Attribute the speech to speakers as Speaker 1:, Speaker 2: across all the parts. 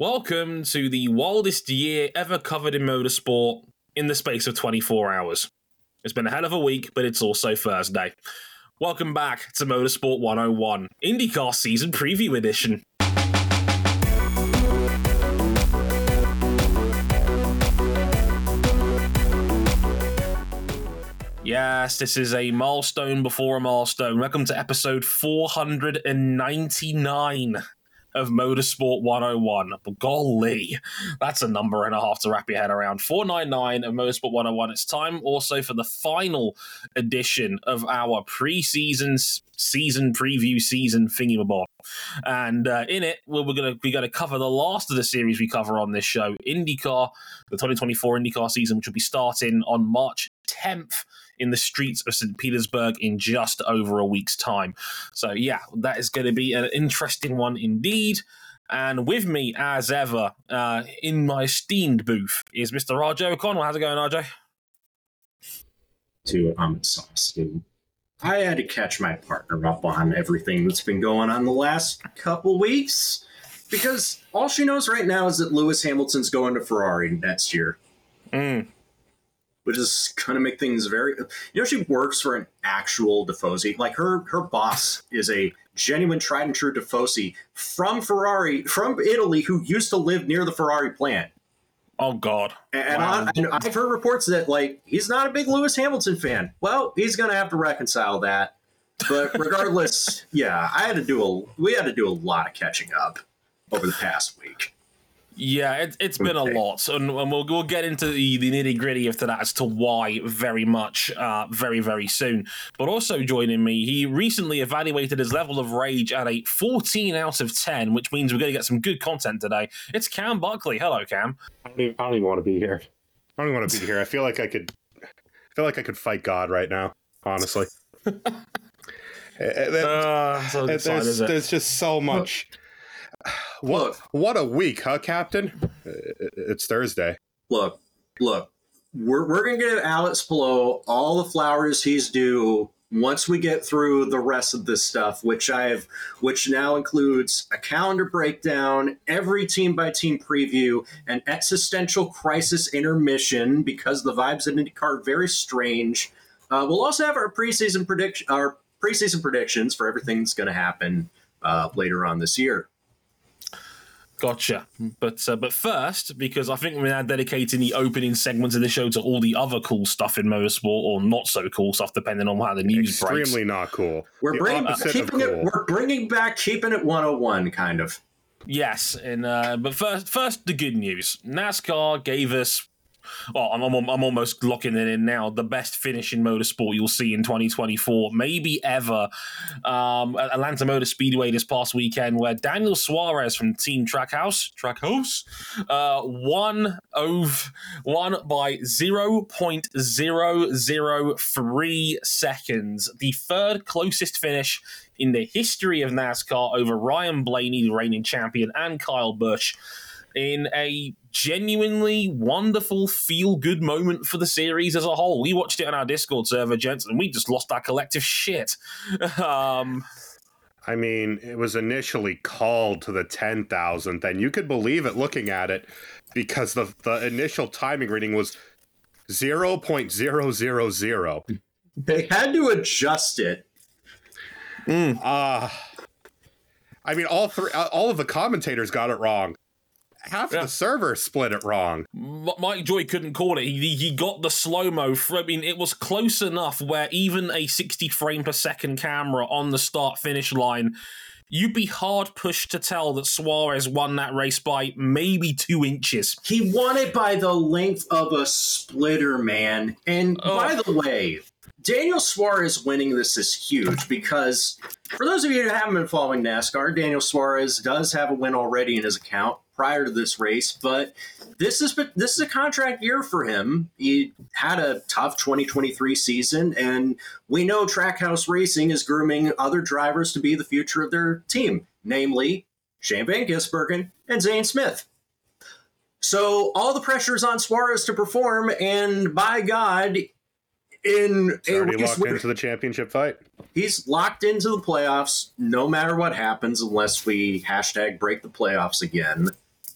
Speaker 1: Welcome to the wildest year ever covered in motorsport in the space of 24 hours. It's been a hell of a week, but it's also Thursday. Welcome back to Motorsport 101, IndyCar Season Preview Edition. Yes, this is a milestone before a milestone. Welcome to episode 499 of Motorsport 101. But golly, that's a number and a half to wrap your head around. 499 of Motorsport 101. It's time also for the final edition of our preseason season preview season thingy And uh, in it, we're, we're gonna we're gonna cover the last of the series we cover on this show, IndyCar, the 2024 IndyCar season, which will be starting on March 10th in the streets of St. Petersburg in just over a week's time. So, yeah, that is going to be an interesting one indeed. And with me, as ever, uh, in my esteemed booth, is Mr. RJ O'Connell. How's it going, RJ?
Speaker 2: To I'm exhausted. I had to catch my partner up on everything that's been going on the last couple weeks because all she knows right now is that Lewis Hamilton's going to Ferrari next year.
Speaker 1: Mm
Speaker 2: which is going to make things very. You know, she works for an actual Tifosi. Like her, her boss is a genuine, tried and true Tifosi from Ferrari, from Italy, who used to live near the Ferrari plant.
Speaker 1: Oh God!
Speaker 2: And, wow. I, and I've heard reports that like he's not a big Lewis Hamilton fan. Well, he's going to have to reconcile that. But regardless, yeah, I had to do a we had to do a lot of catching up over the past week.
Speaker 1: Yeah, it, has been a lot, and, and, we'll we'll get into the, the nitty gritty of that as to why very much, uh, very very soon. But also joining me, he recently evaluated his level of rage at a 14 out of 10, which means we're going to get some good content today. It's Cam Buckley. Hello, Cam.
Speaker 3: I don't, even, I don't even want to be here. I don't even want to be here. I feel like I could. I feel like I could fight God right now. Honestly. uh, there's, there's just so much what look, what a week, huh, Captain? It's Thursday.
Speaker 2: Look, look, we're we're gonna give Alex Palou all the flowers he's due once we get through the rest of this stuff, which I've which now includes a calendar breakdown, every team by team preview, an existential crisis intermission because the vibes in IndyCar are very strange. Uh, we'll also have our preseason prediction, our preseason predictions for everything that's going to happen uh, later on this year.
Speaker 1: Gotcha. But uh, but first, because I think we're now dedicating the opening segments of the show to all the other cool stuff in motorsport, or not so cool stuff, depending on how the news
Speaker 3: Extremely
Speaker 1: breaks.
Speaker 3: Extremely not cool.
Speaker 2: We're bringing keeping cool. it. We're bringing back keeping it 101, kind of.
Speaker 1: Yes, and uh, but first, first the good news. NASCAR gave us well, I'm, I'm, I'm almost locking it in now. The best finish in motorsport you'll see in 2024, maybe ever. Um, Atlanta Motor Speedway this past weekend, where Daniel Suarez from Team Trackhouse, Trackhouse, uh, won over won by 0.003 seconds, the third closest finish in the history of NASCAR over Ryan Blaney, the reigning champion, and Kyle Busch in a genuinely wonderful feel good moment for the series as a whole. We watched it on our Discord server, gents, and we just lost our collective shit. um,
Speaker 3: I mean, it was initially called to the 10,000th, and you could believe it looking at it because the, the initial timing reading was 0.000.
Speaker 2: They had to adjust it.
Speaker 3: Mm. Uh, I mean, all three, all of the commentators got it wrong half yeah. the server split it wrong.
Speaker 1: Mike Joy couldn't call it. He, he got the slow mo. I mean, it was close enough where even a 60 frame per second camera on the start finish line, you'd be hard pushed to tell that Suarez won that race by maybe two inches.
Speaker 2: He won it by the length of a splitter, man. And oh. by the way, Daniel Suarez winning this is huge because for those of you who haven't been following NASCAR, Daniel Suarez does have a win already in his account prior to this race, but this is this is a contract year for him. He had a tough 2023 season, and we know Trackhouse Racing is grooming other drivers to be the future of their team, namely Shane Van Gisbergen and Zane Smith. So all the pressure is on Suarez to perform, and by God, in
Speaker 3: a already locked into the championship fight.
Speaker 2: He's locked into the playoffs no matter what happens, unless we hashtag break the playoffs again.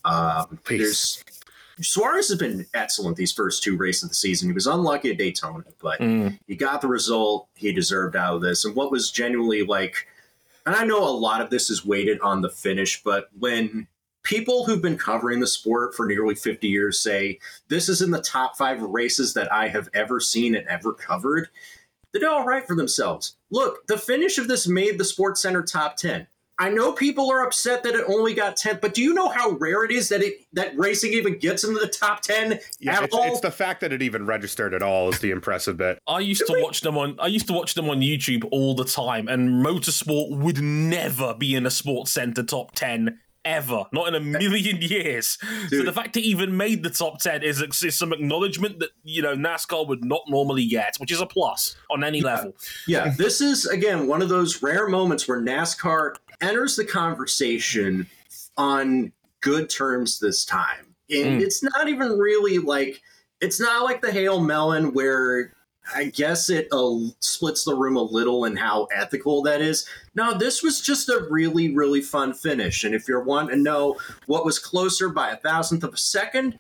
Speaker 2: Um, there's Suarez has been excellent these first two races of the season. He was unlucky at Daytona, but
Speaker 1: Mm.
Speaker 2: he got the result he deserved out of this. And what was genuinely like, and I know a lot of this is weighted on the finish, but when people who've been covering the sport for nearly 50 years say this is in the top five races that I have ever seen and ever covered, they did all right for themselves. Look, the finish of this made the Sports Center top 10. I know people are upset that it only got 10th, but do you know how rare it is that it that racing even gets into the top 10
Speaker 3: Yeah,
Speaker 2: at
Speaker 3: it's,
Speaker 2: all?
Speaker 3: it's the fact that it even registered at all is the impressive bit.
Speaker 1: I used to watch them on. I used to watch them on YouTube all the time, and motorsport would never be in a sports center top ten ever, not in a million years. So the fact it even made the top ten is, is some acknowledgement that you know NASCAR would not normally get, which is a plus on any level.
Speaker 2: Yeah, this is again one of those rare moments where NASCAR enters the conversation on good terms this time. And
Speaker 1: Mm.
Speaker 2: it's not even really like it's not like the Hail Melon where I guess it uh, splits the room a little in how ethical that is. No, this was just a really, really fun finish. And if you're wanting to know what was closer by a thousandth of a second,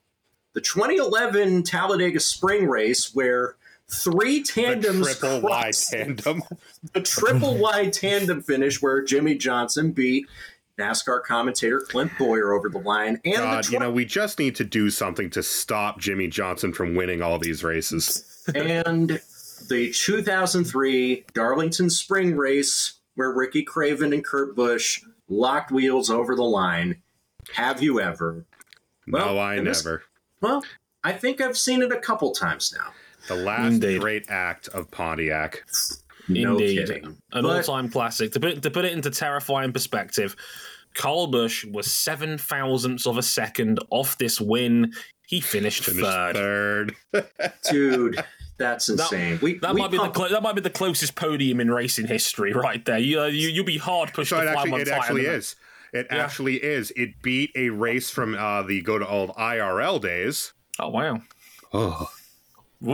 Speaker 2: the 2011 Talladega Spring Race, where three tandems.
Speaker 3: The triple wide tandem.
Speaker 2: the triple wide tandem finish where Jimmie Johnson beat NASCAR commentator Clint Bowyer over the line, and
Speaker 3: God,
Speaker 2: the
Speaker 3: you know, we just need to do something to stop Jimmie Johnson from winning all these races.
Speaker 2: and the 2003 Darlington Spring Race where Ricky Craven and Kurt Busch locked wheels over the line. Have you ever? Well,
Speaker 3: no, I
Speaker 2: and this-
Speaker 3: never.
Speaker 2: Well, I think I've seen it a couple times now.
Speaker 3: The last
Speaker 1: Indeed.
Speaker 3: great act of Pontiac.
Speaker 2: No
Speaker 1: Indeed,
Speaker 2: kidding.
Speaker 1: an
Speaker 2: But-
Speaker 1: all-time classic. To put to put it into terrifying perspective, Kyle Busch was seven thousandths of a second off this win. He finished,
Speaker 3: Finished
Speaker 1: third.
Speaker 3: third.
Speaker 2: Dude, that's
Speaker 1: That-
Speaker 2: insane. we,
Speaker 1: That
Speaker 2: we
Speaker 1: might be the
Speaker 2: pump-
Speaker 1: that might be the closest podium in racing history, right there. You uh, you you'll be hard pushed
Speaker 3: So
Speaker 1: to
Speaker 3: it
Speaker 1: find
Speaker 3: actually,
Speaker 1: one
Speaker 3: it actually
Speaker 1: than that.
Speaker 3: is. It
Speaker 1: Yeah.
Speaker 3: actually is. It beat a race from uh, the good old IRL days.
Speaker 1: Oh wow!
Speaker 3: Oh,
Speaker 1: Ooh.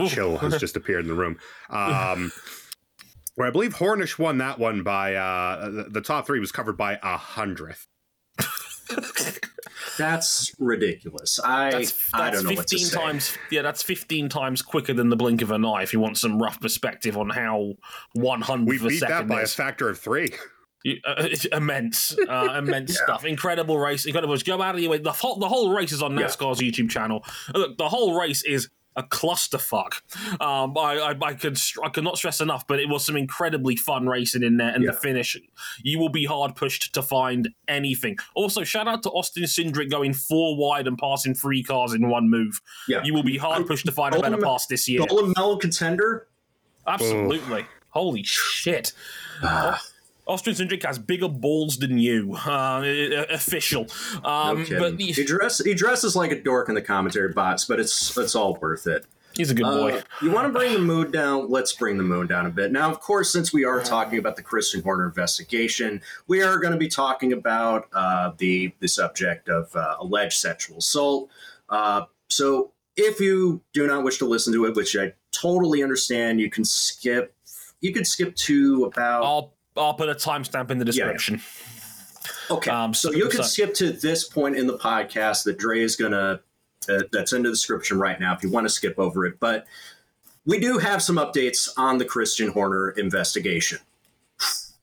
Speaker 3: Chill has just appeared in the room. Um, where I believe Hornish won that one by uh, the, the top three was covered by a hundredth.
Speaker 2: That's ridiculous. I
Speaker 1: That's,
Speaker 2: I don't know what to
Speaker 1: 15
Speaker 2: say.
Speaker 1: times. Yeah, that's 15 times quicker than the blink of an eye. If you want some rough perspective on how 100
Speaker 3: We
Speaker 1: of a
Speaker 3: beat that
Speaker 1: second
Speaker 3: by a factor of three.
Speaker 1: You- uh, it's immense, uh, immense
Speaker 2: Yeah.
Speaker 1: stuff. Incredible race. Incredible. Go out of your way. The whole, the whole race is on
Speaker 2: Yeah.
Speaker 1: NASCAR's YouTube channel. Look, the whole race is a clusterfuck. Um, I, I, I could I could not stress enough, but it was some incredibly fun racing in there, and the finish, you will be hard pushed to find anything. Also, shout out to Austin Cindric going four wide and passing three cars in one move.
Speaker 2: Yeah.
Speaker 1: You will be hard pushed to find a better pass this year.
Speaker 2: Golden Medal contender.
Speaker 1: Absolutely. Holy shit. Austin Cindric has bigger balls than you. Uh, official. Um,
Speaker 2: kidding.
Speaker 1: but
Speaker 2: he
Speaker 1: he,
Speaker 2: dress he dresses like a dork in the commentary box, but it's it's all worth it.
Speaker 1: he's a good boy.
Speaker 2: Uh, you want to bring the mood down? Let's bring the mood down a bit. Now, of course, since we are talking about the Christian Horner investigation, we are going to be talking about uh, the the subject of uh, alleged sexual assault. Uh, so, if you do not wish to listen to it, which I totally understand, you can skip. You could skip to about
Speaker 1: I'll I'll put a timestamp in the
Speaker 2: Yeah, yeah.
Speaker 1: description.
Speaker 2: Okay,
Speaker 1: Um,
Speaker 2: so you can skip to this point in the podcast that Dre is gonna uh, that's in the description right now if you want to skip over it. But we do have some updates on the Christian Horner investigation.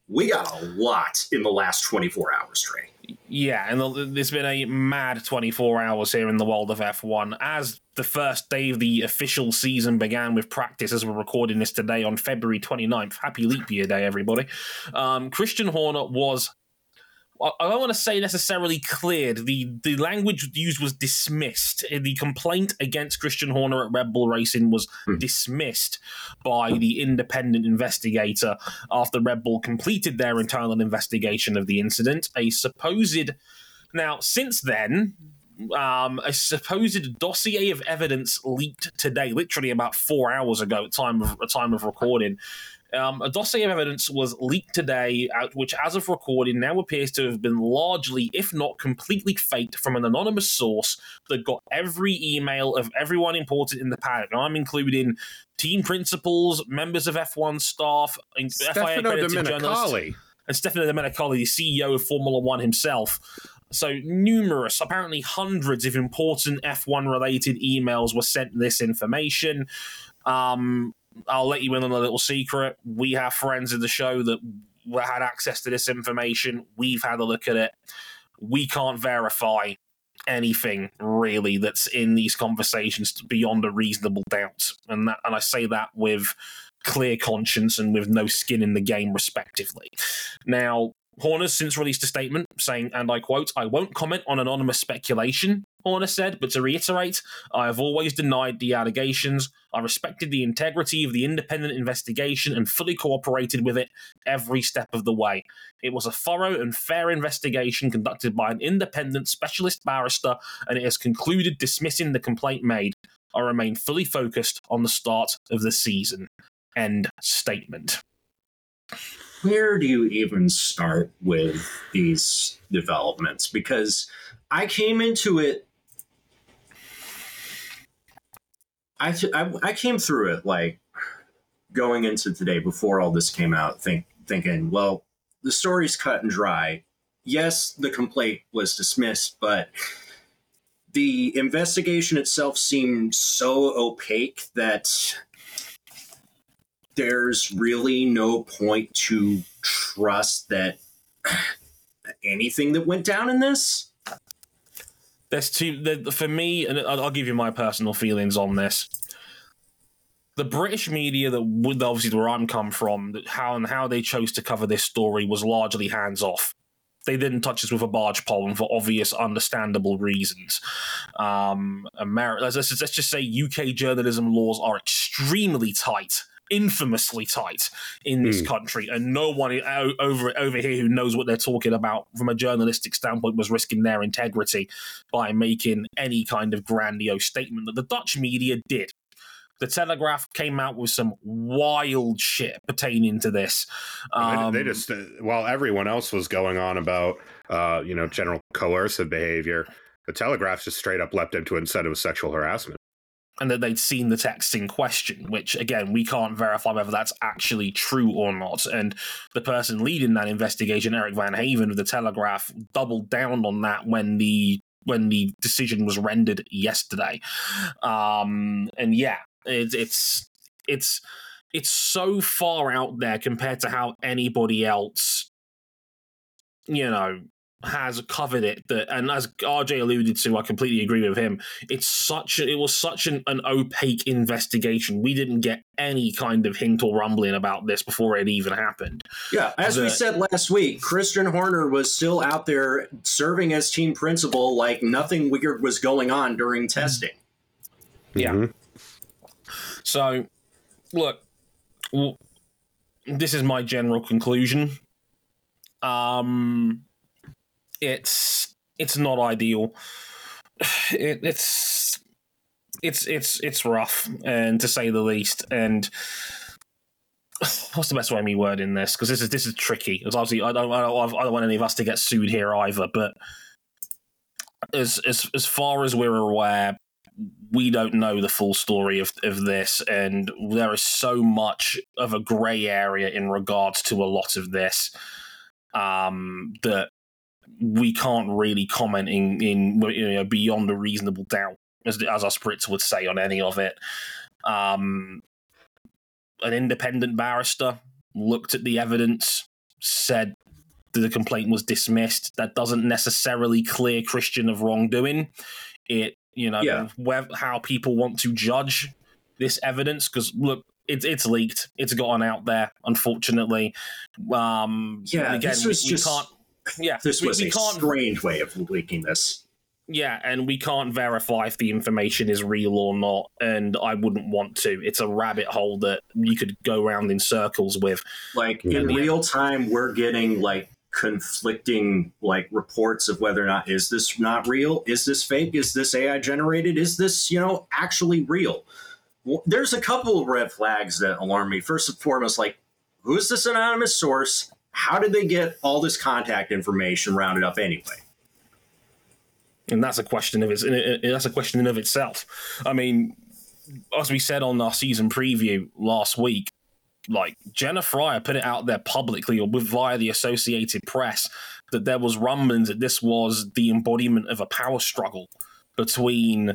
Speaker 2: We got a lot in the last 24 hours, Dre.
Speaker 1: Yeah, and the- there's been a mad 24 hours here in the world of F1 as the first day of the official season began with practice as we're recording this today on February 29th. Happy leap year day, everybody. Um, Christian Horner was. I don't want to say necessarily cleared. The the language used was dismissed. The complaint against Christian Horner at Red Bull Racing was
Speaker 2: Hmm.
Speaker 1: dismissed by the independent investigator after Red Bull completed their internal investigation of the incident. A supposed now since then. Um, a supposed dossier of evidence leaked today, literally about four hours ago, at time of at time of recording. Um, a dossier of evidence was leaked today, uh, which, as of recording, now appears to have been largely, if not completely, faked from an anonymous source that got every email of everyone important in the paddock. And I'm including team principals, members of F1 staff, and FIA
Speaker 3: Stefano
Speaker 1: accredited journalists and Stefano Domenicali, the CEO of Formula One himself. So numerous, apparently hundreds of important F1 related emails were sent this information. Um, I'll let you in on a little secret. We have friends in the show that had access to this information. We've had a look at it. We can't verify anything really that's in these conversations beyond a reasonable doubt, and that, and I say that with clear conscience and with no skin in the game, respectively. Now, Horner's since released a statement saying, and I quote, I won't comment on anonymous speculation, Horner said, but to reiterate, I have always denied the allegations. I respected the integrity of the independent investigation and fully cooperated with it every step of the way. It was a thorough and fair investigation conducted by an independent specialist barrister, and it has concluded dismissing the complaint made. I remain fully focused on the start of the season. End statement
Speaker 2: where do you even start with these developments? Because I came into it. I, I, I came through it like going into today before all this came out, think, thinking, well, the story's cut and dry. Yes, the complaint was dismissed, but the investigation itself seemed so opaque that there's really no point to trust that anything that went down in this.
Speaker 1: There's two for me, and I'll give you my personal feelings on this. The British media that would obviously where I'm come from, how and how they chose to cover this story was largely hands off they didn't touch us with a barge pole and for obvious, understandable reasons. Um, let's, let's, just say UK journalism laws are extremely tight infamously tight in this mm. country, and no one over over here who knows what they're talking about from a journalistic standpoint was risking their integrity by making any kind of grandiose statement that the Dutch media did. The Telegraph came out with some wild shit pertaining to this.
Speaker 3: Um, they, just, uh, while everyone else was going on about, uh, you know, general coercive behavior, the Telegraph just straight up leapt into it and said it was sexual harassment
Speaker 1: and that they'd seen the text in question, which again, we can't verify whether that's actually true or not. And the person leading that investigation, Erik Van Haren of the Telegraph, doubled down on that when the when the decision was rendered yesterday. Um, and yeah, it, it's it's it's so far out there compared to how anybody else you know has covered it that and as RJ alluded to, I completely agree with him. It's such a, it was such an, an opaque investigation. We didn't get any kind of hint or rumbling about this before it even happened.
Speaker 2: Yeah, as we said last week, Christian Horner was still out there serving as team principal like nothing weird was going on during testing.
Speaker 1: Yeah. Mm-hmm. So, look, well, this is my general conclusion. Um it's it's not ideal. It, it's it's it's it's rough, and to say the least. And what's the best way me word in this? Because this is this is tricky. Because obviously, I don't, I don't I don't want any of us to get sued here either. But as as as far as we're aware, we don't know the full story of, of this, and there is so much of a grey area in regards to a lot of this um, that we can't really comment in, in you know, beyond a reasonable doubt, as, as our Spritz would say on any of it. Um, an independent barrister looked at the evidence, said that the complaint was dismissed. That doesn't necessarily clear Christian of wrongdoing. It, you know, yeah. where, how people want to judge this evidence, because look, it's it's leaked. It's gotten out there, unfortunately. Um,
Speaker 2: yeah, again, this was we, just... we can't
Speaker 1: yeah,
Speaker 2: this was we, a strange way of leaking this.
Speaker 1: Yeah, and we can't verify if the information is real or not, and I wouldn't want to. It's a rabbit hole that you could go around in circles with.
Speaker 2: Like in real time, we're getting like conflicting like reports of whether or not is this not real, is this fake, is this AI generated, is this you know actually real. There's a couple of red flags that alarm me. First and foremost, like who's this anonymous source? How did they get all this contact information rounded up anyway?
Speaker 1: And that's a question of its. That's a question in of itself. I mean, as we said on our season preview last week, like Jenna Fryer put it out there publicly or with via the Associated Press that there was rumblings that this was the embodiment of a power struggle between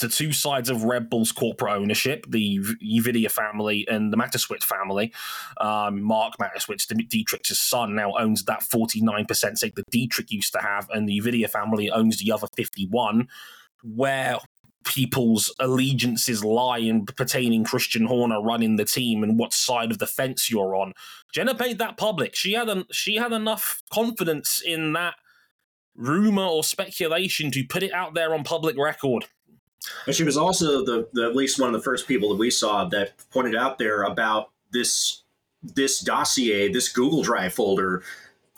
Speaker 1: the two sides of Red Bull's corporate ownership, the Yoovidhya family and the Mateschitz family. Um, Mark Mateschitz, Dietrich's son, now owns that 49% stake that Dietrich used to have, and the Yoovidhya family owns the other 51, where people's allegiances lie in pertaining Christian Horner running the team and what side of the fence you're on. Jenna made that public. She had she had enough confidence in that rumor or speculation to put it out there on public record.
Speaker 2: And she was also the, the at least one of the first people that we saw that pointed out there about this this dossier, this Google Drive folder,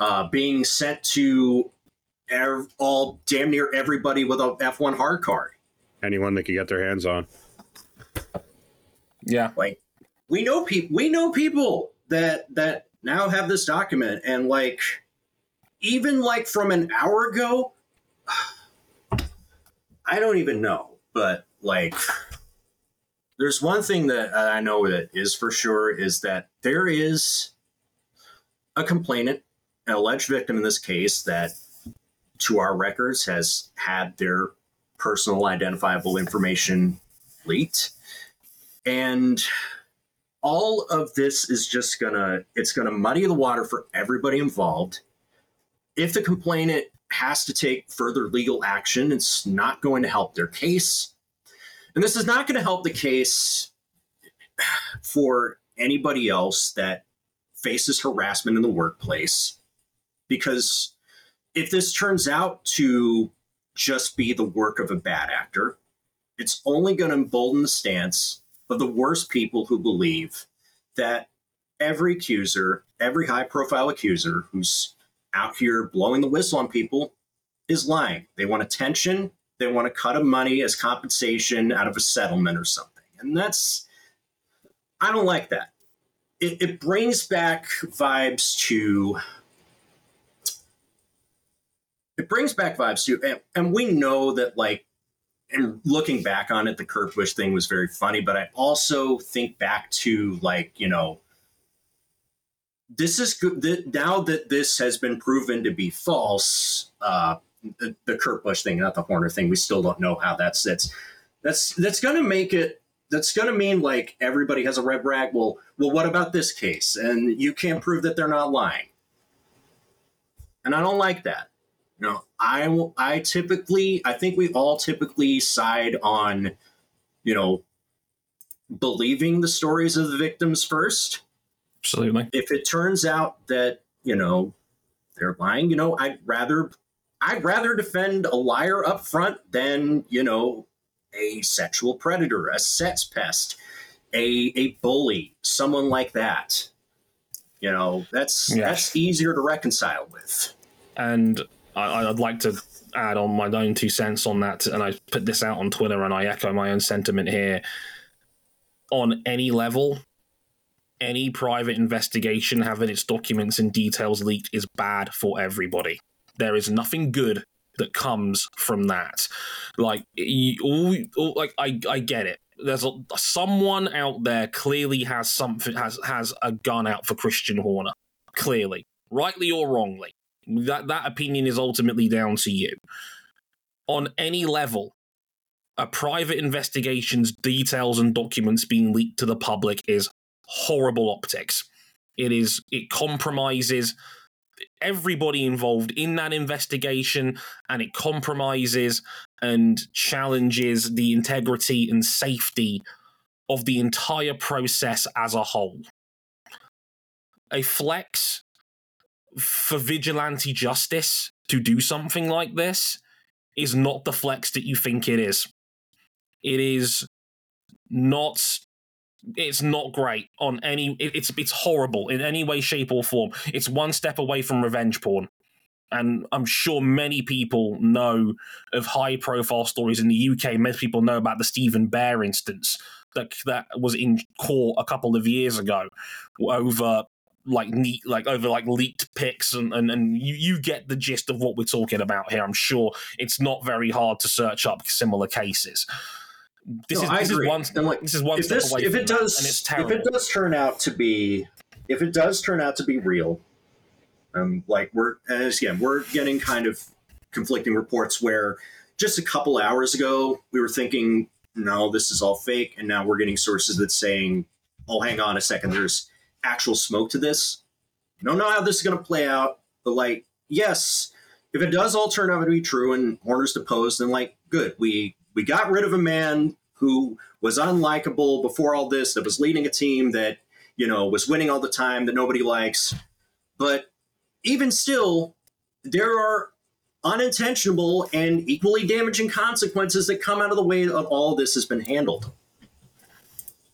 Speaker 2: uh, being sent to ev- all damn near everybody with a F1 hard card.
Speaker 3: Anyone that could get their hands on.
Speaker 1: Yeah,
Speaker 2: like we know people. We know people that that now have this document, and like even like from an hour ago, I don't even know but like there's one thing that I know that is for sure is that there is a complainant, an alleged victim in this case, that to our records has had their personal identifiable information leaked. And all of this is just gonna it's gonna muddy the water for everybody involved. If the complainant has to take further legal action. It's not going to help their case. And this is not going to help the case for anybody else that faces harassment in the workplace. Because if this turns out to just be the work of a bad actor, it's only going to embolden the stance of the worst people who believe that every accuser, every high profile accuser who's out here blowing the whistle on people is lying. They want attention. They want to cut of money as compensation out of a settlement or something. And that's, I don't like that. It, it brings back vibes to, it brings back vibes to, and, and we know that like, and looking back on it, the Kurt Busch thing was very funny, but I also think back to like, you know, this is good. Now that this has been proven to be false, uh, the, the Kurt Busch thing, not the Horner thing, we still don't know how that sits. That's that's going to make it. That's going to mean like everybody has a red rag. Well, well, what about this case? And you can't prove that they're not lying. And I don't like that. You know, I I typically I think we all typically side on, you know, believing the stories of the victims first
Speaker 1: Absolutely.
Speaker 2: If it turns out that, you know, they're lying, you know, I'd rather I'd rather defend a liar up front than, you know, a sexual predator, a sex pest, a a bully, someone like that. You know, that's yes. that's easier to reconcile with.
Speaker 1: And I, I'd like to add on my own two cents on that, and I put this out on Twitter, and I echo my own sentiment here. On any level, any private investigation having its documents and details leaked is bad for everybody. There is nothing good that comes from that. Like, all, all, like I, I get it. There's a, someone out there clearly has something has has a gun out for Christian Horner. Clearly, rightly or wrongly, that that opinion is ultimately down to you. On any level, a private investigation's details and documents being leaked to the public is horrible optics. It is it compromises everybody involved in that investigation and it compromises and challenges the integrity and safety of the entire process as a whole. A flex for vigilante justice to do something like this is not the flex that you think it is. It is not it's not great on any it's it's horrible in any way shape or form. It's one step away from revenge porn. And i'm sure many people know of high profile stories in the uk many people know about the stephen bear instance that that was in court a couple of years ago over like neat like over like leaked pics and, and and you, you get the gist of what we're talking about here i'm sure. It's not very hard to search up similar cases This
Speaker 2: No,
Speaker 1: is
Speaker 2: I
Speaker 1: this is
Speaker 2: agree.
Speaker 1: one
Speaker 2: And, like,
Speaker 1: this is one
Speaker 2: if this if it does if it does turn out to be if it does turn out to be real um like we're as again we're getting kind of conflicting reports where just a couple hours ago we were thinking no this is all fake and now we're getting sources that saying oh hang on a second there's actual smoke to this I don't know how this is going to play out but like yes if it does all turn out to be true and Horner's deposed then like good we we got rid of a man who was unlikable before all this, that was leading a team that, you know, was winning all the time that nobody likes. But even still, there are unintentional and equally damaging consequences that come out of the way of all this has been handled.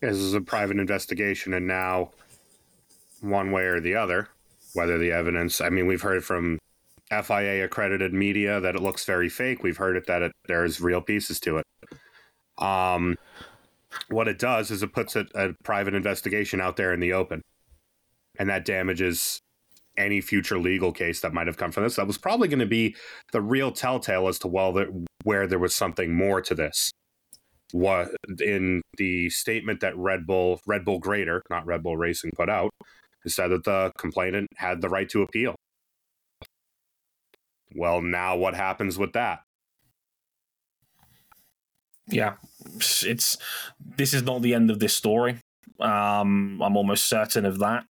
Speaker 3: This is a private investigation, and now, one way or the other, whether the evidence, I mean, we've heard from FIA accredited media that it looks very fake. We've heard it that it, there's real pieces to it. Um, what it does is it puts a, a private investigation out there in the open, and that damages any future legal case that might have come from this. That was probably going to be the real telltale as to well, where there was something more to this what in the statement that Red Bull Red Bull Greater, not Red Bull Racing, put out, said that the complainant had the right to appeal. Well, now what happens with that?
Speaker 1: yeah, it's this is not the end of this story. Um, I'm almost certain of that.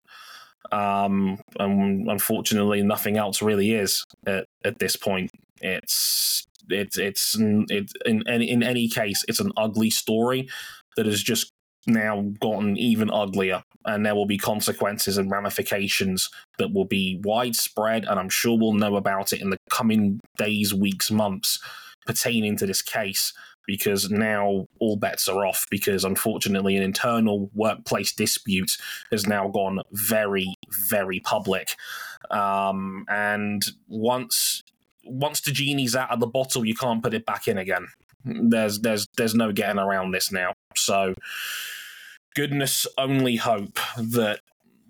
Speaker 1: Um, and unfortunately, nothing else really is at, at this point. It's it's it's it's in in any case, it's an ugly story that has just now gotten even uglier, and there will be consequences and ramifications that will be widespread, and I'm sure we'll know about it in the coming days, weeks, months pertaining to this case because now all bets are off because unfortunately an internal workplace dispute has now gone very very public. Um, and once once the genie's out of the bottle you can't put it back in again. There's there's there's no getting around this now so goodness only hope that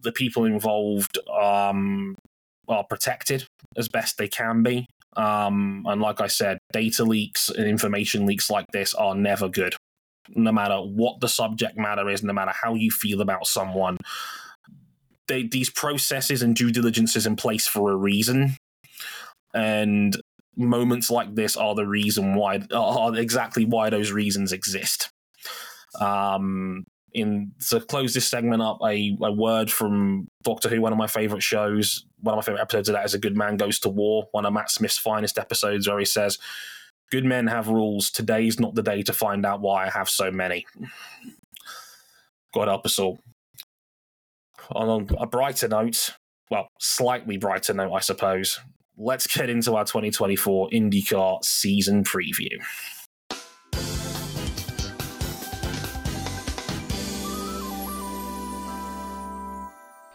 Speaker 1: the people involved um, are protected as best they can be um, and like I said, data leaks and information leaks like this are never good. No matter what the subject matter is, no matter how you feel about someone, they, these processes and due diligence is in place for a reason. And moments like this are the reason why, are exactly why those reasons exist. Um, in to close this segment up, a, a word from Doctor Who, one of my favorite shows. One of my favorite episodes of that is A Good Man Goes to War, one of Matt Smith's finest episodes, where he says, Good men have rules. Today's not the day to find out why I have so many. God help us all. On a brighter note, well, slightly brighter note, I suppose, let's get into our 2024 IndyCar season preview.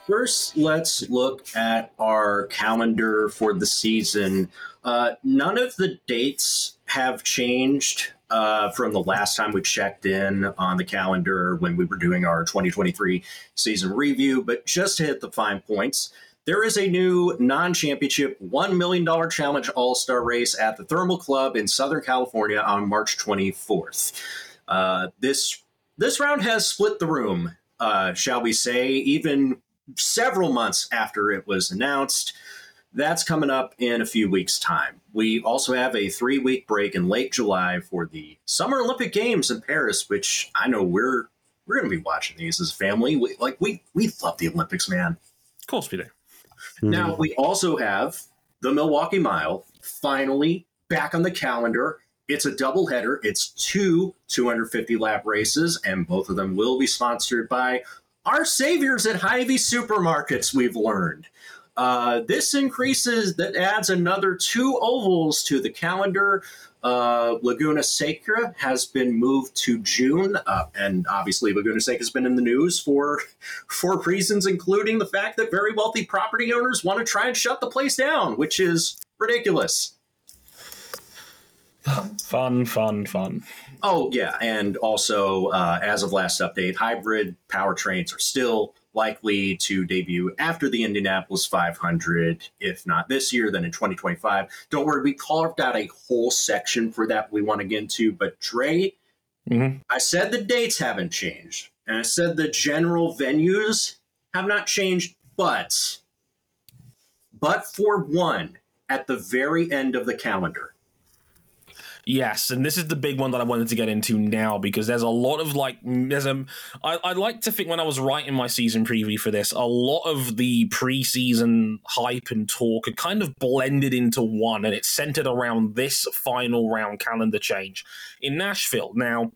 Speaker 2: First, let's look at our calendar for the season. Uh, none of the dates have changed uh, from the last time we checked in on the calendar when we were doing our 2023 season review. But just to hit the fine points, there is a new non championship $1 million challenge all star race at the Thermal Club in Southern California on March 24th. Uh, this, this round has split the room, uh, shall we say, even several months after it was announced. That's coming up in a few weeks' time. We also have a three week break in late July for the Summer Olympic Games in Paris, which I know we're we're going to be watching these as a family. We, like we we love the Olympics, man.
Speaker 1: Of course we do.
Speaker 2: Now we also have the Milwaukee Mile finally back on the calendar. It's a doubleheader. It's two 250 lap races, and both of them will be sponsored by our saviors at Hy-Vee supermarkets. We've learned. Uh, this increases that adds another two ovals to the calendar. Uh, Laguna Seca has been moved to June, uh, and obviously Laguna Seca has been in the news for for reasons, including the fact that very wealthy property owners want to try and shut the place down, which is ridiculous.
Speaker 1: Fun, fun, fun.
Speaker 2: Oh yeah, and also uh, as of last update, hybrid powertrains are still likely to debut after the Indianapolis 500. If not this year, then in 2025. Don't worry, we carved out a whole section for that we want to get into. But Dre,
Speaker 1: Mhm.
Speaker 2: I said the dates haven't changed, and I said the general venues have not changed, but but for one at the very end of the calendar.
Speaker 1: Yes, and this is the big one that I wanted to get into now because there's a lot of like there's a I, I like to think when I was writing my season preview for this, a lot of the preseason hype and talk are kind of blended into one, and it's centered around this final round calendar change in Nashville. Now,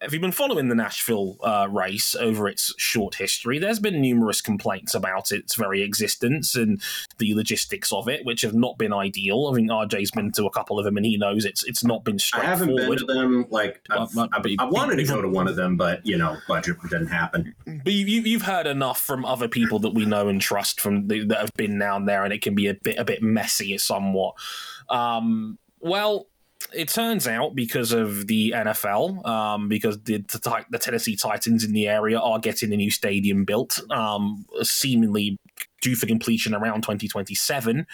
Speaker 1: have you've been following the Nashville uh, race over its short history? There's been numerous complaints about its very existence and the logistics of it, which have not been ideal. I think RJ's been to a couple of them, and he knows it's it's not been straightforward.
Speaker 2: I haven't been to them. Like I've,
Speaker 1: Uh,
Speaker 2: I,
Speaker 1: but-
Speaker 2: I wanted to go to one of them, but you know, budget didn't happen.
Speaker 1: But you, you've heard enough from other people that we know and trust from the, that have been down there, and it can be a bit a bit messy, somewhat. Um, well, it turns out because of the NFL, um, because the, the Tennessee Titans in the area are getting a new stadium built, um, seemingly due for completion around 2027.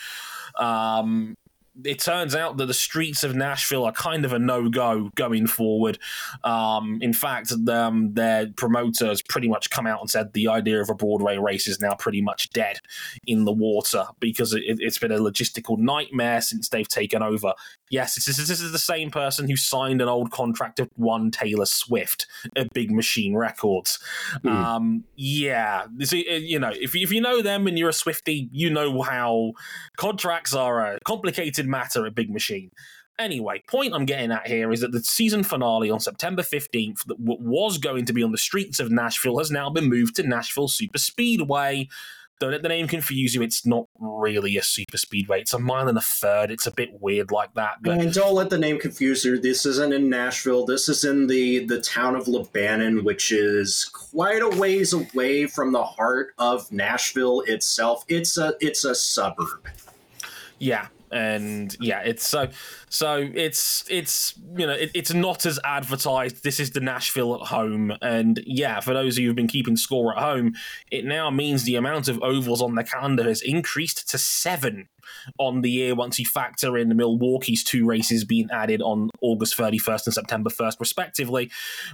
Speaker 1: Um, it turns out that the streets of Nashville are kind of a no go going forward. Um, in fact, um, their promoter has pretty much come out and said the idea of a Broadway race is now pretty much dead in the water because it, it's been a logistical nightmare since they've taken over. Yes, this is, this is the same person who signed an old contract of one Taylor Swift at Big Machine Records.
Speaker 3: Hmm.
Speaker 1: Um, yeah, uh, you know, if, if you know them and you're a Swifty, you know how contracts are a complicated matter at Big Machine. Anyway, point I'm getting at here is that the season finale on September 15th that was going to be on the streets of Nashville has now been moved to Nashville Super Speedway. Don't let the name confuse you. It's not really a super speedway. It's a mile and a third. It's a bit weird like that. But
Speaker 2: And don't let the name confuse you. This isn't in Nashville. This is in the the town of Lebanon, which is quite a ways away from the heart of Nashville itself. It's a it's a suburb.
Speaker 1: Yeah, and yeah, it's so so it's it's you know it, it's not as advertised. This is the Nashville at home, and yeah, for those of you who've been keeping score at home, it now means the amount of ovals on the calendar has increased to seven on the year once you factor in the Milwaukee's two races being added on August 31st and September 1st, respectively.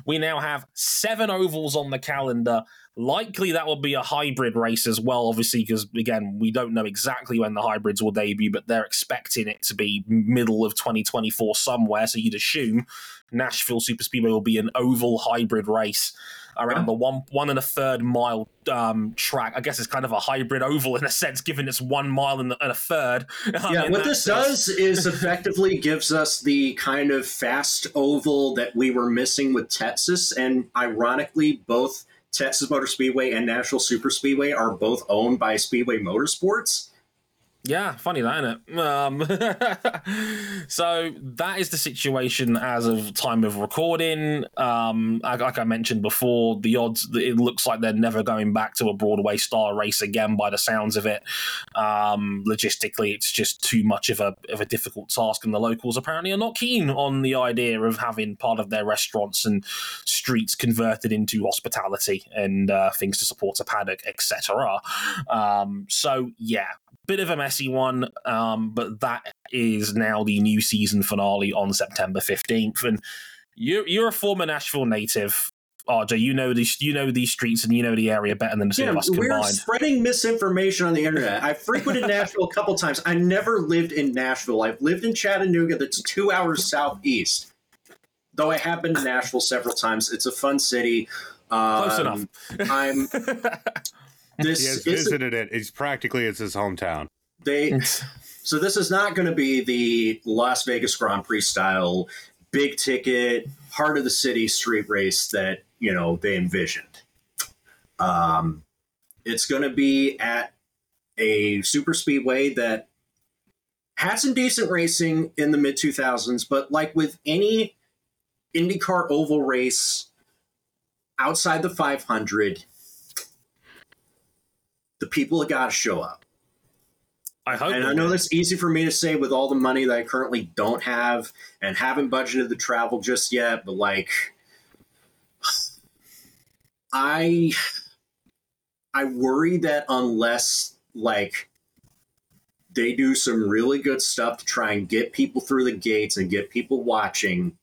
Speaker 1: We now have seven ovals on the calendar. Likely that will be a hybrid race as well, obviously, because again, we don't know exactly when the hybrids will debut, but they're expecting it to be middle of 2024 somewhere. So you'd assume Nashville Super Speedway will be an oval hybrid race around the one one and a third mile um, track. I guess it's kind of a hybrid oval in a sense, given it's one mile and, a third.
Speaker 2: Yeah, what this does is effectively gives us the kind of fast oval that we were missing with Texas, and ironically, both Texas Motor Speedway and Nashville Super Speedway are both owned by Speedway Motorsports.
Speaker 1: Yeah, funny that, isn't it? Um, so that is the situation as of time of recording. Um, like, I mentioned before, the odds it looks like they're never going back to a Broadway star race again. By the sounds of it, um, logistically, it's just too much of a of a difficult task, and the locals apparently are not keen on the idea of having part of their restaurants and streets converted into hospitality and uh, things to support a paddock, etc. Um, so yeah, bit of a messy one, um, but that is now the new season finale on September fifteenth. And you're you're a former Nashville native, RJ. You know these you know these streets and you know the area better than the two
Speaker 2: Yeah,
Speaker 1: of us
Speaker 2: we're spreading misinformation on the internet. I frequented Nashville a couple times. I never lived in Nashville. I've lived in Chattanooga, that's two hours southeast. Though I have been to Nashville several times. It's a fun city. Um,
Speaker 1: Close enough.
Speaker 2: I'm this
Speaker 3: He has visited it. It's practically it's his hometown.
Speaker 2: they so this is not going to be the Las Vegas Grand Prix style big ticket heart of the city street race that you know they envisioned. Um, it's going to be at a super speedway that had some decent racing in the mid 2000s, but like with any IndyCar oval race outside the 500, the people have got to show up.
Speaker 1: I hope.
Speaker 2: And I know that's easy for me to say with all the money that I currently don't have and haven't budgeted the travel just yet, but like I I worry that unless like they do some really good stuff to try and get people through the gates and get people watching,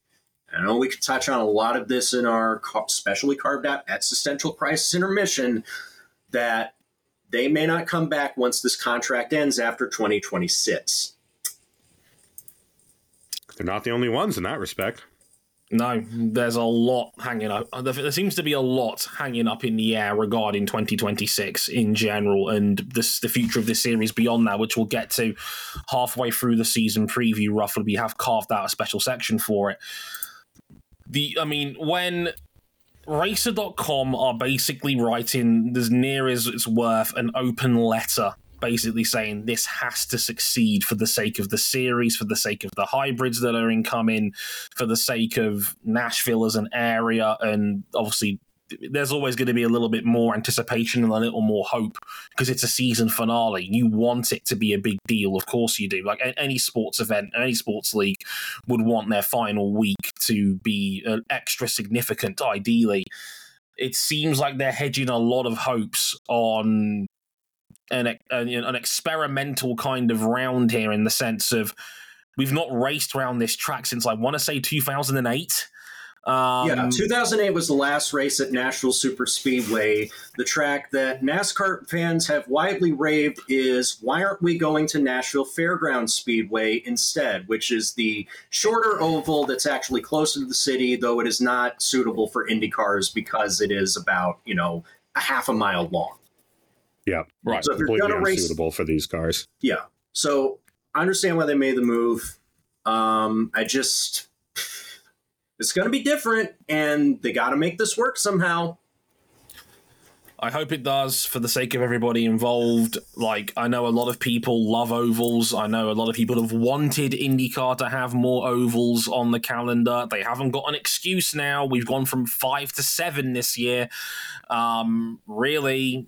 Speaker 2: I know we could touch on a lot of this in our specially carved out existential crisis intermission that they may not come back once this contract ends after 2026.
Speaker 3: They're not the only ones in that respect.
Speaker 1: No, there's a lot hanging up. There seems to be a lot hanging up in the air regarding 2026 in general and this, the future of this series beyond that, which we'll get to halfway through the season preview. Roughly, we have carved out a special section for it. The, I mean, when Racer.com are basically writing as near as it's worth an open letter basically saying this has to succeed for the sake of the series, for the sake of the hybrids that are incoming, for the sake of Nashville as an area, and obviously there's always going to be a little bit more anticipation and a little more hope because it's a season finale. You want it to be a big deal, of course you do. Like any sports event, any sports league would want their final week to be uh, extra significant, ideally. It seems like they're hedging a lot of hopes on an, an experimental kind of round here in the sense of we've not raced around this track since I want to say 2008.
Speaker 2: Um, yeah, 2008 was the last race at Nashville Super Speedway. The track that NASCAR fans have widely raved is why aren't we going to Nashville Fairgrounds Speedway instead, which is the shorter oval that's actually closer to the city, though it is not suitable for Indy cars because it is about, you know, a half a mile long.
Speaker 3: Yeah, right. So if Completely you're race, unsuitable for these cars.
Speaker 2: Yeah. So I understand why they made the move. Um, I just it's going to be different, and they got to make this work somehow.
Speaker 1: I hope it does for the sake of everybody involved. Like, I know a lot of people love ovals. I know a lot of people have wanted IndyCar to have more ovals on the calendar. They haven't got an excuse now. We've gone from five to seven this year. Um, really,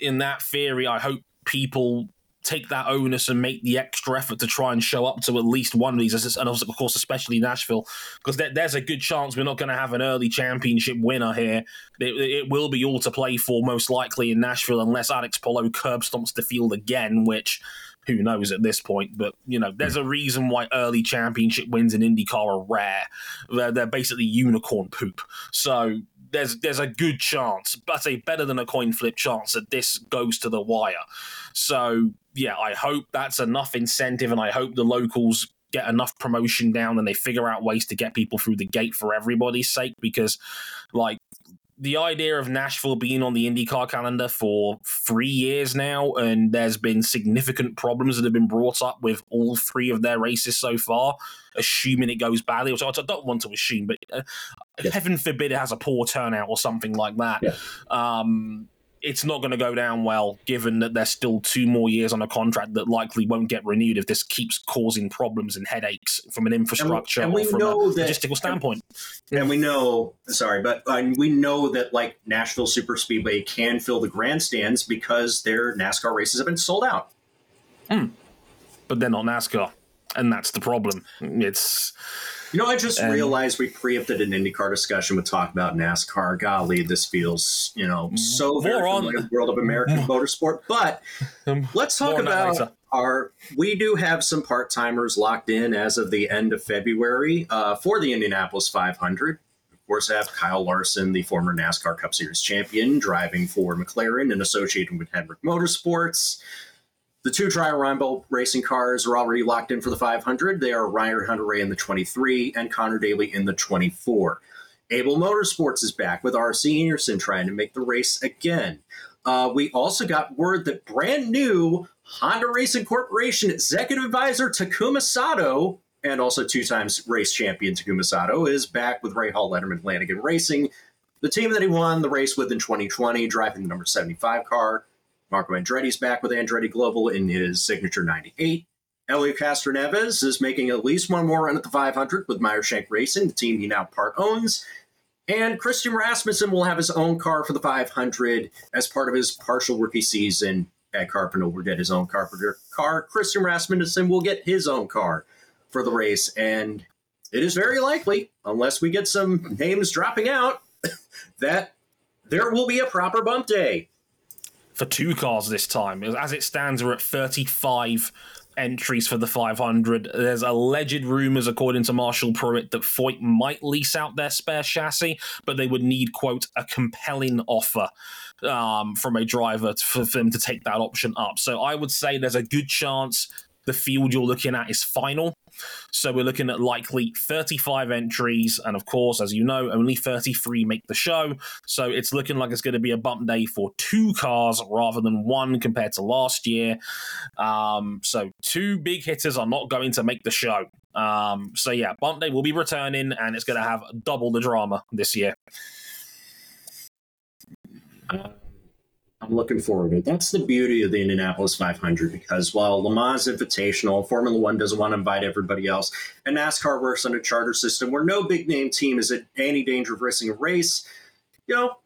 Speaker 1: in that theory, I hope people take that onus and make the extra effort to try and show up to at least one of these, and of course, especially Nashville, because there, there's a good chance we're not going to have an early championship winner here. It, it, will be all to play for, most likely in Nashville, unless Alex Palou curb stomps the field again, which who knows at this point. But you know, there's a reason why early championship wins in IndyCar are rare. They're, they're basically unicorn poop. So there's there's a good chance, but a better than a coin flip chance that this goes to the wire. So yeah, I hope that's enough incentive, and I hope the locals get enough promotion down and they figure out ways to get people through the gate for everybody's sake because like the idea of Nashville being on the IndyCar calendar for three years now, and there's been significant problems that have been brought up with all three of their races so far, assuming it goes badly, which I don't want to assume, but uh, heaven forbid it has a poor turnout or something like that. Yeah. Um, it's not going to go down well, given that there's still two more years on a contract that likely won't get renewed if this keeps causing problems and headaches from an infrastructure and we, and we a that, logistical standpoint.
Speaker 2: And we know, sorry, but uh, we know that like Nashville Super Speedway can fill the grandstands because their NASCAR races have been sold out.
Speaker 1: Mm. But they're not NASCAR, and that's the problem. It's
Speaker 2: you know, I just and, realized we preempted an IndyCar discussion with talk about NASCAR. Golly, this feels, you know, so very on the world of American motorsport. But let's talk about our. We do have some part timers locked in as of the end of February uh, for the Indianapolis 500. Of course, I have Kyle Larson, the former NASCAR Cup Series champion, driving for McLaren and associated with Hendrick Motorsports. The two Dreyer Reinbold racing cars are already locked in for the 500. They are Ryan Hunter-Reay in the 23 and Connor Daly in the 24. Abel Motorsports is back with RC Enerson trying to make the race again. Uh, we also got word that brand new Honda Racing Corporation executive advisor Takuma Sato and also two times race champion Takuma Sato is back with Rahal Letterman Lanigan Racing, the team that he won the race with in 2020, driving the number 75 car. Marco Andretti's back with Andretti Global in his signature 98. Helio Castroneves is making at least one more run at the 500 with Meyershank Racing, the team he now part owns. And Christian Rasmussen will have his own car for the 500 as part of his partial rookie season. Ed Carpenter will get his own Carpenter car. Christian Rasmussen will get his own car for the race. And it is very likely, unless we get some names dropping out, that there will be a proper bump day
Speaker 1: for two cars this time. As it stands, we're at 35 entries for the 500. There's alleged rumors, according to Marshall Pruett, that Foyt might lease out their spare chassis, but they would need, quote, a compelling offer um, from a driver for them to take that option up. So I would say there's a good chance the field you're looking at is final. So we're looking at likely 35 entries, and of course, as you know, only 33 make the show. So it's looking like it's going to be a bump day for two cars rather than one compared to last year. Um, so two big hitters are not going to make the show. Um, so yeah, bump day will be returning, and it's going to have double the drama this year.
Speaker 2: I'm looking forward to it. That's the beauty of the Indianapolis 500 because while Le Mans Invitational, Formula One doesn't want to invite everybody else, and NASCAR works on a charter system where no big name team is at any danger of racing a race, you know,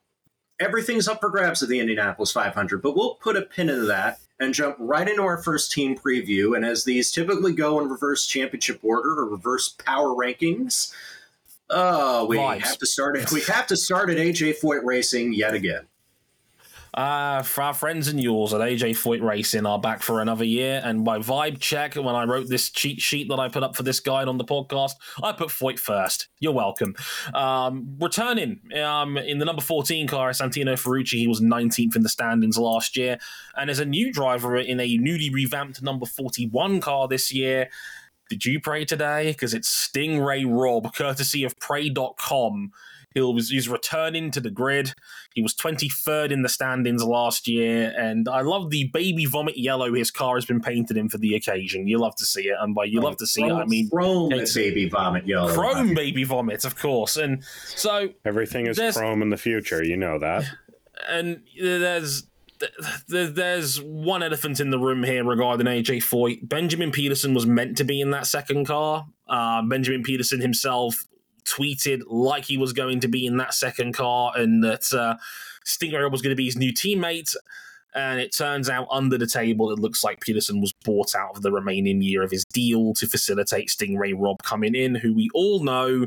Speaker 2: everything's up for grabs at the Indianapolis 500. But we'll put a pin in that and jump right into our first team preview. And as these typically go in reverse championship order or reverse power rankings, oh, we Vibes. have to start. We have to start at AJ Foyt Racing yet again.
Speaker 1: Uh, for our friends and yours at AJ Foyt Racing are back for another year. And my vibe check, when I wrote this cheat sheet that I put up for this guide on the podcast, I put Foyt first. You're welcome. Um, returning um, in the number 14 car, Santino Ferrucci, he was 19th in the standings last year. And as a new driver in a newly revamped number 41 car this year, did you pray today? Because it's Sting Ray Robb, courtesy of Pray.com he was he's returning to the grid. He was 23rd in the standings last year, and I love the baby vomit yellow his car has been painted in for the occasion. You love to see it, and by you love to see
Speaker 2: chrome,
Speaker 1: it, I mean
Speaker 2: chrome baby vomit yellow,
Speaker 1: chrome baby vomit, of course. And so
Speaker 3: everything is chrome in the future. You know that.
Speaker 1: And there's there's one elephant in the room here regarding AJ Foyt. Benjamin Pedersen was meant to be in that second car. Uh, Benjamin Pedersen himself tweeted like he was going to be in that second car and that uh, Stingray was going to be his new teammate. And it turns out under the table, it looks like Pedersen was bought out of the remaining year of his deal to facilitate Sting Ray Robb coming in, who we all know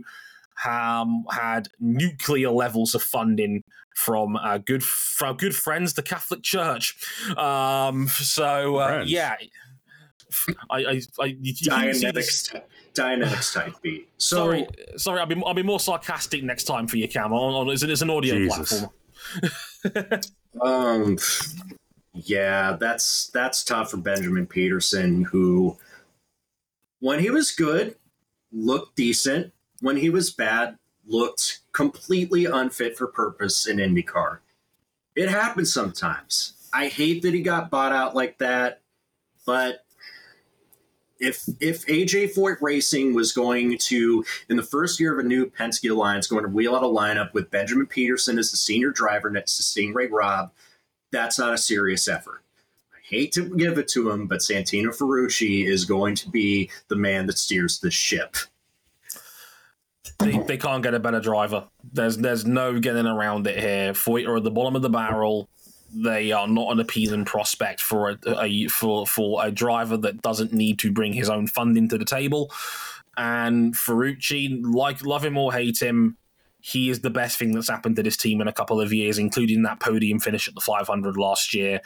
Speaker 1: um, had nuclear levels of funding from our good from good friends, the Catholic Church. Um, so uh, yeah, I, I, I you,
Speaker 2: Dianetics, Dianetics type beat. So,
Speaker 1: sorry, sorry, I'll be I'll be more sarcastic next time for you, Cam. On, on it's, it's an audio Jesus.
Speaker 2: platform. um, yeah, that's that's tough for Benjamin Pedersen, who, when he was good, looked decent. When he was bad, looked completely unfit for purpose in IndyCar. It happens sometimes. I hate that he got bought out like that, but if if AJ Foyt Racing was going to, in the first year of a new Penske Alliance, going to wheel out a lineup with Benjamin Pedersen as the senior driver next to Sting Ray Robb, that's not a serious effort. I hate to give it to him, but Santino Ferrucci is going to be the man that steers the ship.
Speaker 1: They, they can't get a better driver. There's there's no getting around it here. Foyt are at the bottom of the barrel they are not an appealing prospect for a, a, for for a driver that doesn't need to bring his own funding to the table. And Ferrucci, like love him or hate him, he is the best thing that's happened to this team in a couple of years, including that podium finish at the 500 last year.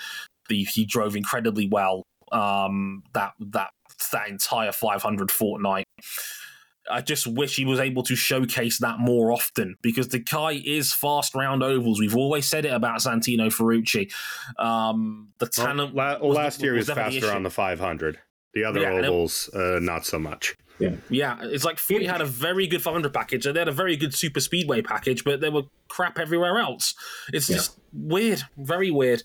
Speaker 1: The, he drove incredibly well um, that that that entire 500 fortnight. I just wish he was able to showcase that more often because the guy is fast round ovals. We've always said it about Santino Ferrucci. Um, the talent.
Speaker 3: Well, la- last year was, was faster on the 500. The other yeah, ovals, it, uh, not so much.
Speaker 1: Yeah, yeah. It's like Foyt had a very good 500 package, and they had a very good super speedway package, but they were crap everywhere else. It's yeah. just weird, very weird.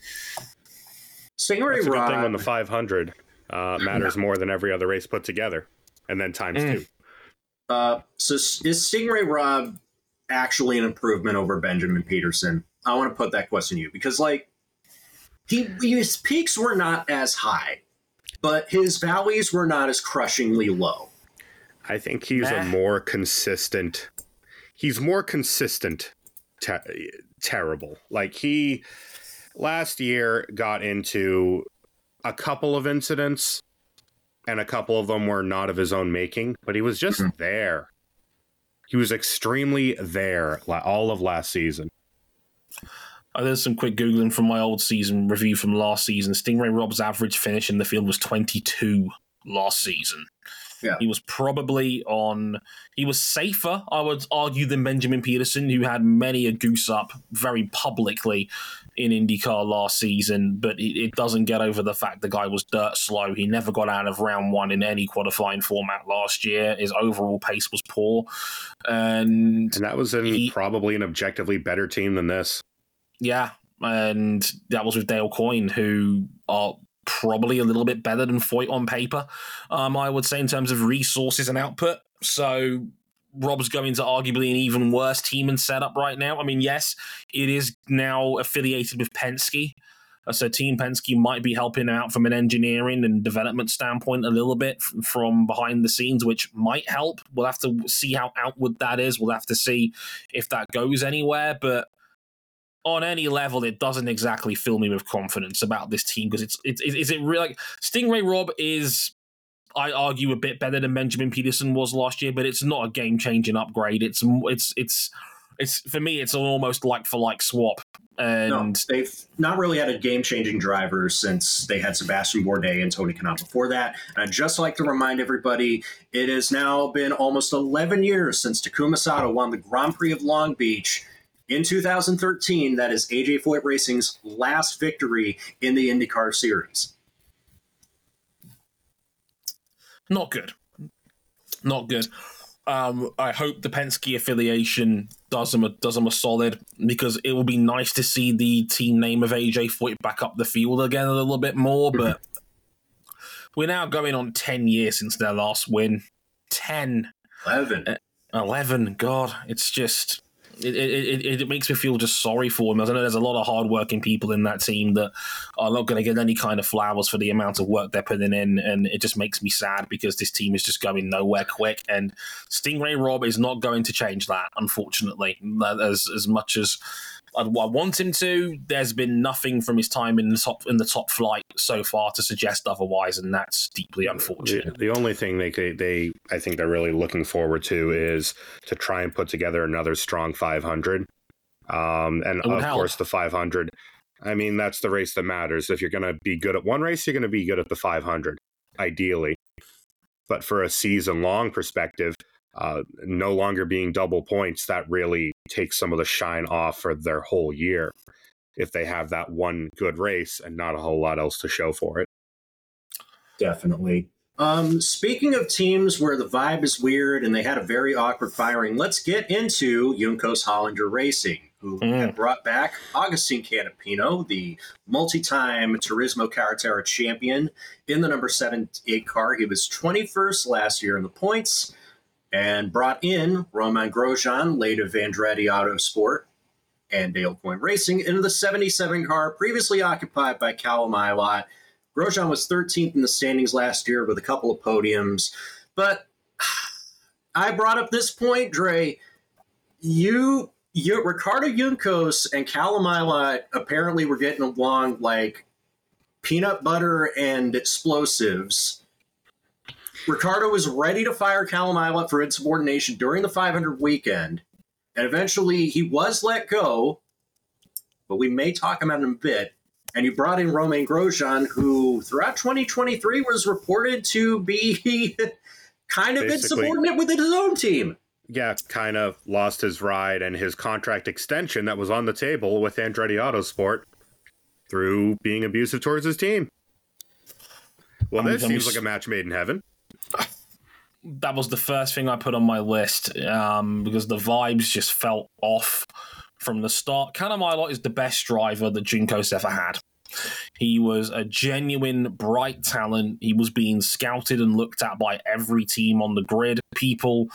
Speaker 2: Stingray That's a good
Speaker 3: thing when the 500 uh, matters more than every other race put together, and then times mm. two.
Speaker 2: Uh, so is Sting Ray Robb actually an improvement over Benjamin Pedersen? I want to put that question to you because, like, he his peaks were not as high, but his valleys were not as crushingly low.
Speaker 3: I think he's a more consistent. He's more consistent. Te- terrible. Like he last year got into a couple of incidents and a couple of them were not of his own making, but he was just mm-hmm. there. He was extremely there all of last season.
Speaker 1: I did some quick googling from my old season review from last season. Sting Ray Robb's average finish in the field was 22 last season.
Speaker 2: Yeah.
Speaker 1: He was probably on. He was safer, I would argue, than Benjamin Pedersen, who had many a goose up very publicly in IndyCar last season. But it, it doesn't get over the fact the guy was dirt slow. He never got out of round one in any qualifying format last year. His overall pace was poor, and
Speaker 3: And that was in
Speaker 1: He-
Speaker 3: probably an objectively better team than this.
Speaker 1: Yeah, and that was with Dale Coyne, who are probably a little bit better than Foyt on paper. Um, I would say in terms of resources and output. So Rob's going to arguably an even worse team and setup right now. I mean, yes, it is now affiliated with Penske. Uh, So Team Penske might be helping out from an engineering and development standpoint a little bit from behind the scenes, which might help. We'll have to see how outward that is. We'll have to see if that goes anywhere. But on any level, it doesn't exactly fill me with confidence about this team because it's, it's is it really like Sting Ray Robb is. I argue a bit better than Benjamin Pedersen was last year, but it's not a game changing upgrade. It's it's it's it's for me, it's an almost like for like swap.
Speaker 2: No,
Speaker 1: And
Speaker 2: they've not really had a game changing driver since they had Sebastian Bourdais and Tony Kanaan before that. And I'd just like to remind everybody it has now been almost 11 years since Takuma Sato won the Grand Prix of Long Beach in 2013. That is AJ Foyt Racing's last victory in the IndyCar series.
Speaker 1: Not good. Not good. Um, I hope the Penske affiliation does them a, does them a solid because it will be nice to see the team name of AJ Foyt back up the field again a little bit more. But we're now going on ten years since their last win. 10,
Speaker 2: 11.
Speaker 1: 11. God, it's just it, it, it, makes me feel just sorry for them. I know there's a lot of hardworking people in that team that are not going to get any kind of flowers for the amount of work they're putting in, and it just makes me sad because this team is just going nowhere quick. And Sting Ray Robb is not going to change that, unfortunately. As as much as I, I want him to, there's been nothing from his time in the top in the top flight so far to suggest otherwise, and that's deeply unfortunate.
Speaker 3: the only thing they could- they I think they're really looking forward to is to try and put together another strong 500. Um, and of
Speaker 1: help.
Speaker 3: course, the 500. I mean, that's the race that matters. If you're going to be good at one race, you're going to be good at the 500, ideally. But for a season long perspective, uh, no longer being double points, that really takes some of the shine off for their whole year. If they have that one good race and not a whole lot else to show for it.
Speaker 2: Definitely. Um, speaking of teams where the vibe is weird and they had a very awkward firing, let's get into Juncos Hollinger Racing, who
Speaker 1: Mm.
Speaker 2: had brought back Augustine Canapino, the multi-time Turismo Carretera champion in the number 7-8 car. He was 21st last year in the points and brought in Romain Grosjean, late of Andretti Autosport, and Dale Coyne Racing into the 77 car previously occupied by Callum Ilott. Grosjean was 13th in the standings last year with a couple of podiums. But I brought up this point, Dre. You, you Ricardo Juncos and Callum Ilott apparently were getting along like peanut butter and explosives. Ricardo was ready to fire Callum Ilott for insubordination during the 500 weekend, and eventually he was let go. But we may talk about him a bit and you brought in Romain Grosjean, who throughout 2023 was reported to be kind of
Speaker 3: Basically-
Speaker 2: insubordinate within his own team.
Speaker 3: yeah, kind of lost his ride and his contract extension that was on the table with Andretti Autosport through being abusive towards his team. Well,
Speaker 1: I'm-
Speaker 3: this seems
Speaker 1: s-
Speaker 3: like a match made in heaven.
Speaker 1: That was the first thing I put on my list um, because the vibes just felt off from the start. Ilott is the best driver that Juncos ever had. He was a genuine, bright talent. He was being scouted and looked at by every team on the grid. People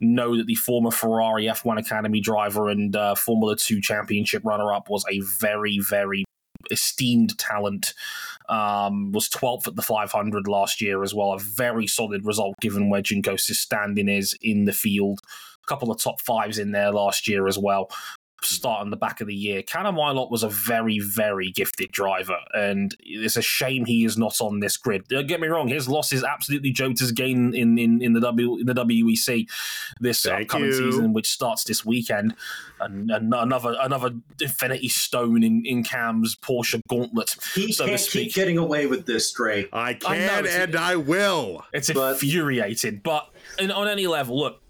Speaker 1: know that the former Ferrari F1 Academy driver and uh, Formula 2 championship runner up was a very, very esteemed talent. Um, was 12th at the 500 last year as well. A very solid result given where Juncos' standing is in the field. A couple of top fives in there last year as well. Start on the back of the year. Callum Ilott was a very, very gifted driver, and it's a shame he is not on this grid. Don't get me wrong, his loss is absolutely Jota's gain in, in, in the W in the WEC this
Speaker 3: Thank
Speaker 1: upcoming
Speaker 3: you.
Speaker 1: season, which starts this weekend. And, and another another Infinity Stone in, in Cam's Porsche Gauntlet.
Speaker 2: He
Speaker 1: so to
Speaker 2: can't
Speaker 1: speak.
Speaker 2: keep getting away with this, Dre.
Speaker 3: I
Speaker 1: I
Speaker 3: can
Speaker 1: it's-
Speaker 3: and I will.
Speaker 1: It's
Speaker 2: But-
Speaker 1: infuriating. But in, on any level, look,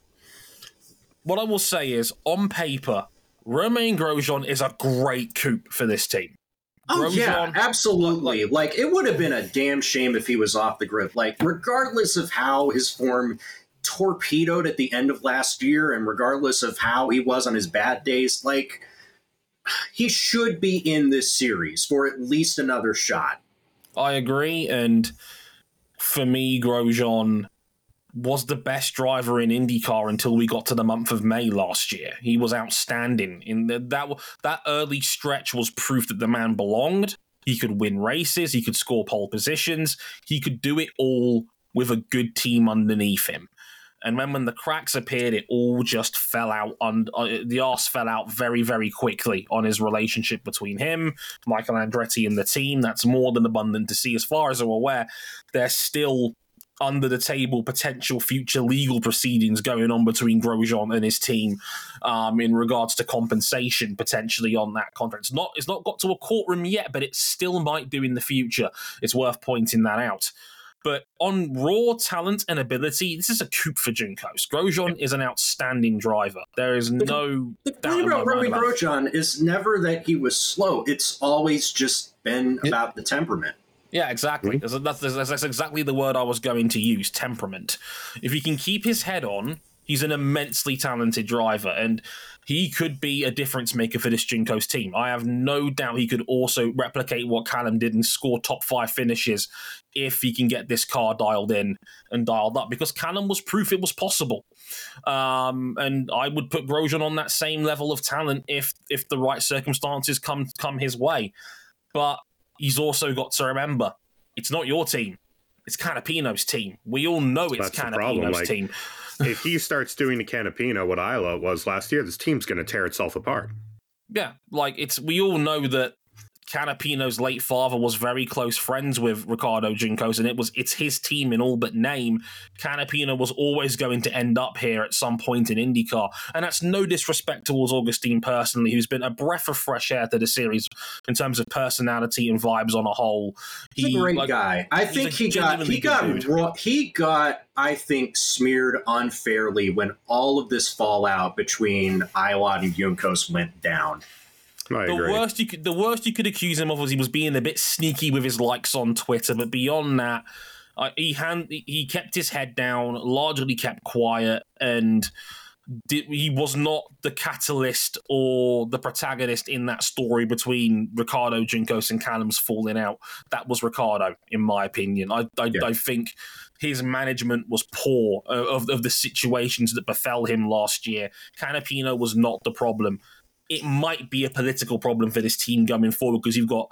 Speaker 1: what I will say is, on paper, Romain Grosjean is a great coup for this team.
Speaker 2: Oh yeah,
Speaker 1: Grosjean-
Speaker 2: absolutely. Like it would have been a damn shame if he was off the grid. Like regardless of how his form torpedoed at the end of last year, and regardless of how he was on his bad days, like he should be in this series for at least another shot.
Speaker 1: I agree, and for me, Grosjean was the best driver in IndyCar until we got to the month of May last year. He was outstanding. In the, that that early stretch was proof that the man belonged. He could win races. He could score pole positions. He could do it all with a good team underneath him. And when, when the cracks appeared, it all just fell out. On uh, the arse fell out very, very quickly on his relationship between him, Michael Andretti, and the team. That's more than abundant to see. As far as I'm aware, they're still under the table potential future legal proceedings going on between Grosjean and his team um, in regards to compensation potentially on that contract. It's not it's not got to a courtroom yet, but it still might do in the future. It's worth pointing that out. But on raw talent and ability, this is a coup for Juncos. Grosjean is an outstanding driver. There is no
Speaker 2: The
Speaker 1: doubt
Speaker 2: thing about
Speaker 1: mind
Speaker 2: Romy. Grosjean is never that he was slow. It's always just been
Speaker 1: Yeah.
Speaker 2: about the temperament.
Speaker 1: Yeah, exactly. That's, that's, that's, that's exactly the word I was going to use temperament. If he can keep his head on, he's an immensely talented driver, and he could be a difference maker for this Juncos team. I have no doubt he could also replicate what Callum did and score top five finishes if he can get this car dialed in and dialed up, because Callum was proof it was possible. Um, and I would put Grosjean on that same level of talent if if the right circumstances come come his way. But he's also got to remember it's not your team. It's Canapino's team. We all know it's
Speaker 3: That's
Speaker 1: Canapino's
Speaker 3: like-
Speaker 1: team.
Speaker 3: if he starts doing to Canapino what Isla was last year, this team's going to tear itself apart.
Speaker 1: Yeah, like it's we all know that Canapino's late father was very close friends with Ricardo Juncos, and it was it's his team in all but name. Canapino was always going to end up here at some point in IndyCar, and that's no disrespect towards Augustine personally, who's been a breath of fresh air to the series in terms of personality and vibes on a whole.
Speaker 2: He's a great
Speaker 1: like,
Speaker 2: guy. I think he got he got raw, he got I think smeared unfairly when all of this fallout between Ilott and Juncos went down.
Speaker 3: I
Speaker 1: The
Speaker 3: agree.
Speaker 1: worst you could the worst you could accuse him of was he was being a bit sneaky with his likes on Twitter, but beyond that, uh, he hand he kept his head down, largely kept quiet, and did, he was not the catalyst or the protagonist in that story between Ricardo Juncos and Callum's falling out. That was Ricardo, in my opinion. I I,
Speaker 2: Yeah.
Speaker 1: I think his management was poor uh, of, of the situations that befell him last year. Canapino was not the problem it might be a political problem for this team going forward because you've got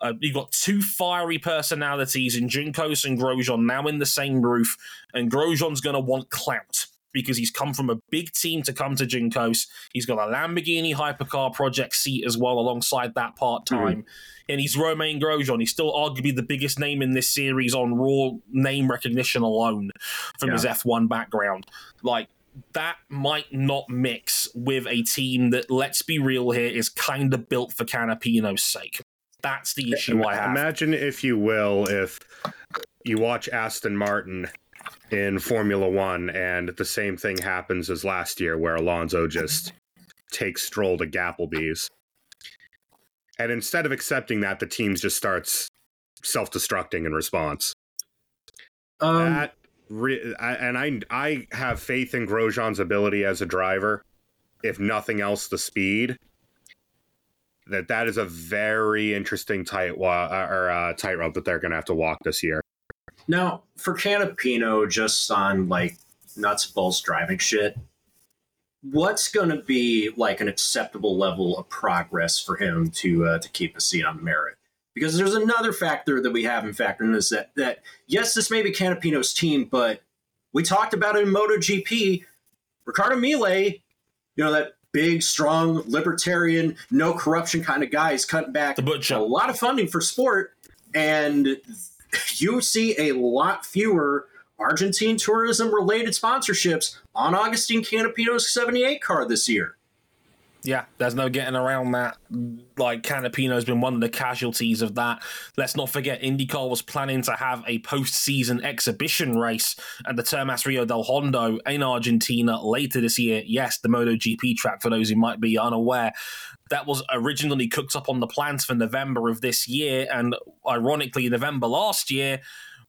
Speaker 1: uh, you've got two fiery personalities in Juncos and Grosjean now in the same roof, and Grosjean's going to want clout because he's come from a big team to come to Juncos. He's got a Lamborghini hypercar project seat as well alongside that part time. And he's Romain Grosjean. He's still arguably the biggest name in this series on raw name recognition alone from his F1 background. Like, that might not mix with a team that, let's be real here, is kind of built for Canapino's sake. That's the issue I have.
Speaker 3: Imagine, if you will, if you watch Aston Martin in Formula One and the same thing happens as last year where Alonso just takes Stroll to Gapplebee's. And instead of accepting that, the team just starts self destructing in response.
Speaker 2: Um,
Speaker 3: that re- I, and I I have faith in Grosjean's ability as a driver, if nothing else, the speed. That that is a very interesting tight wa- uh, or uh, tightrope that they're going to have to walk this year.
Speaker 2: now for Canapino, just on like nuts bolts driving shit. What's going to be like an acceptable level of progress for him to uh, to keep a seat on merit? Because there's another factor that we haven't factored in is that that yes, this may be Canapino's team, but we talked about it in MotoGP. Ricardo Milei, you know that big, strong, libertarian, no corruption kind of guy. He's cutting back
Speaker 1: The butcher.
Speaker 2: a lot of funding for sport, and you see a lot fewer Argentine tourism related sponsorships on Augustine Canapino's 78 car this year.
Speaker 1: Yeah, there's no getting around that. Like Canapino's been one of the casualties of that. Let's not forget IndyCar was planning to have a postseason exhibition race at the Termas Rio del Hondo in Argentina later this year. Yes, the MotoGP track for those who might be unaware. That was originally cooked up on the plans for November of this year, and ironically, November last year,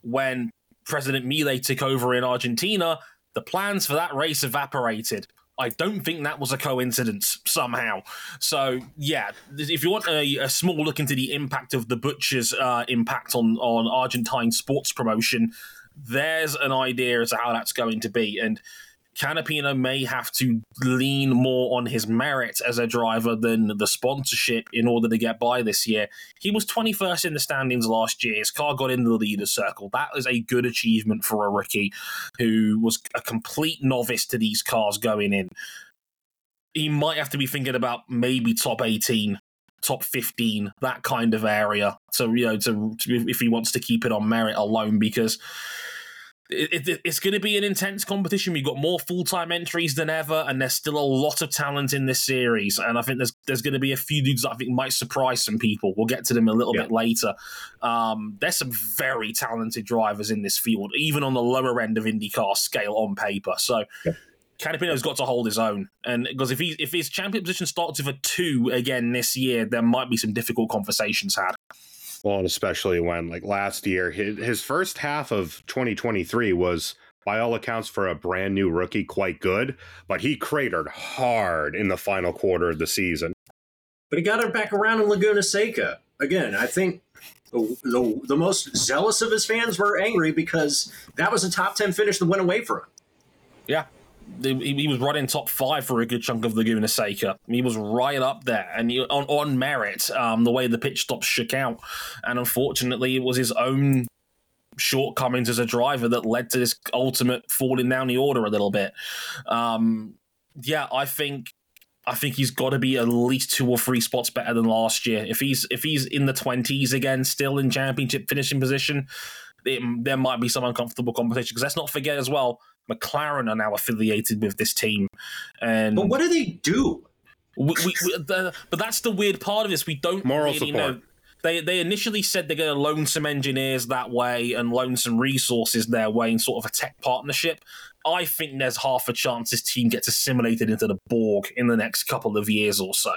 Speaker 1: when President Milei took over in Argentina, the plans for that race evaporated. I don't think that was a coincidence somehow. So yeah, if you want a, a small look into the impact of the butchers' uh, impact on on Argentine sports promotion, there's an idea as to how that's going to be. And Canapino may have to lean more on his merit as a driver than the sponsorship in order to get by this year. He was 21st in the standings last year. His car got in the leader's circle. That is a good achievement for a rookie who was a complete novice to these cars going in. He might have to be thinking about maybe top 18 top 15 that kind of area so you know to, to if he wants to keep it on merit alone because it, it, it's going to be an intense competition. We've got more full time entries than ever, and there's still a lot of talent in this series. And I think there's there's going to be a few dudes that I think might surprise some people. We'll get to them a little
Speaker 2: Yeah.
Speaker 1: bit later. Um, there's some very talented drivers in this field, even on the lower end of IndyCar scale on paper. So.
Speaker 2: Yeah.
Speaker 1: Canapino's got to hold his own, and because if he if his champion position starts with a two again this year, there might be some difficult conversations had.
Speaker 3: Well, and especially when, like last year, his, his first half of 2023 was, by all accounts, for a brand new rookie, quite good, but he cratered hard in the final quarter of the season.
Speaker 2: But he got it back around in Laguna Seca. Again, I think the, the, the most zealous of his fans were angry because that was a top 10 finish that went away for him.
Speaker 1: Yeah. He, was running top five for a good chunk of Laguna Seca. He was right up there, and he, on on merit, um, the way the pitch stops shook out, and unfortunately, it was his own shortcomings as a driver that led to this ultimate falling down the order a little bit. Um, yeah, I think I think he's got to be at least two or three spots better than last year. If he's if he's in the twenties again, still in championship finishing position, it, there might be some uncomfortable competition. Because let's not forget as well, McLaren are now affiliated with this team, and
Speaker 2: But what do they do?
Speaker 1: we, we, we, the, but that's the weird part of this. We don't
Speaker 3: Moral
Speaker 1: really
Speaker 3: support.
Speaker 1: know. They they initially said they're going to loan some engineers that way and loan some resources their way in sort of a tech partnership. I think there's half a chance this team gets assimilated into the Borg in the next couple of years or so.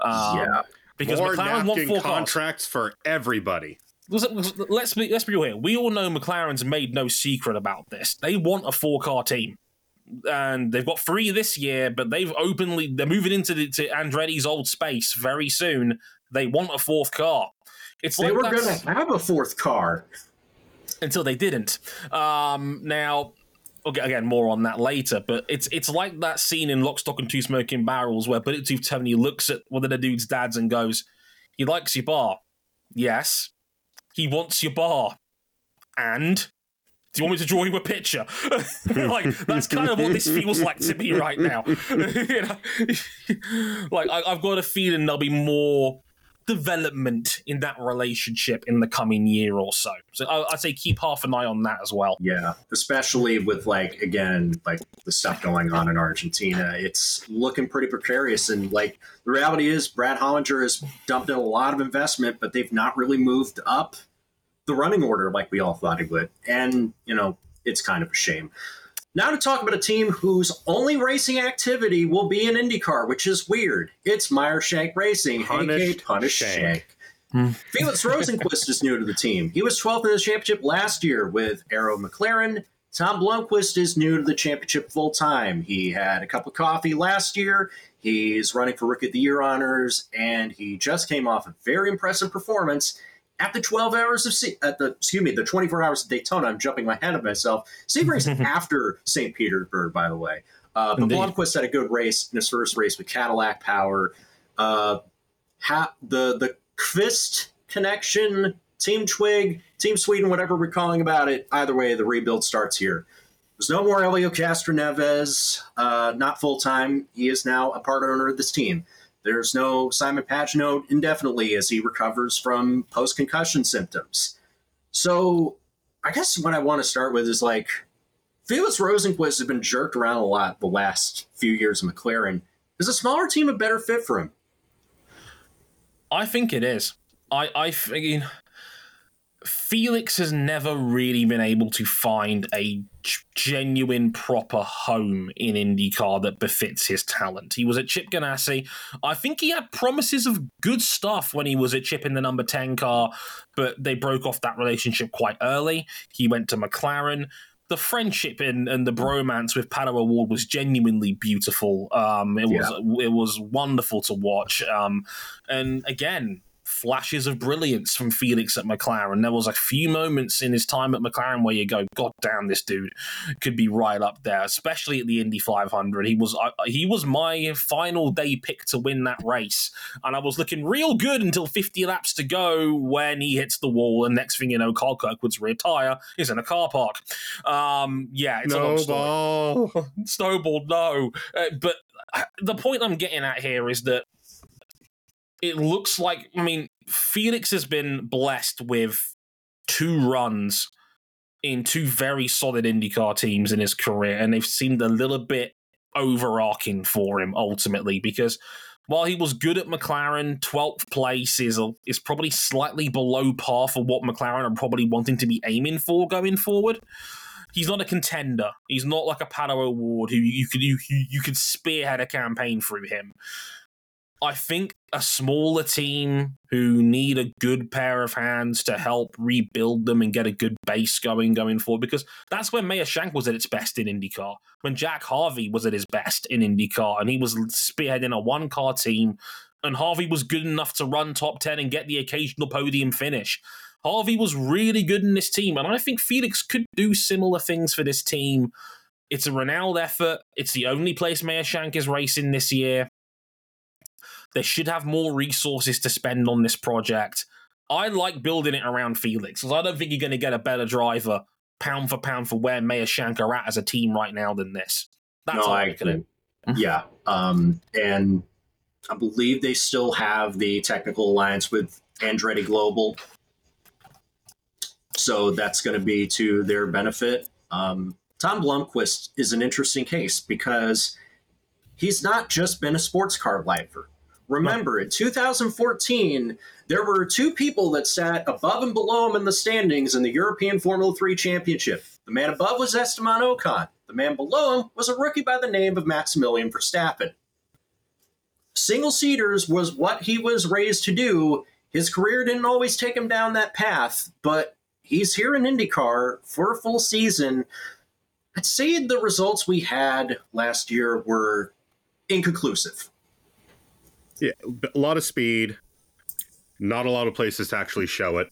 Speaker 1: Um,
Speaker 2: yeah.
Speaker 1: because
Speaker 3: More
Speaker 1: McLaren want
Speaker 3: napkin
Speaker 1: four cars.
Speaker 3: contracts for everybody.
Speaker 1: Was it- was- Let's be let's be real here. We all know McLaren's made no secret about this. They want a four car team, and they've got three this year. But they've openly they're moving into the, to Andretti's old space very soon. They want a fourth car. It's
Speaker 2: They
Speaker 1: like
Speaker 2: were going to have a fourth car.
Speaker 1: until they didn't. Um, now, okay, again, more on that later. But it's it's like that scene in Lock, Stock, and Two Smoking Barrels where Bullet Tooth Tony looks at one of the dude's dads and goes, "He likes your bar, yes. He wants your bar, and." Do you want me to draw you a picture? like that's kind of what this feels like to me right now. you know? like I, I've got a feeling there'll be more development in that relationship in the coming year or so. So I, I'd say keep half an eye on that as well.
Speaker 2: Yeah, especially with like again like the stuff going on in Argentina, it's looking pretty precarious. And like the reality is, Brad Hollinger has dumped in a lot of investment, but they've not really moved up the running order like we all thought he would. And you know, it's kind of a shame. Now to talk about a team whose only racing activity will be in IndyCar, which is weird. It's Meyer Shank Racing, aka Punish
Speaker 3: Shank.
Speaker 2: Shank. Felix Rosenqvist is new to the team. He was 12th in the championship last year with Arrow McLaren. Tom Blomqvist is new to the championship full time. He had a cup of coffee last year. He's running for Rookie of the Year honors, and he just came off a very impressive performance at the 12 hours of Se- at the excuse me the 24 hours of Daytona. I'm jumping my head of myself. Sebring's after St. Petersburg, by the way. Uh, but
Speaker 1: Indeed.
Speaker 2: Blomqvist had a good race in his first race with Cadillac Power. Uh, ha- the the Kvist connection, Team Twig, Team Sweden, whatever we're calling about it. Either way, the rebuild starts here. There's no more Elio Castroneves, uh, not full time. He is now a part owner of this team. There's no Simon Pagenaud indefinitely as he recovers from post concussion symptoms. So, I guess what I want to start with is like Felix Rosenqvist has been jerked around a lot the last few years of McLaren. Is a smaller team a better fit for him?
Speaker 1: I think it is. I I mean, Felix has never really been able to find a genuine, proper home in IndyCar that befits his talent. He was at Chip Ganassi. I think he had promises of good stuff when he was at Chip in the number 10 car, but they broke off that relationship quite early. He went to McLaren the friendship and, and the bromance with Pato O'Ward was genuinely beautiful. Um, it was yeah. it was wonderful to watch. Um, and again, flashes of brilliance from Felix at McLaren. There was a few moments in his time at McLaren where you go, God damn, this dude could be right up there, especially at the Indy 500. He was uh, he was my final day pick to win that race, and I was looking real good until 50 laps to go when he hits the wall, and next thing you know, Carl Kirkwood's rear tire is in a car park. Um, yeah, it's
Speaker 3: no a long story. Ball.
Speaker 1: Snowball, no. Uh, but uh, the point I'm getting at here is that it looks like I mean Felix has been blessed with two runs in two very solid IndyCar teams in his career, and they've seemed a little bit overarching for him ultimately because while he was good at McLaren, 12th place is is probably slightly below par for what McLaren are probably wanting to be aiming for going forward. He's not a contender. He's not like a Pato O'Ward who you could you you could spearhead a campaign through him. I think a smaller team who need a good pair of hands to help rebuild them and get a good base going going forward because that's when Meyer Shank was at its best in IndyCar. When Jack Harvey was at his best in IndyCar and he was spearheading a one car team and Harvey was good enough to run top 10 and get the occasional podium finish. Harvey was really good in this team and I think Felix could do similar things for this team. It's a Renault effort. It's the only place Meyer Shank is racing this year. They should have more resources to spend on this project. I like building it around Felix because I don't think you're going to get a better driver pound for pound for where Meyer Shank are at as a team right now than this. That's no, I agree.
Speaker 2: yeah. Um, and I believe they still have the technical alliance with Andretti Global. So that's going to be to their benefit. Um, Tom Blomqvist is an interesting case because he's not just been a sports car driver. Remember, in 2014, there were two people that sat above and below him in the standings in the European Formula 3 Championship. The man above was Esteban Ocon. The man below him was a rookie by the name of Maximilian Verstappen. Single seaters was what he was raised to do. His career didn't always take him down that path, but he's here in IndyCar for a full season. I'd say the results we had last year were inconclusive.
Speaker 3: Yeah, a lot of speed. Not a lot of places to actually show it.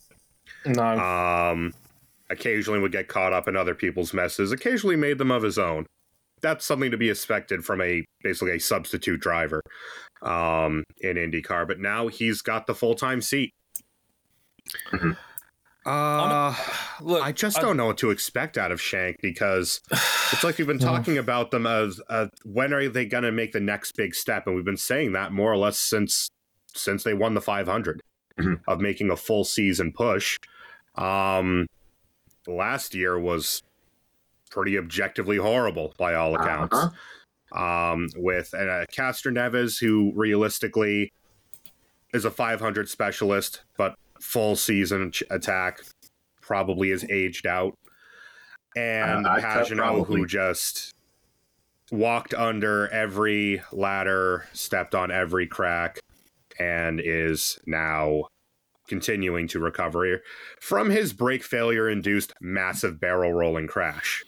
Speaker 1: No.
Speaker 3: Um, occasionally would get caught up in other people's messes. Occasionally made them of his own. That's something to be expected from a basically a substitute driver um, in IndyCar. But now he's got the full time seat. Uh, look, I just don't know what to expect out of Shank because it's like we've been talking about them as uh, when are they going to make the next big step, and we've been saying that more or less since since they won the 500 mm-hmm. of making a full season push. Um, last year was pretty objectively horrible by all accounts. Uh-huh. Um, with uh, Castroneves, who realistically is a 500 specialist, but full season ch- attack probably is aged out. And uh, Pagenaud, who just walked under every ladder, stepped on every crack, and is now continuing to recover from his brake failure induced massive barrel rolling crash.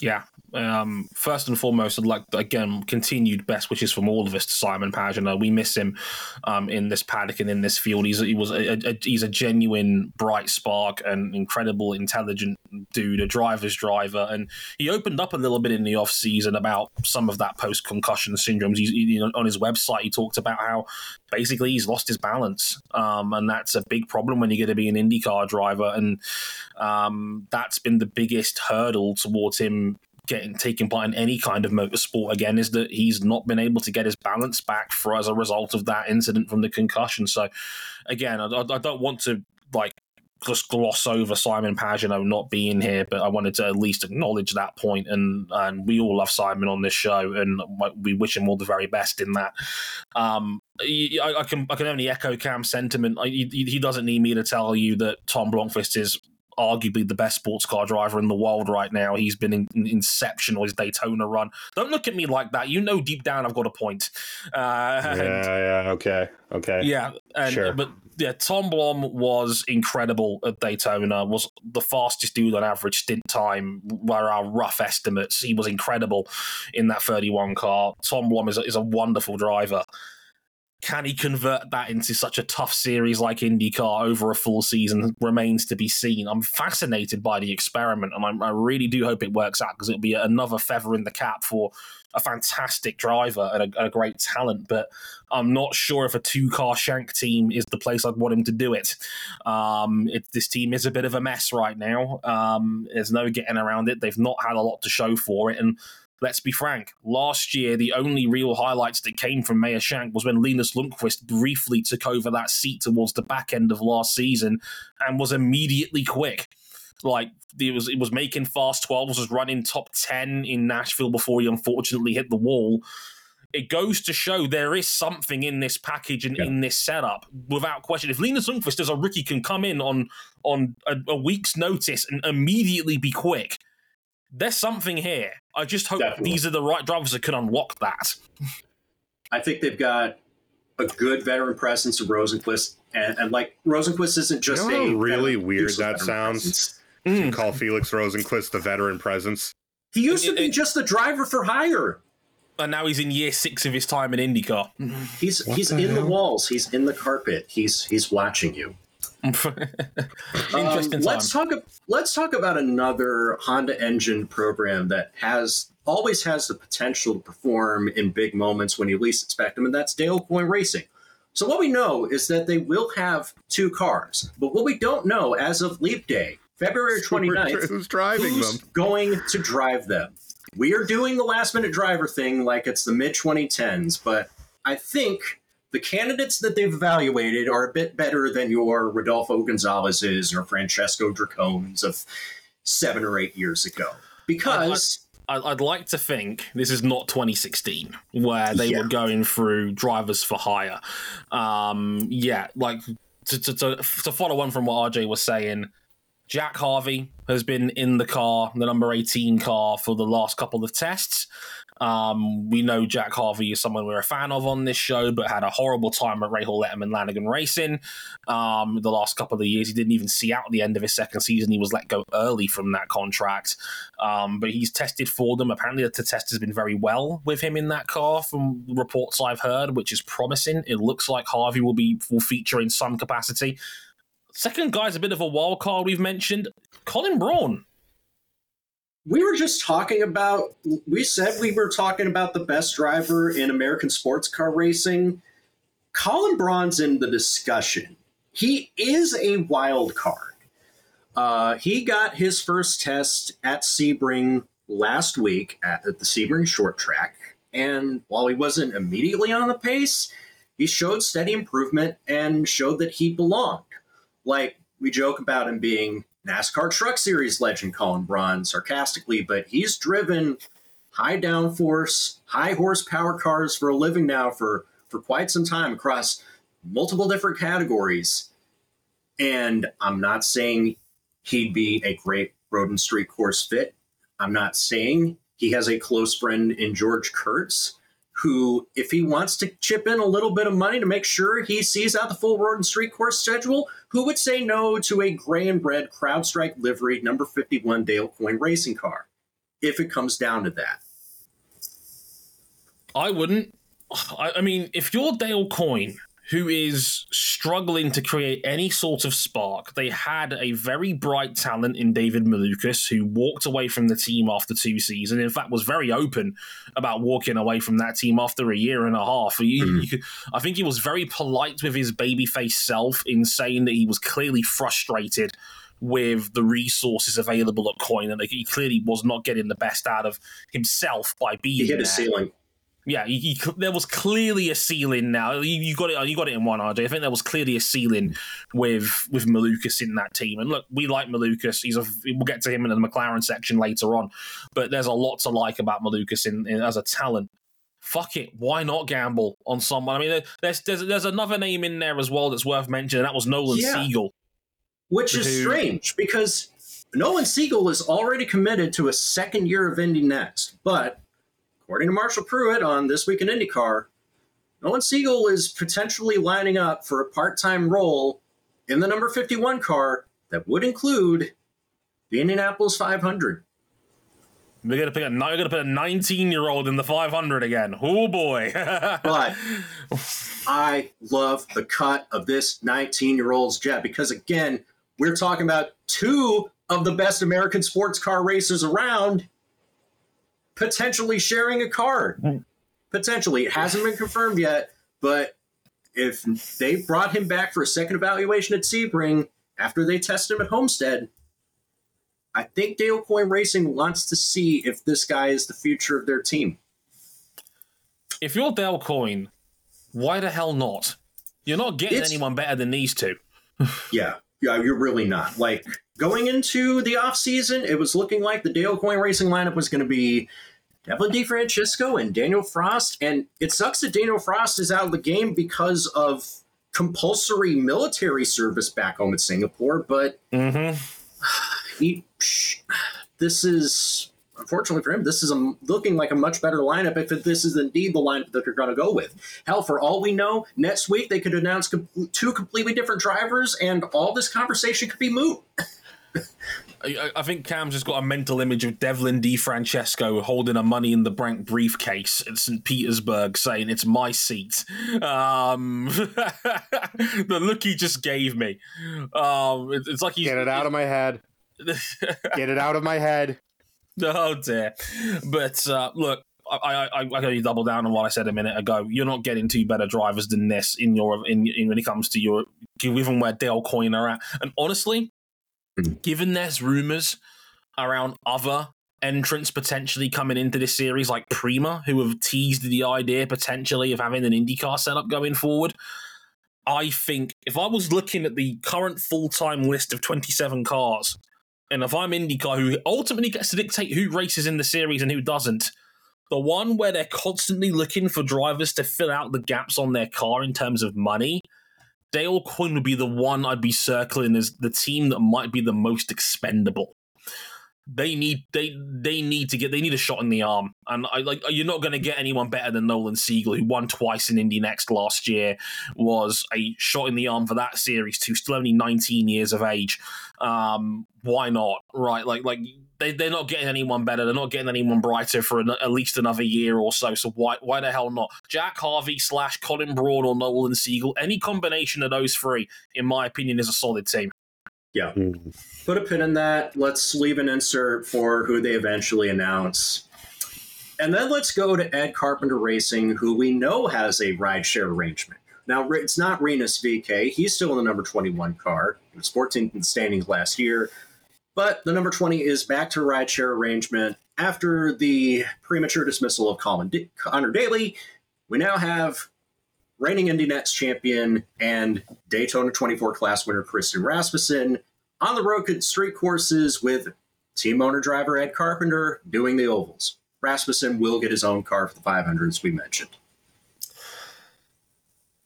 Speaker 1: Yeah, Um, first and foremost, I'd like again continued best wishes from all of us to Simon Pagenaud. We miss him um, in this paddock and in this field. He's he was a, a, he's a genuine bright spark and incredible, intelligent dude, a driver's driver, and he opened up a little bit in the off season about some of that post concussion syndromes. He's he, on his website. He talked about how basically he's lost his balance, um, and that's a big problem when you're going to be an IndyCar driver, and um, that's been the biggest hurdle towards him getting taken part in any kind of motorsport again is that he's not been able to get his balance back for as a result of that incident from the concussion. So again, I, I don't want to like just gloss over Simon Pagenaud not being here, but I wanted to at least acknowledge that point. And and we all love Simon on this show, and we wish him all the very best in that. Um, I, I can I can only echo Cam's sentiment. He, he doesn't need me to tell you that Tom Blomqvist is arguably the best sports car driver in the world right now. He's been in, in exceptional his Daytona run. Don't look at me like that. You know deep down I've got a point.
Speaker 3: Uh, yeah, yeah, okay, okay,
Speaker 1: yeah, and, sure. But yeah, Tom Blom was incredible at Daytona. Was the fastest dude on average stint time. Were our rough estimates. He was incredible in that 31 car. Tom Blom is a, is a wonderful driver can he convert that into such a tough series like IndyCar over a full season remains to be seen. I'm fascinated by the experiment, and I, I really do hope it works out because it'll be another feather in the cap for a fantastic driver and a, a great talent. But I'm not sure if a two car shank team is the place I'd want him to do it. Um, it this team is a bit of a mess right now. Um, there's no getting around it. They've not had a lot to show for it, and let's be frank, last year the only real highlights that came from Meyer Shank was when Linus Lundqvist briefly took over that seat towards the back end of last season and was immediately quick. Like it was, it was making fast 12s, was running top 10 in Nashville before he unfortunately hit the wall. It goes to show there is something in this package and yeah. in this setup, without question. If Linus Lundqvist as a rookie can come in on on a, a week's notice and immediately be quick, there's something here. I just hope Definitely. these are the right drivers that can unlock that.
Speaker 2: I think they've got a good veteran presence of Rosenqvist, and, and like Rosenqvist isn't just
Speaker 3: you know a really weird that sounds. Mm. call Felix Rosenqvist the veteran presence.
Speaker 2: He used to be it, just the driver for hire.
Speaker 1: And now he's in year six of his time in IndyCar.
Speaker 2: He's what he's the in hell? the walls. He's in the carpet. He's he's watching you. um, let's talk. Let's talk about another Honda engine program that has always has the potential to perform in big moments when you least expect them, and that's Dale Coyne Racing. So what we know is that they will have two cars, but what we don't know as of Leap Day, February 29th,
Speaker 3: who's driving
Speaker 2: who's
Speaker 3: them?
Speaker 2: going to drive them. We are doing the last minute driver thing like it's the mid 2010s, but I think the candidates that they've evaluated are a bit better than your Rodolfo Gonzalez's or Francesco Dracone's of seven or eight years ago. Because.
Speaker 1: I'd, I'd like to think this is not 2016 where they yeah. were going through drivers for hire. Um, yeah, like to, to, to, to follow on from what RJ was saying, Jack Harvey has been in the car, the number 18 car, for the last couple of tests. Um, we know Jack Harvey is someone we're a fan of on this show, but had a horrible time at Rahal Letterman Lanigan Racing. Um, the last couple of years, he didn't even see out the end of his second season. He was let go early from that contract. Um, but he's tested for them. Apparently, the test has been very well with him in that car, from reports I've heard, which is promising. It looks like Harvey will be will feature in some capacity. Second guy's a bit of a wild card we've mentioned. Colin Braun
Speaker 2: we were just talking about we said we were talking about the best driver in american sports car racing. Colin braun's in the discussion. He is a wild card. Uh, he got his first test at sebring last week at, at the sebring short track. And while he wasn't immediately on the pace he showed steady improvement and showed that he belonged. Like we joke about him being NASCAR Truck Series legend Colin Braun sarcastically, but he's driven high downforce, high horsepower cars for a living now for, for quite some time across multiple different categories. And I'm not saying he'd be a great road and street course fit. I'm not saying he has a close friend in George Kurtz, who, if he wants to chip in a little bit of money to make sure he sees out the full road and street course schedule, who would say no to a gray and red CrowdStrike livery number 51 Dale Coyne racing car? if it comes down to that.
Speaker 1: I wouldn't. I, I mean, if you're Dale Coyne, who is struggling to create any sort of spark, they had a very bright talent in David Malukas, who walked away from the team after two seasons. In fact, was very open about walking away from that team after a year and a half. Hmm. Could, I think he was very polite with his babyface self in saying that he was clearly frustrated with the resources available at Coyne, and he clearly was not getting the best out of himself by being
Speaker 2: He hit
Speaker 1: there.
Speaker 2: a ceiling.
Speaker 1: Yeah, he, he, there was clearly a ceiling. Now you, you got it. You got it in one, RJ. I think there was clearly a ceiling with with Malukas in that team. And look, we like Malukas. He's a. We'll get to him in the McLaren section later on. But there's a lot to like about Malukas in, in as a talent. Fuck it, why not gamble on someone? I mean, there's there's there's another name in there as well that's worth mentioning. That was Nolan
Speaker 2: Yeah.
Speaker 1: Siegel.
Speaker 2: Which is
Speaker 1: Who-
Speaker 2: strange because Nolan Siegel is already committed to a second year of Indy Next. But according to Marshall Pruett on This Week in IndyCar, Nolan Siegel is potentially lining up for a part time role in the number 51 car that would include the Indianapolis 500.
Speaker 1: We're gonna pick a. We're gonna put a 19 year old in the 500 again. Oh boy!
Speaker 2: But I love the cut of this 19 year old's jet because, again, we're talking about two of the best American sports car racers around potentially sharing a card. Potentially. It hasn't been confirmed yet, but if they brought him back for a second evaluation at Sebring after they test him at Homestead, I think Dale Coyne Racing wants to see if this guy is the future of their team.
Speaker 1: if you're Dale Coyne, why the hell not? You're not getting
Speaker 2: It's-
Speaker 1: anyone better than these two.
Speaker 2: Yeah, yeah, you're really not. Like going into the off season, it was looking like the Dale Coyne Racing lineup was going to be Devlin DeFrancesco and Danial Frost, and it sucks that Danial Frost is out of the game because of compulsory military service back home in Singapore. But
Speaker 1: Mm-hmm.
Speaker 2: he, this is unfortunately for him, this is a, looking like a much better lineup if this is indeed the lineup that they're going to go with. Hell, for all we know, next week they could announce two completely different drivers, and all this conversation could be moot.
Speaker 1: I, I think Cam's just got a mental image of Devlin DeFrancesco holding a Money in the Bank briefcase at St. Petersburg, saying it's my seat. Um, the look he just gave me. Um, it- it's like he's
Speaker 3: Get it out of my head. Get it out of my head.
Speaker 1: Oh dear. But uh, look, I, I, I, I gotta double down on what I said a minute ago. You're not getting two better drivers than this in your in, in when it comes to your given where Dale Coyne are at. And honestly,
Speaker 2: Mhm.
Speaker 1: given there's rumors around other entrants potentially coming into this series, like Prema, who have teased the idea potentially of having an IndyCar setup going forward. I think if I was looking at the current full time list of 27 cars, and if I'm IndyCar, who ultimately gets to dictate who races in the series and who doesn't, the one where they're constantly looking for drivers to fill out the gaps on their car in terms of money, Dale Coyne would be the one I'd be circling as the team that might be the most expendable. They need they they need to get they need a shot in the arm, and I like you're not going to get anyone better than Nolan Siegel, who won twice in Indy Next last year, was a shot in the arm for that series too. Still only 19 years of age. Um, why not? Right, like like they they're not getting anyone better. They're not getting anyone brighter for an, at least another year or so. So why why the hell not? Jack Harvey slash Colin Braun or Nolan Siegel. Any combination of those three, in my opinion, is a solid team. Yeah. Hmm.
Speaker 2: Put a pin in that. Let's leave an insert for who they eventually announce. And then let's go to Ed Carpenter Racing, who we know has a rideshare arrangement. Now, it's not Rinus VeeKay. He's still in the number 21 car. He was 14th in the standings last year. But the number 20 is back to rideshare arrangement. After the premature dismissal of Connor Daly, we now have reigning Indy Next champion and Daytona 24 class winner Christian Rasmussen on the road street courses with team owner driver Ed Carpenter doing the ovals. Rasmussen will get his own car for the 500s we mentioned.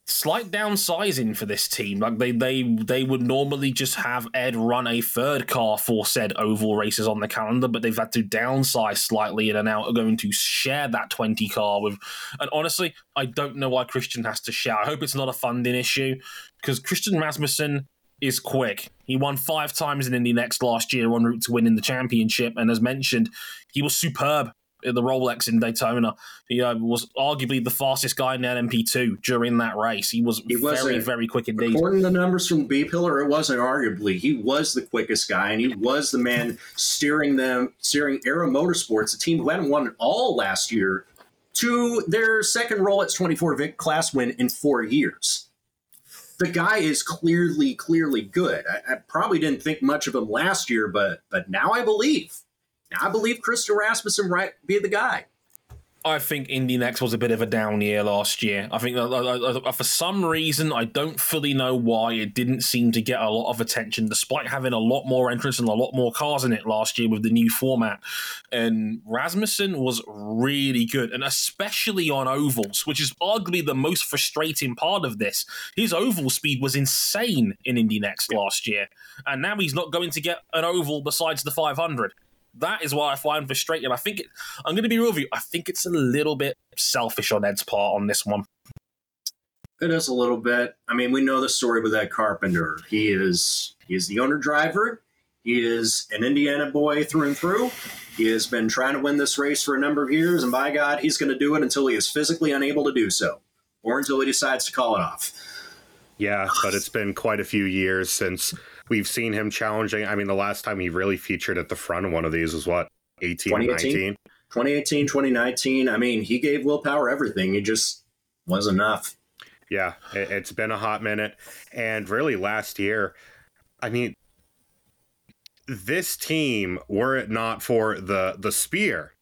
Speaker 1: Slight downsizing for this team. Like they they they would normally just have Ed run a third car for said oval races on the calendar, but they've had to downsize slightly and are now going to share that 20 car with. And honestly, I don't know why Christian has to share. I hope it's not a funding issue because Christian Rasmussen is quick. He won five times in Indy Next last year en route to winning the championship. And as mentioned, he was superb at the Rolex in Daytona. He uh, was arguably the fastest guy in the LMP2 during that race. He was,
Speaker 2: He
Speaker 1: very, very quick indeed.
Speaker 2: According to the numbers from B Pillar, it wasn't arguably. He was the quickest guy, and he was the man steering them, steering Era Motorsports, a team who hadn't won all last year, to their second Rolex 24 Vic class win in four years. The guy is clearly, clearly good. I, I probably didn't think much of him last year, but but now I believe. I believe Christian Rasmussen might be the guy.
Speaker 1: I think Indy Next was a bit of a down year last year. I think uh, uh, for some reason, I don't fully know why it didn't seem to get a lot of attention, despite having a lot more entrants and a lot more cars in it last year with the new format. And Rasmussen was really good, and especially on ovals, which is arguably the most frustrating part of this. His oval speed was insane in Indy Next last year, and now he's not going to get an oval besides the 500 that is what I find frustrating. I think it, I'm going to be real with you. I think it's a little bit selfish on Ed's part on this one.
Speaker 2: It is a little bit. I mean, we know the story with Ed Carpenter. He is he is the owner driver. He is an Indiana boy through and through. He has been trying to win this race for a number of years, and by God, he's going to do it until he is physically unable to do so, or until he decides to call it off.
Speaker 3: Yeah, but it's been quite a few years since we've seen him challenging. I mean, the last time he really featured at the front of one of these was what, 18
Speaker 2: 2018?
Speaker 3: 19?
Speaker 2: 2018, 2019. I mean, he gave Will Power everything. He just was enough.
Speaker 3: Yeah, it, it's been a hot minute. And really, last year, I mean, this team, were it not for the the spear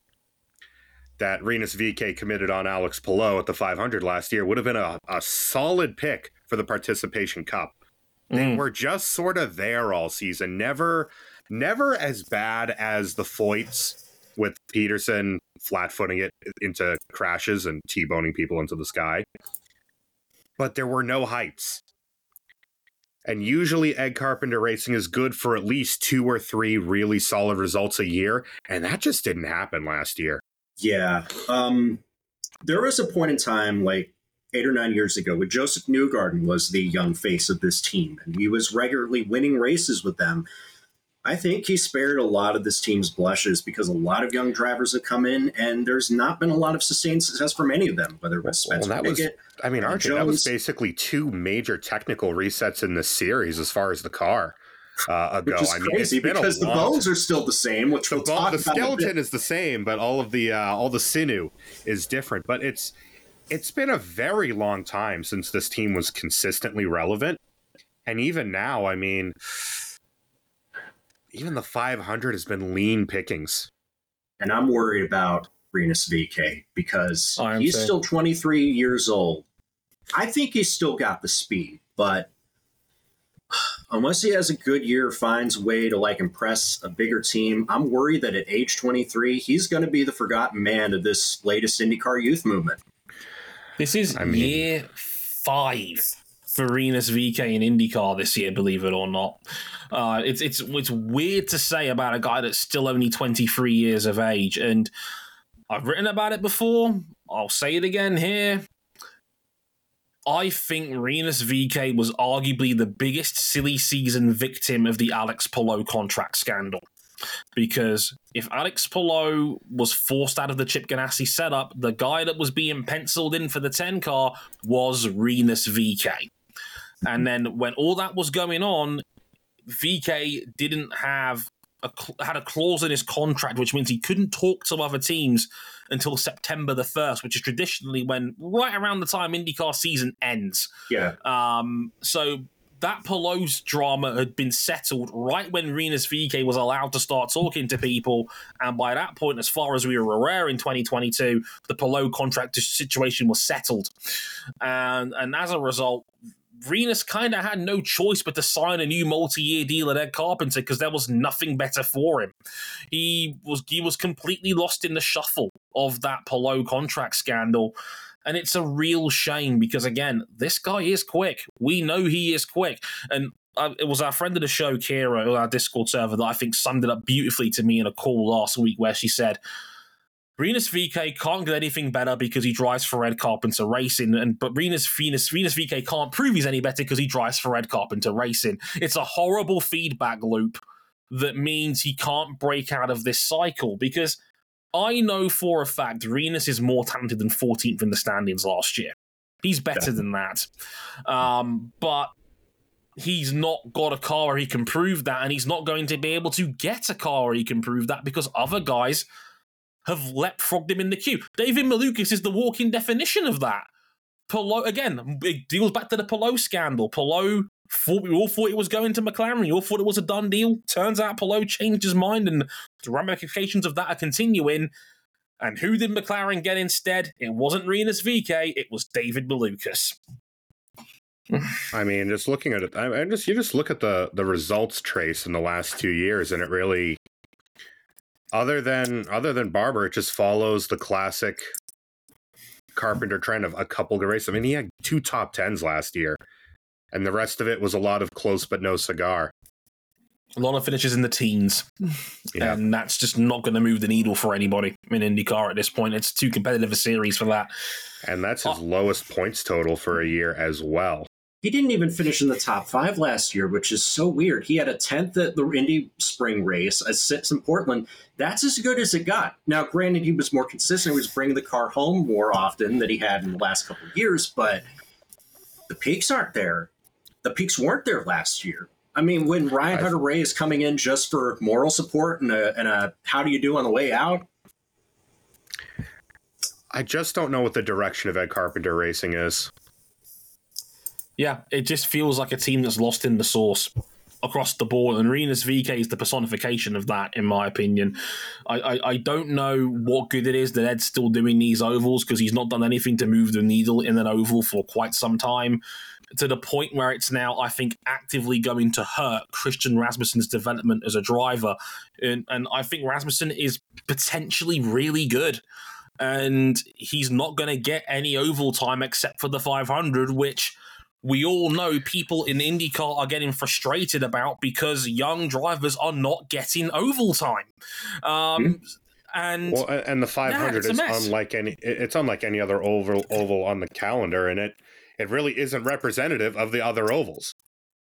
Speaker 3: that Rinus VeeKay committed on Alex Palou at the 500 last year, would have been a, a solid pick for the Participation Cup. They
Speaker 1: Mm.
Speaker 3: were just sort of there all season. Never, never as bad as the Foyts with Pedersen flat footing it into crashes and T-boning people into the sky. But there were no heights. And usually Ed Carpenter Racing is good for at least two or three really solid results a year. And that just didn't happen last year.
Speaker 2: Yeah. Um, there was a point in time, like eight or nine years ago, when Josef Newgarden was the young face of this team, and he was regularly winning races with them. I think he spared a lot of this team's blushes because a lot of young drivers have come in, and there's not been a lot of sustained success for many of them, whether it was
Speaker 3: Well,
Speaker 2: Spencer
Speaker 3: that was- I mean,
Speaker 2: Uh,
Speaker 3: Archie, that was basically two major technical resets in the series as far as the car uh, ago.
Speaker 2: Which is
Speaker 3: I mean,
Speaker 2: crazy because the
Speaker 3: long
Speaker 2: bones are still the same, which
Speaker 3: the,
Speaker 2: we'll
Speaker 3: the
Speaker 2: about. in a bit.
Speaker 3: skeleton is the same, but all of the uh, all the sinew is different. But it's it's been a very long time since this team was consistently relevant, and even now, I mean, even the 500 has been lean pickings.
Speaker 2: and I'm worried about Rinus VeeKay because
Speaker 1: I
Speaker 2: he's
Speaker 1: too.
Speaker 2: still 23 years old. I think he's still got the speed, but unless he has a good year, finds a way to like impress a bigger team, I'm worried that at age 23, he's going to be the forgotten man of this latest IndyCar youth movement.
Speaker 1: This is
Speaker 3: I mean-
Speaker 1: year five for Rinus VeeKay in IndyCar this year, believe it or not. Uh, it's it's it's weird to say about a guy that's still only 23 years of age, and I've written about it before. I'll say it again here. I think Rinus VeeKay was arguably the biggest silly season victim of the Alex Palou contract scandal. Because if Alex Palou was forced out of the Chip Ganassi setup, the guy that was being penciled in for the 10 car was Rinus VeeKay. And then when all that was going on, VeeKay didn't have a, had a clause in his contract which means he couldn't talk to other teams until September the 1st, which is traditionally when right around the time IndyCar season ends.
Speaker 2: Yeah.
Speaker 1: Um, so that Pelosi drama had been settled right when Rinus VeeKay was allowed to start talking to people, and by that point, as far as we were aware in 2022, the Pelosi contract situation was settled, and and as a result. Rinus kind of had no choice but to sign a new multi-year deal at Ed Carpenter because there was nothing better for him. He was he was completely lost in the shuffle of that Pelosi contract scandal, and it's a real shame because, again, this guy is quick. We know he is quick. And uh, it was our friend of the show, Kira, on our Discord server, that I think summed it up beautifully to me in a call last week where she said, Rinus VeeKay can't get anything better because he drives for Red Carpenter Racing, and but Rinus Venus Rinus VeeKay can't prove he's any better because he drives for Red Carpenter Racing. It's a horrible feedback loop that means he can't break out of this cycle because I know for a fact Rinus is more talented than 14th in the standings last year. He's better yeah. than that. Um, but he's not got a car where he can prove that, and he's not going to be able to get a car where he can prove that because other guys have leapfrogged him in the queue. David Malukas is the walking definition of that. Palou, again, it deals back to the Palou scandal. Palou thought we all thought it was going to McLaren. We all thought it was a done deal. Turns out Palou changed his mind, and the ramifications of that are continuing. And who did McLaren get instead? It wasn't Rinus VeeKay. it was David Malukas.
Speaker 3: I mean, just looking at it, I, I just you just look at the the results trace in the last two years, and it really, other than other than Barber, it just follows the classic Carpenter trend of a couple good races. I mean, he had two top tens last year, and the rest of it was a lot of close but no cigar.
Speaker 1: A lot of finishes in the teens, yeah. and that's just not going to move the needle for anybody in IndyCar at this point. It's too competitive a series for that.
Speaker 3: And that's his oh. lowest points total for a year as well.
Speaker 2: He didn't even finish in the top five last year, which is so weird. He had a 10th at the Indy Spring race, a sixth in Portland. That's as good as it got. Now, granted, he was more consistent. He was bringing the car home more often than he had in the last couple of years, but the peaks aren't there. The peaks weren't there last year. I mean, when Ryan Hunter-Reay is coming in just for moral support and a, and a how do you do on the way out,
Speaker 3: I just don't know what the direction of Ed Carpenter Racing is.
Speaker 1: Yeah, it just feels like a team that's lost in the source across the board, and Rinus VeeKay is the personification of that, in my opinion. I, I, I don't know what good it is that Ed's still doing these ovals because he's not done anything to move the needle in an oval for quite some time. To the point where it's now, I think, actively going to hurt Christian Rasmussen's development as a driver. And, and I think Rasmussen is potentially really good and he's not going to get any oval time except for the 500, which we all know people in IndyCar are getting frustrated about because young drivers are not getting oval time. Um, mm And
Speaker 3: well, and the 500 is unlike any it's unlike any other oval oval on the calendar, and it it really isn't representative of the other ovals.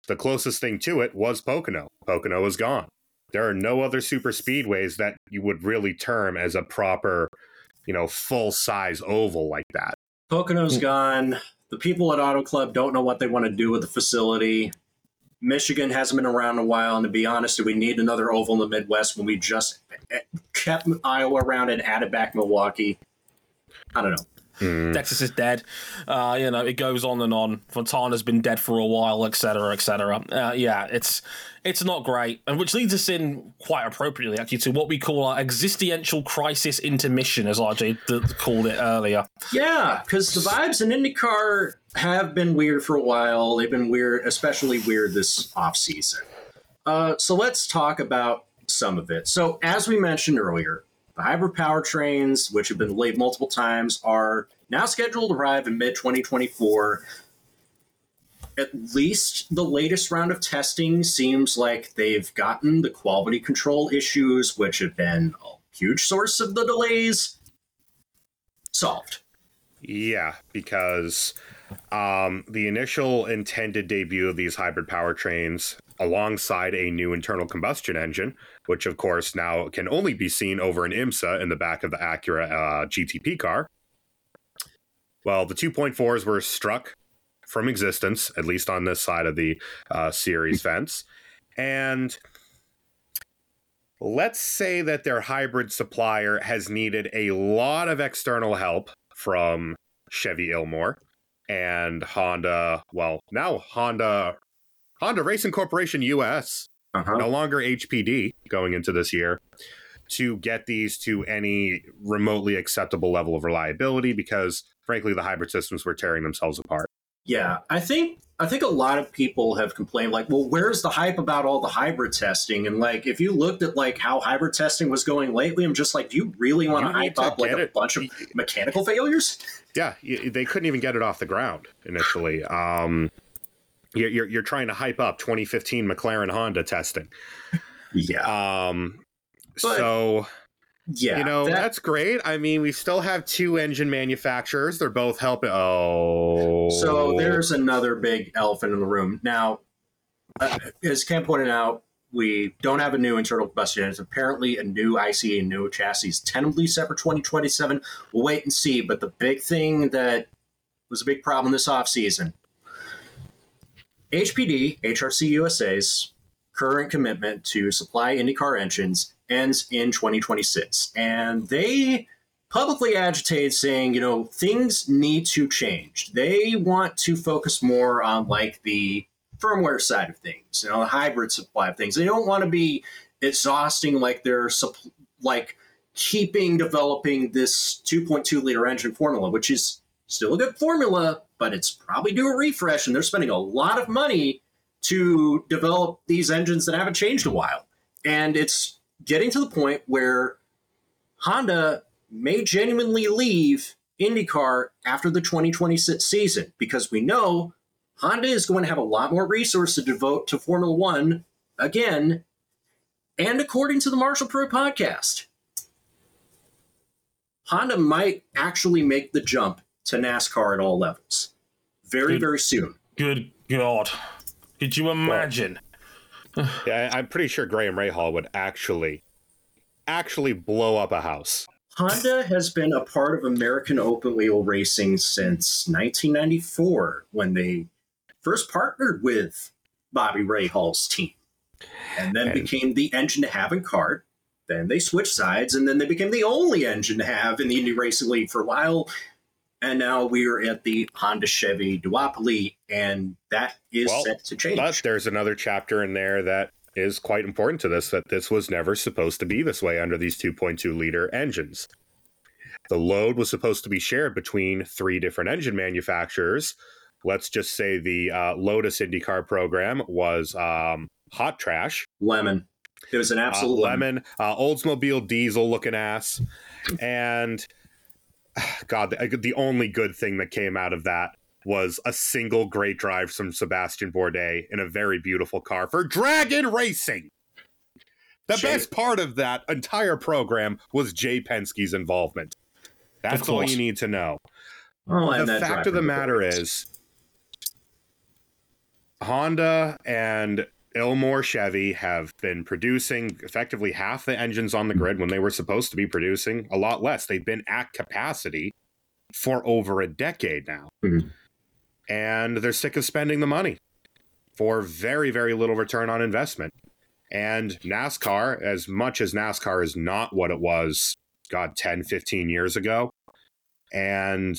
Speaker 3: The closest thing to it was Pocono. Pocono is gone. There are no other super speedways that you would really term as a proper, you know, full size oval like that.
Speaker 2: Pocono's hmm. gone the people at Auto Club don't know what they want to do with the facility. Michigan hasn't been around a while, and to be honest, do we need another oval in the Midwest when we just kept Iowa around and added back Milwaukee? I don't know.
Speaker 1: Mm. Texas is dead. Uh, you know, it goes on and on. Fontana's been dead for a while, etc., etc. Uh, yeah, it's it's not great, and which leads us in quite appropriately actually to what we call our existential crisis intermission, as RJ called it earlier.
Speaker 2: Yeah, because the vibes in IndyCar have been weird for a while. They've been weird, especially weird this off season. Uh, so let's talk about some of it. So as we mentioned earlier, the hybrid powertrains, which have been delayed multiple times, are now scheduled to arrive in mid 2024. At least the latest round of testing seems like they've gotten the quality control issues, which have been a huge source of the delays, solved.
Speaker 3: Yeah, because um, the initial intended debut of these hybrid powertrains alongside a new internal combustion engine, which of course now can only be seen over an IMSA in the back of the Acura uh, GTP car. Well, the 2.4s were struck from existence, at least on this side of the uh, series fence. And let's say that their hybrid supplier has needed a lot of external help from Chevy Ilmor and Honda. Well, now Honda Honda Racing Corporation US, uh-huh. no longer HPD going into this year, to get these to any remotely acceptable level of reliability because, frankly, the hybrid systems were tearing themselves apart.
Speaker 2: Yeah, I think I think a lot of people have complained like, well, where's the hype about all the hybrid testing? And like, if you looked at like how hybrid testing was going lately, I'm just like, do you really want to hype up like a it. bunch of mechanical failures?
Speaker 3: Yeah, they couldn't even get it off the ground initially. Um, you're, you're, you're trying to hype up 2015 McLaren Honda testing.
Speaker 2: Yeah.
Speaker 3: Um, but, so
Speaker 2: Yeah,
Speaker 3: you know
Speaker 2: that-
Speaker 3: that's great. I mean, we still have two engine manufacturers. They're both helping. Oh,
Speaker 2: So there's another big elephant in the room. Now, uh, as Ken pointed out, we don't have a new internal combustion engine. It's apparently, a new ICE and new chassis is tentatively set for 2027. We'll wait and see. But the big thing that was a big problem this offseason HPD, HRC USA's current commitment to supply IndyCar engines ends in 2026. And they publicly agitated saying, you know, things need to change. They want to focus more on like the firmware side of things, you know, the hybrid supply of things. They don't want to be exhausting like their supp- like keeping developing this 2.2 liter engine formula, which is still a good formula, but it's probably due a refresh, and they're spending a lot of money to develop these engines that haven't changed a while. And it's getting to the point where Honda may genuinely leave IndyCar after the 2026 season because we know Honda is going to have a lot more resources to devote to Formula One again. And according to the Marshall Pro podcast, Honda might actually make the jump to NASCAR at all levels very,
Speaker 1: Good.
Speaker 2: very soon.
Speaker 1: Good God. Could you imagine?
Speaker 3: Yeah, I- I'm pretty sure Graham Rahal would actually, actually blow up a house.
Speaker 2: Honda has been a part of American open wheel racing since 1994 when they first partnered with Bobby Rahal's team and then
Speaker 3: And-
Speaker 2: became the engine to have in CART. Then they switched sides and then they became the only engine to have in the Indy Racing League for a while. And now we're at the Honda Chevy duopoly, and that is
Speaker 3: Well,
Speaker 2: set to change.
Speaker 3: But there's another chapter in there that is quite important to this that this was never supposed to be this way under these 2.2 liter engines. The load was supposed to be shared between three different engine manufacturers. Let's just say the uh, Lotus IndyCar program was um, hot trash.
Speaker 2: lemon. It was an
Speaker 3: uh,
Speaker 2: absolute lemon.
Speaker 3: lemon, uh, Oldsmobile diesel looking ass, and God, the, the only good thing that came out of that was a single great drive from Sébastien Bourdais in a very beautiful car for Dragon Racing. The
Speaker 2: Jay-
Speaker 3: best part of that entire program was Jay Penske's involvement. That's all you need to know
Speaker 2: Oh,
Speaker 3: the fact of the matter is honda and Ilmor chevy have been producing effectively half the engines on the grid when they were supposed to be producing a lot less. They've been at capacity for over a decade now.
Speaker 2: Mhm.
Speaker 3: and they're sick of spending the money for very very little return on investment. And nascar as much as nascar is not what it was god 10 15 years ago and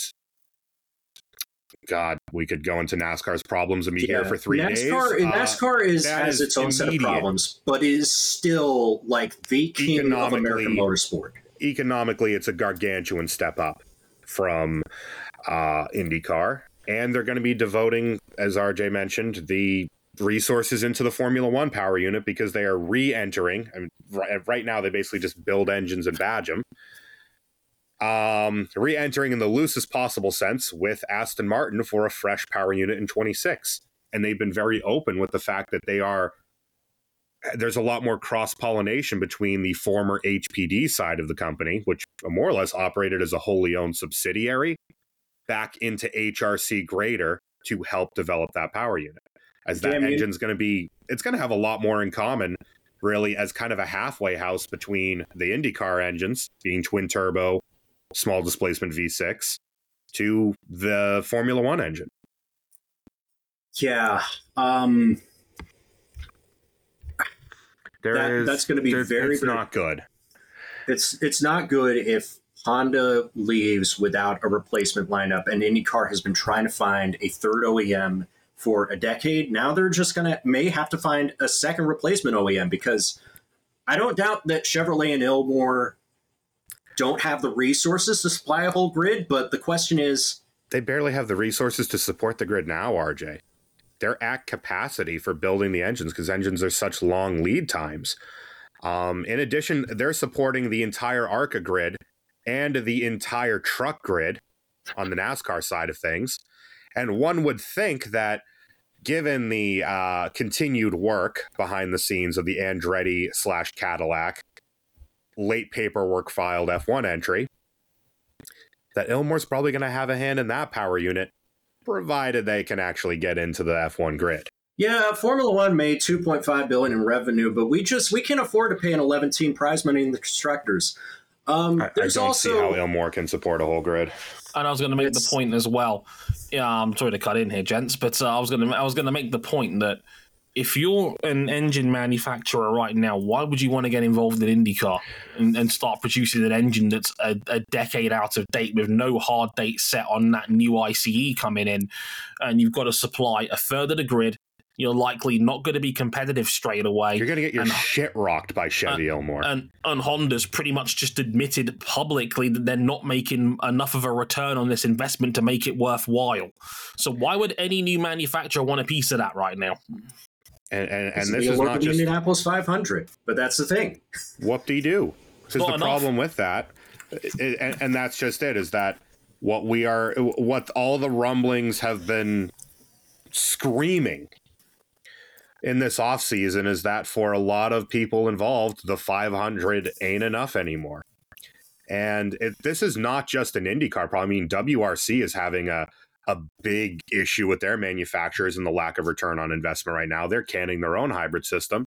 Speaker 3: God, we could go into NASCAR's problems and be here for three
Speaker 2: NASCAR,
Speaker 3: days. Uh,
Speaker 2: NASCAR is has its own set of problems, but is still like the king of American motorsport.
Speaker 3: economically, it's a gargantuan step up from uh, IndyCar, and they're going to be devoting, as RJ mentioned, the resources into the Formula One power unit because they are re-entering. I mean, right, right now, they basically just build engines and badge them. Um, re-entering in the loosest possible sense with Aston Martin for a fresh power unit in 26, and they've been very open with the fact that they are there's a lot more cross pollination between the former HPD side of the company, which more or less operated as a wholly owned subsidiary, back into HRC Greater to help develop that power unit. As that
Speaker 2: you.
Speaker 3: engine's going to be, it's going to have a lot more in common, really, as kind of a halfway house between the IndyCar engines, being twin turbo, small displacement V6, to the Formula One engine.
Speaker 2: Yeah, um,
Speaker 3: There
Speaker 2: That-
Speaker 3: is-
Speaker 2: that's gonna be
Speaker 3: there's-
Speaker 2: very,
Speaker 3: It's
Speaker 2: very-
Speaker 3: not good.
Speaker 2: it's it's not good if Honda leaves without a replacement lineup, and IndyCar has been trying to find a third OEM for a decade. Now they're just gonna may have to find a second replacement OEM because I don't doubt that Chevrolet and Ilmor don't have the resources to supply a whole grid, but the question is,
Speaker 3: they barely have the resources to support the grid now, RJ. They're at capacity for building the engines because engines are such long lead times. Um, in addition, they're supporting the entire ARCA grid and the entire truck grid on the NASCAR side of things. And one would think that given the uh, continued work behind the scenes of the Andretti slash Cadillac late paperwork filed F1 entry, that Ilmor's probably going to have a hand in that power unit, provided they can actually get into the F1 grid.
Speaker 2: Yeah, Formula One made 2.5 billion in revenue, but we just we can't afford to pay an 11 team prize money in the constructors. Um,
Speaker 3: I, I don't
Speaker 2: also
Speaker 3: see how Ilmore can support a whole grid.
Speaker 1: And I was going to make
Speaker 2: It's-
Speaker 1: the point as well. Yeah, I'm sorry to cut in here, gents, but uh, I was going to I was going to make the point that if you're an engine manufacturer right now, why would you want to get involved in IndyCar and, and start producing an engine that's a, a decade out of date with no hard date set on that new ICE coming in, and you've got to supply a third of the grid. You're likely not going to be competitive straight away.
Speaker 3: You're going to get your
Speaker 1: And-
Speaker 3: shit rocked by Chevy Ilmor
Speaker 1: and and Honda's pretty much just admitted publicly that they're not making enough of a return on this investment to make it worthwhile. So why would any new manufacturer want a piece of that right now?
Speaker 3: And and,
Speaker 2: This
Speaker 3: and
Speaker 2: is
Speaker 3: this
Speaker 2: the
Speaker 3: is not
Speaker 2: for the
Speaker 3: just
Speaker 2: Indianapolis 500. But that's the thing.
Speaker 3: whoop de doo. Because
Speaker 1: Not
Speaker 3: the
Speaker 1: enough.
Speaker 3: problem with that, and, and that's just it, is that what we are, what all the rumblings have been screaming in this off season is that for a lot of people involved, the 500 ain't enough anymore. And it, this is not just an IndyCar problem. I mean, WRC is having a a big issue with their manufacturers and the lack of return on investment right now. They're canning their own hybrid system.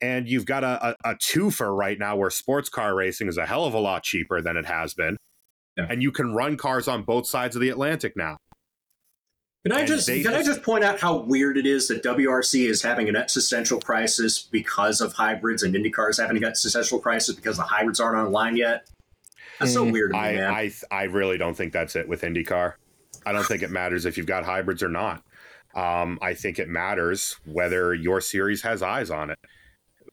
Speaker 3: And you've got a, a, a twofer right now where sports car racing is a hell of a lot cheaper than it has been.
Speaker 2: Yeah.
Speaker 3: And you can run cars on both sides of the Atlantic now.
Speaker 2: Can I just can I
Speaker 3: just-
Speaker 2: just point out how weird it is that WRC is having an existential crisis because of hybrids, and IndyCar is having an existential crisis because the hybrids aren't online yet? That's so
Speaker 1: Mm,
Speaker 2: weird me,
Speaker 3: I. I I really don't think that's it with IndyCar. I don't think it matters if you've got hybrids or not. Um, I think it matters whether your series has eyes on it.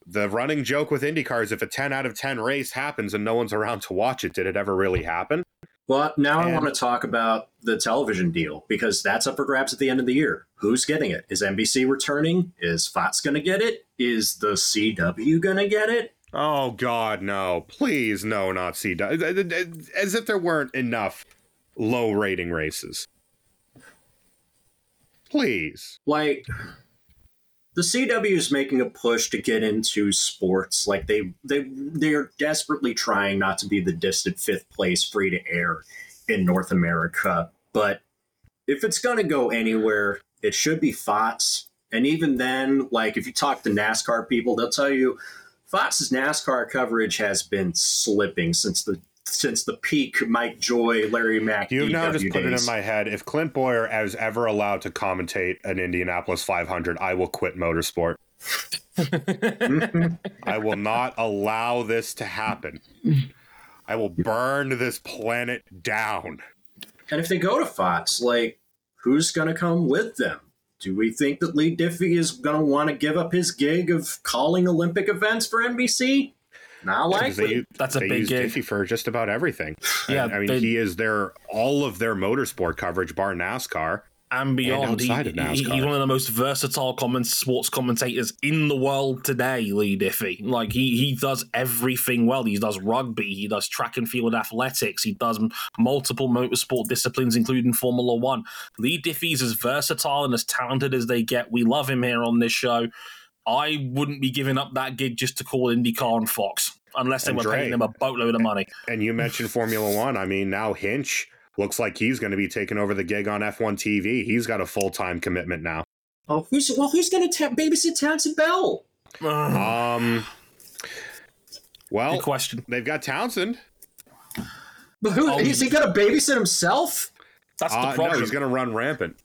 Speaker 3: The running joke with IndyCar is if a 10 out of 10 race happens and no one's around to watch it, did it ever really happen?
Speaker 2: Well, now I want to talk about the television deal because that's up for grabs at the end of the year. Who's getting it? Is NBC returning? Is Fox going to get it? Is the CW going to get it?
Speaker 3: Oh God, no! Please, no, not C. As if there weren't enough low rating races. Please,
Speaker 2: Like the CW is making a push to get into sports. Like they they they're desperately trying not to be the distant fifth place free to air in North America. But if it's to go anywhere, it should be Fox. And even then, like if you talk to NASCAR people, they'll tell you Fox's NASCAR coverage has been slipping since the since the peak Mike Joy, Larry Mac.
Speaker 3: you've now just put it in my head. If Clint Bowyer is ever allowed to commentate an Indianapolis 500, I will quit motorsport. I will not allow this to happen. I will burn this planet down.
Speaker 2: And if they go to Fox, like, who's going to come with them? Do we think that Leigh Diffey is going to want to give up his gig of calling Olympic events for NBC? Not
Speaker 3: Because
Speaker 2: likely.
Speaker 3: They,
Speaker 1: That's a
Speaker 3: they
Speaker 1: big
Speaker 3: use
Speaker 1: gig.
Speaker 3: Diffey for just about everything.
Speaker 1: Yeah,
Speaker 3: I mean,
Speaker 1: they-
Speaker 3: he is their all of their motorsport coverage, bar NASCAR.
Speaker 1: and beyond. He,
Speaker 3: outside of
Speaker 1: he-
Speaker 3: NASCAR.
Speaker 1: he's one of the most versatile comment, sports commentators in the world today, Leigh Diffey. Like he he does everything well. He does rugby, he does track and field athletics, he does multiple motorsport disciplines, including Formula One. Leigh Diffey's as versatile and as talented as they get. We love him here on this show. I wouldn't be giving up that gig just to call IndyCar and Fox. Unless they
Speaker 3: And
Speaker 1: were
Speaker 3: Dre.
Speaker 1: paying him a boatload of money.
Speaker 3: And you mentioned Formula One. I mean, now Hinch looks like he's going to be taking over the gig on F1 TV. He's got a full time commitment now.
Speaker 2: oh, who's, well, who's going to ta- babysit Townsend Bell?
Speaker 3: Um, well,
Speaker 1: Good question.
Speaker 3: they've got Townsend.
Speaker 2: But who,
Speaker 1: Oh,
Speaker 2: is he going to babysit himself?
Speaker 1: That's the
Speaker 3: Uh, no,
Speaker 1: problem.
Speaker 3: he's going to run rampant.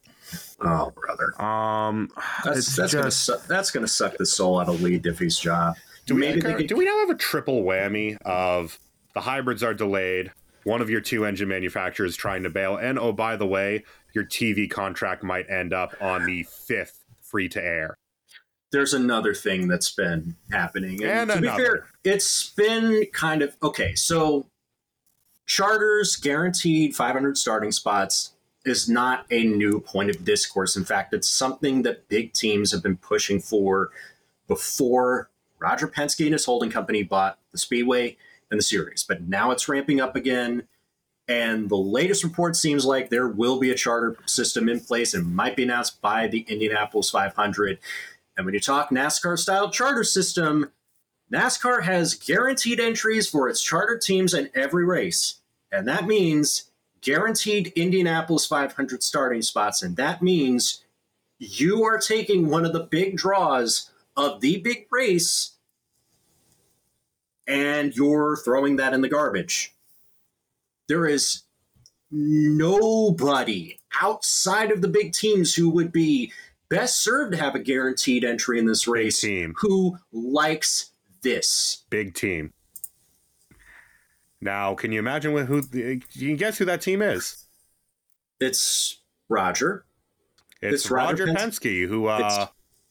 Speaker 2: Oh, brother.
Speaker 3: Um,
Speaker 2: That's,
Speaker 3: it's
Speaker 2: that's going to
Speaker 3: just-
Speaker 2: su- that's going to suck the soul out of Leigh Diffey's job.
Speaker 3: do we,
Speaker 2: Maybe they could-
Speaker 3: do we now have a triple whammy of the hybrids are delayed? One of your two engine manufacturers trying to bail, and oh, by the way, your TV contract might end up on the fifth free to air.
Speaker 2: there's another thing that's been happening.
Speaker 3: And
Speaker 2: to be
Speaker 3: another.
Speaker 2: fair, it's been kind of okay. So, charters guaranteed 500 starting spots is not a new point of discourse. In fact, it's something that big teams have been pushing for before Roger Penske and his holding company bought the Speedway and the series. But now it's ramping up again. And the latest report seems like there will be a charter system in place and might be announced by the Indianapolis 500. And when you talk NASCAR style charter system, NASCAR has guaranteed entries for its charter teams in every race. And that means guaranteed Indianapolis 500 starting spots. And that means you are taking one of the big draws of the big race and you're throwing that in the garbage. There is nobody outside of the big teams who would be best served to have a guaranteed entry in this race
Speaker 3: team.
Speaker 2: who likes this.
Speaker 3: Big team. Now, can you imagine who? You can guess who that team is.
Speaker 2: It's Roger.
Speaker 3: It's,
Speaker 2: It's
Speaker 3: Roger,
Speaker 2: Roger
Speaker 3: Penske, who uh,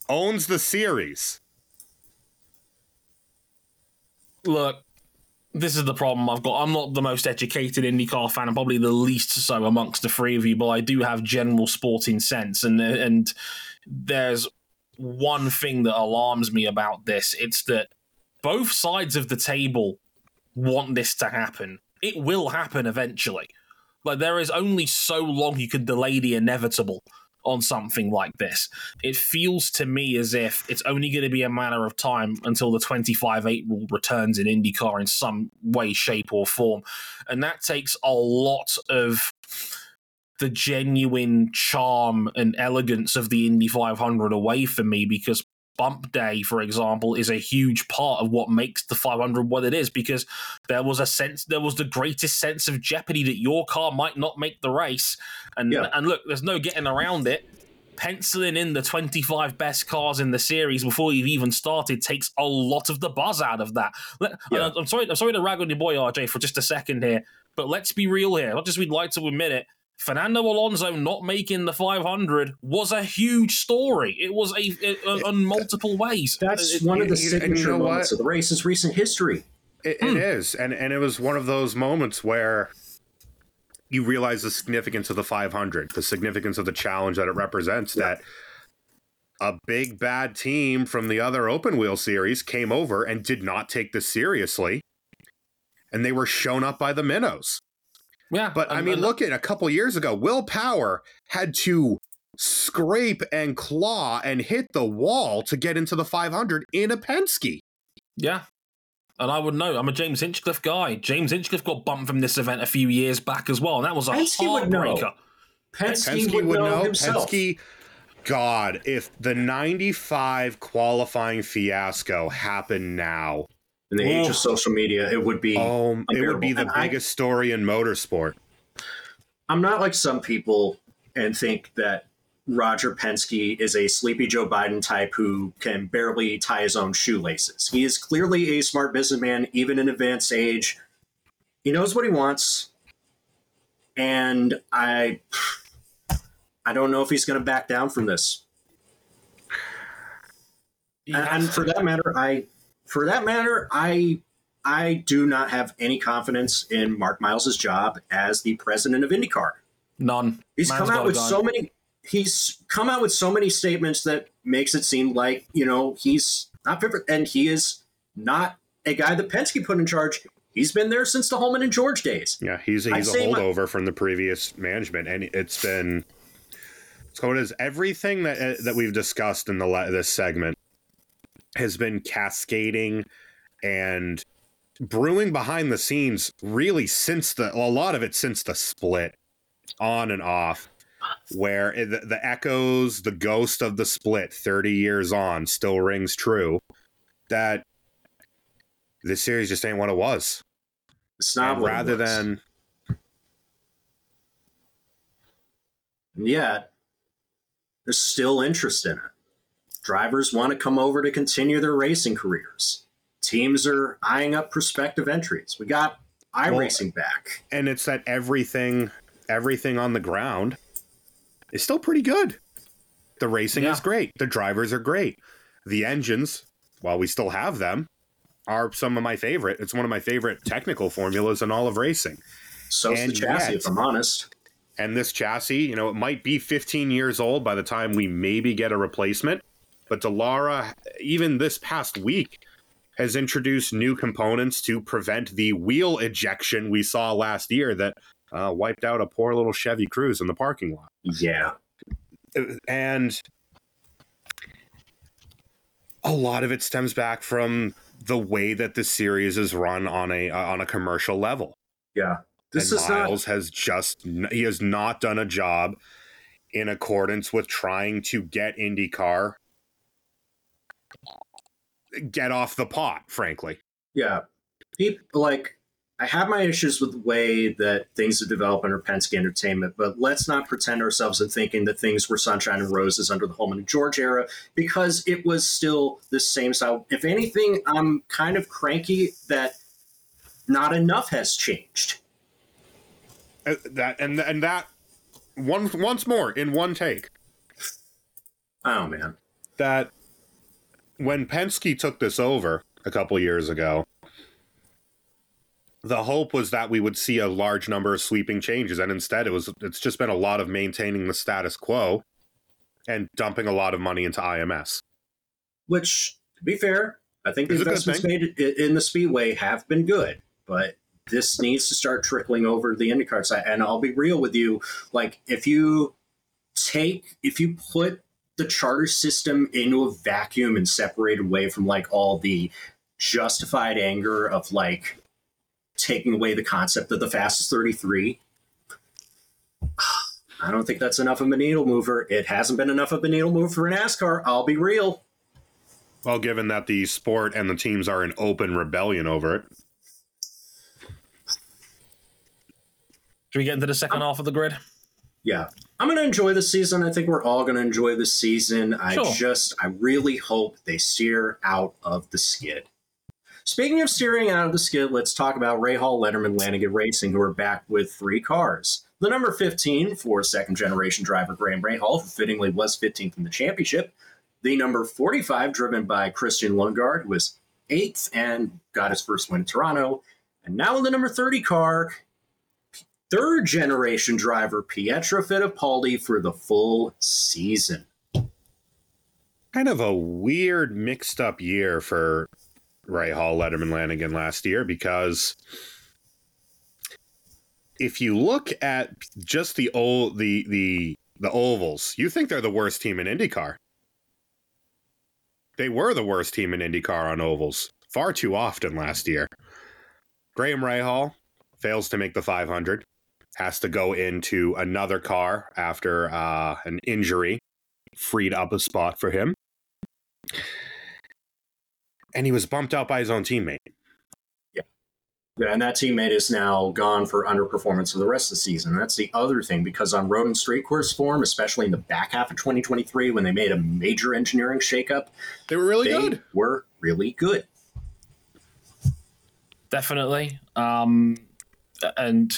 Speaker 3: owns the series.
Speaker 1: Look, this is the problem I've got. I'm not the most educated IndyCar fan. I'm probably the least so amongst the three of you, but I do have general sporting sense, and and there's one thing that alarms me about this. It's that both sides of the table want this to happen. It will happen eventually. Like there is only so long you can delay the inevitable on something like this. It feels to me as if it's only going to be a matter of time until the 25-8 rule returns in IndyCar in some way, shape, or form, and that takes a lot of the genuine charm and elegance of the Indy 500 away from me because bump day for example is a huge part of what makes the 500 what it is because there was a sense there was the greatest sense of jeopardy that your car might not make the race and
Speaker 2: Yeah.
Speaker 1: and look there's no getting around it penciling in the 25 best cars in the series before you've even started takes a lot of the buzz out of that
Speaker 2: Yeah.
Speaker 1: I'm sorry I'm sorry to rag on your boy RJ for just a second here but let's be real here not just we'd like to admit it Fernando Alonso not making the 500 was a huge story. It was a, a- on multiple ways.
Speaker 2: That's
Speaker 1: It-
Speaker 2: one of the
Speaker 3: you- and you
Speaker 2: signature
Speaker 3: know
Speaker 2: moments of the race's recent history.
Speaker 3: It,
Speaker 1: Hmm.
Speaker 3: it is, and and it was one of those moments where you realize the significance of the 500, the significance of the challenge that it represents. That a big bad team from the other open wheel series came over and did not take this seriously, and they were shown up by the minnows.
Speaker 1: Yeah,
Speaker 3: But I
Speaker 1: and-
Speaker 3: mean,
Speaker 1: and-
Speaker 3: look at a couple years ago, Will Power had to scrape and claw and hit the wall to get into the 500 in a Penske.
Speaker 1: yeah. And I would know. I'm a James Hinchcliffe guy. James Hinchcliffe got bumped from this event a few years back as well, and that was a
Speaker 2: Penske would know.
Speaker 1: heartbreaker.
Speaker 2: Penske,
Speaker 3: Penske
Speaker 2: would, know, himself.
Speaker 3: Penske, God, if the 95 qualifying fiasco happened now,
Speaker 2: In the age of social media, it would be.
Speaker 3: oh, it would be the
Speaker 2: And I-
Speaker 3: biggest story in motorsport.
Speaker 2: I'm not like some people and think that Roger Penske is a sleepy Joe Biden type who can barely tie his own shoelaces. He is clearly a smart businessman, even in advanced age. He knows what he wants, and I, I don't know if he's going to back down from this. And, for that matter, I, for that matter, I, I do not have any confidence in Mark Miles's job as the president of IndyCar.
Speaker 1: None.
Speaker 2: He's
Speaker 1: Man's
Speaker 2: come out with
Speaker 1: go.
Speaker 2: so many. He's come out with so many statements that makes it seem like you know he's not fit for, and he is not a guy that Penske put in charge. He's been there since the Hulman and George days.
Speaker 3: Yeah, he's,
Speaker 2: I'd
Speaker 3: he's a
Speaker 2: say my-
Speaker 3: holdover from the previous management, and it's been. So it is everything that uh, that we've discussed in the la- this segment has been cascading and brewing behind the scenes really since the a lot of it since the split on and off where it- the, the echoes the ghost of the split 30 years on still rings true that this series just ain't what it was
Speaker 2: It's not it
Speaker 3: rather
Speaker 2: was.
Speaker 3: than
Speaker 2: And yet there's still interest in it. Drivers want to come over to continue their racing careers. Teams are eyeing up prospective entries. We got iRacing back.
Speaker 3: and it's that everything everything on the ground is still pretty good the racing
Speaker 1: Yeah.
Speaker 3: is great the drivers are great the engines while we still have them are some of my favorite it's one of my favorite technical formulas in all of racing
Speaker 2: So the chassis,
Speaker 3: yet-
Speaker 2: if I'm honest.
Speaker 3: and this chassis you know it might be 15 years old by the time we maybe get a replacement but Dallara even this past week has introduced new components to prevent the wheel ejection we saw last year that uh, wiped out a poor little chevy Cruze in the parking lot
Speaker 2: Yeah.
Speaker 3: and a lot of it stems back from the way that the series is run on a uh, on a commercial level.
Speaker 2: Yeah,
Speaker 3: this and is Miles not... has just he has not done a job in accordance with trying to get IndyCar get off the pot. Frankly,
Speaker 2: yeah, he like I have my issues with the way that things have developed under Penske Entertainment, but let's not pretend ourselves in thinking that things were sunshine and roses under the Hulman and George era because it was still the same style. If anything, I'm kind of cranky that not enough has changed.
Speaker 3: Uh, that and and that one once more in one take.
Speaker 2: Oh man,
Speaker 3: that when Penske took this over a couple years ago the hope was that we would see a large number of sweeping changes and instead it was it's just been a lot of maintaining the status quo and dumping a lot of money into IMS
Speaker 2: which to be fair I think the investments made in the speedway have been good but this needs to start trickling over the IndyCar side. And I'll be real with you like if you take if you put the charter system into a vacuum and separated away from like all the justified anger of like taking away the concept of the fastest 33. I don't think that's enough of a needle mover. It hasn't been enough of a needle mover for an NASCAR. I'll be real.
Speaker 3: Well, given that the sport and the teams are in open rebellion over it.
Speaker 1: Should we get into the 2nd half of the grid?
Speaker 2: Yeah. I'm going to enjoy the season. I think we're all going to enjoy the season. I sure. just, I really hope they steer out of the skid. Speaking of steering out of the skid, let's talk about Rahal, Letterman, Lanigan Racing, who are back with three cars. The number 15 for second generation driver Graham Rahal, who fittingly was 15th in the championship. The number 45, driven by Christian Lundgaard, who was eighth and got his first win in Toronto. And now in the number 30 car, third generation driver Pietro Fittipaldi for the full season.
Speaker 3: Kind of a weird, mixed up year for Rahal, Letterman, Lanigan last year because if you look at just the old the the the ovals, you think they're the worst team in IndyCar. They were the worst team in IndyCar on ovals far too often last year. Graham Rahal fails to make the 500, has to go into another car after uh, an injury, freed up a spot for him and he was bumped out by his own teammate.
Speaker 2: Yeah. Yeah, and that teammate is now gone for underperformance for the rest of the season. That's the other thing because on road and street course form, especially in the back half of 2023 when they made a major engineering shakeup,
Speaker 3: they were really
Speaker 2: they
Speaker 3: good.
Speaker 2: Were really good.
Speaker 1: Definitely. Um, and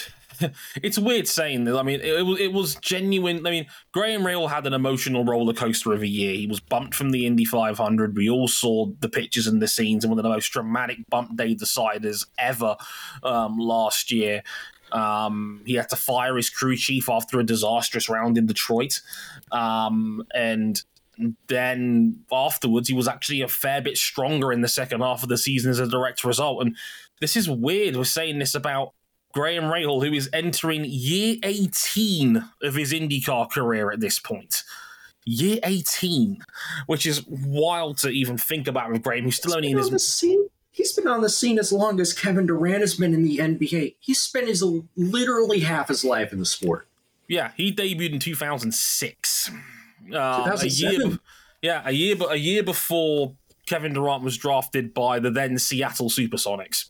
Speaker 1: it's weird saying that. I mean, it, it was genuine. I mean, Graham Rahal had an emotional roller coaster of a year. He was bumped from the Indy 500. We all saw the pictures and the scenes and one of the most dramatic bump day deciders ever um, last year. Um, he had to fire his crew chief after a disastrous round in Detroit. Um, and then afterwards, he was actually a fair bit stronger in the second half of the season as a direct result. And this is weird. We're saying this about Graham Rahal, who is entering year 18 of his IndyCar career at this point. Year 18, which is wild to even think about with Graham, who's still only in his.
Speaker 2: The scene. He's been on the scene as long as Kevin Durant has been in the NBA. He's spent his literally half his life in the sport.
Speaker 1: Yeah, he debuted in 2006. Uh, a year, yeah, a year, a year before Kevin Durant was drafted by the then Seattle Supersonics.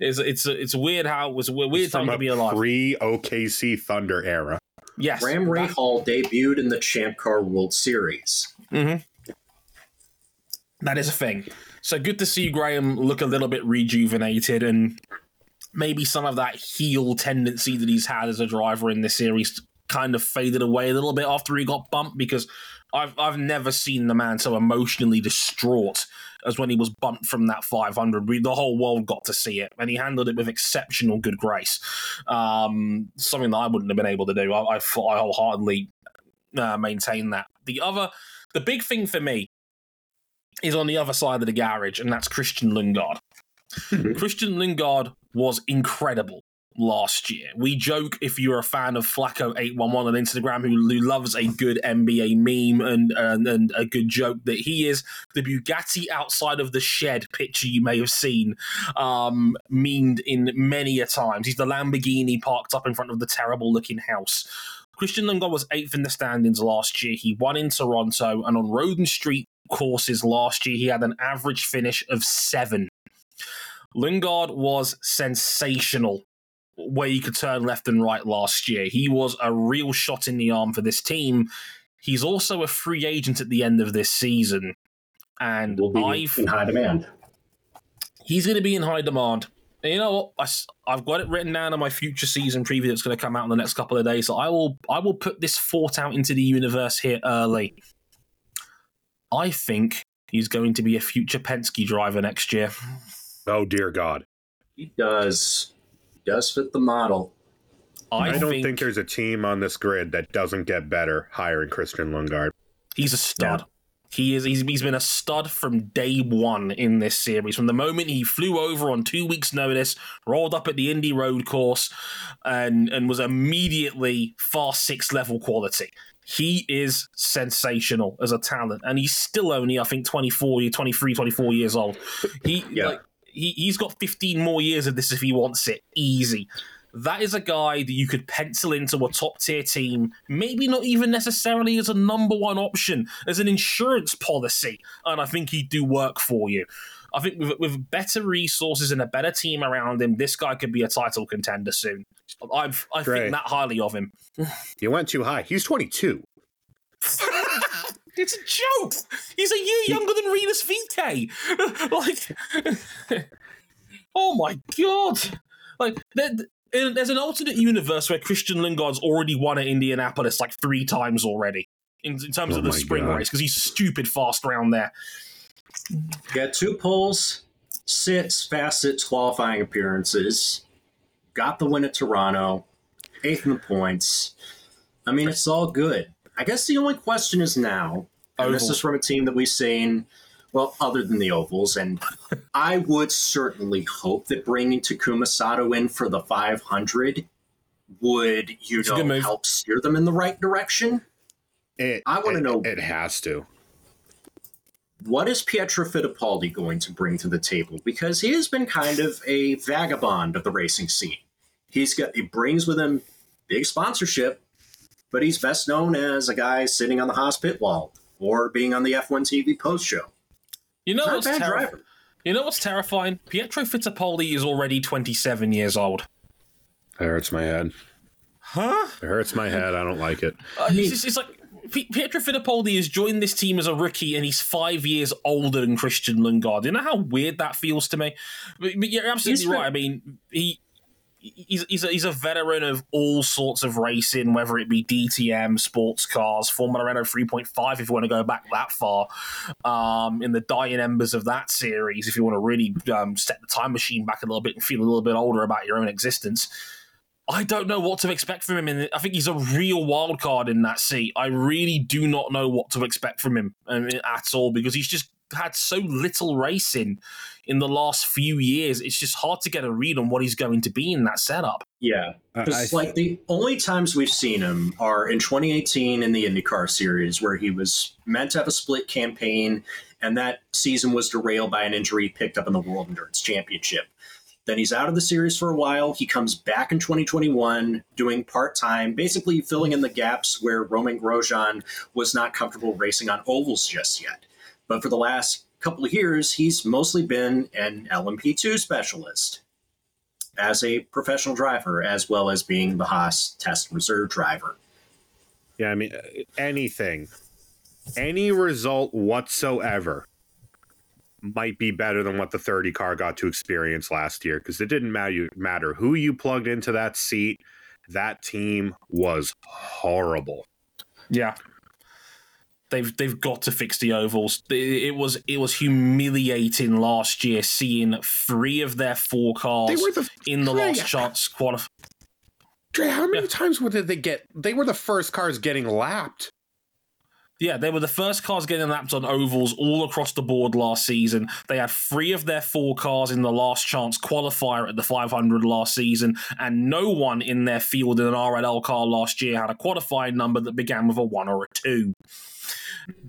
Speaker 1: It's it's it's weird how it was a weird time to be alive.
Speaker 3: Pre OKC Thunder era.
Speaker 1: Yes,
Speaker 2: Graham Rahal debuted in the Champ Car World Series.
Speaker 1: Mm-hmm. That is a thing. So good to see Graham look a little bit rejuvenated and maybe some of that heel tendency that he's had as a driver in this series kind of faded away a little bit after he got bumped because I've I've never seen the man so emotionally distraught as when he was bumped from that 500. We, the whole world got to see it, and he handled it with exceptional good grace. Um, something that I wouldn't have been able to do. I, I, I wholeheartedly uh, maintain that. The other, the big thing for me is on the other side of the garage, and that's Christian Lundgaard. Mm-hmm. Christian Lundgaard was incredible last year. We joke if you're a fan of Flacco811 on Instagram who, loves a good NBA meme and, and, and a good joke that he is the Bugatti outside of the shed picture you may have seen um, memed in many a times. He's the Lamborghini parked up in front of the terrible looking house. Christian Lundgaard was eighth in the standings last year. He won in Toronto and on Roden Street courses last year, he had an average finish of seven. Lundgaard was sensational where you could turn left and right last year. He was a real shot in the arm for this team. He's also a free agent at the end of this season. And
Speaker 2: Will be
Speaker 1: I've,
Speaker 2: in high demand.
Speaker 1: he's going to be in high demand. And you know what? I, have got it written down in my future season preview that's going to come out in the next couple of days. So I will I will put this thought out into the universe here early. I think he's going to be a future Penske driver next year.
Speaker 3: Oh dear God!
Speaker 2: He does. He does fit the model.
Speaker 1: I,
Speaker 3: I, don't
Speaker 1: think,
Speaker 3: think... there's a team on this grid that doesn't get better hiring Christian Lundgaard.
Speaker 1: he's a stud. He is. He's, he's been a stud from day one in this series. From the moment he flew over on two weeks' notice, rolled up at the Indy Road course, and and was immediately fast six level quality. He is sensational as a talent, and he's still only, I think, 24, 23, 24 years old. He
Speaker 2: Yeah.
Speaker 1: like he, he's got 15 more years of this if he wants it. Easy. That is a guy that you could pencil into a top tier team, maybe not even necessarily as a number one option, as an insurance policy. And I think he'd do work for you. I think with, with better resources and a better team around him, this guy could be a title contender soon. I've, I
Speaker 3: Great.
Speaker 1: think that highly of him.
Speaker 3: You went too high. He's 22.
Speaker 1: it's a joke. He's a year younger than Rinus VeeKay. like, oh my god! Like, there, there- there's an alternate universe where Christian Lundgaard's already won at Indianapolis like three times already in, in terms
Speaker 3: Oh
Speaker 1: of the
Speaker 3: my
Speaker 1: spring
Speaker 3: God.
Speaker 1: race because he's stupid fast around there.
Speaker 2: Got two poles, six facets qualifying appearances. Got the win at Toronto, eighth in the points. I mean, it's all good. I guess the only question is now, and this is from a team that we've seen, well, other than the ovals, and I would certainly hope that bringing Takuma Sato in for the 500 would, you
Speaker 1: It's
Speaker 2: know, help steer them in the right direction.
Speaker 3: It,
Speaker 2: I wanna know-
Speaker 3: It has to.
Speaker 2: what is Pietro Fittipaldi going to bring to the table? Because he has been kind of a vagabond of the racing scene. He's got he brings with him big sponsorship, but he's best known as a guy sitting on the Haas pit wall or being on the F1 TV post show.
Speaker 1: You know
Speaker 2: Not
Speaker 1: what's
Speaker 2: bad
Speaker 1: terrifying? You know what's terrifying? Pietro Fittipaldi is already 27 years old.
Speaker 3: It hurts my head.
Speaker 1: Huh?
Speaker 3: It hurts my head. I don't like it.
Speaker 1: Uh, it's, it's- it's like P- Pietro Fittipaldi has joined this team as a rookie, and he's five years older than Christian Lundgaard. You know how weird that feels to me. But, but you're absolutely
Speaker 2: He's
Speaker 1: right.
Speaker 2: been-
Speaker 1: I mean, he. He's, he's, a, he's a veteran of all sorts of racing, whether it be DTM, sports cars, Formula Renault 3.5, if you want to go back that far, um, in the dying embers of that series, if you want to really um, set the time machine back a little bit and feel a little bit older about your own existence. I don't know what to expect from him. And I think he's a real wild card in that seat. I really do not know what to expect from him um, at all because he's just had so little racing in the last few years. It's just hard to get a read on what he's going to be in that setup.
Speaker 2: Yeah, because
Speaker 3: I-
Speaker 2: like the only times we've seen him are in 2018 in the IndyCar series, where he was meant to have a split campaign, and that season was derailed by an injury picked up in the World Endurance Championship. Then he's out of the series for a while. He comes back in 2021 doing part time, basically filling in the gaps where Romain Grosjean was not comfortable racing on ovals just yet. But for the last couple of years, he's mostly been an LMP2 specialist as a professional driver, as well as being the Haas test reserve driver.
Speaker 3: Yeah, I mean, anything, any result whatsoever might be better than what the 30 car got to experience last year because it didn't matter, matter who you plugged into that seat. That team was horrible.
Speaker 1: Yeah. They've they've got to fix the ovals. It was it was humiliating last year seeing three of their four cars
Speaker 3: the
Speaker 1: in the last chance qualify.
Speaker 3: Dre, how many
Speaker 1: Yeah.
Speaker 3: times did they get? They were the first cars getting lapped.
Speaker 1: Yeah, they were the first cars getting lapped on ovals all across the board last season. They had three of their four cars in the last chance qualifier at the 500 last season, and no one in their field in an RLL car last year had a qualifying number that began with a one or a two.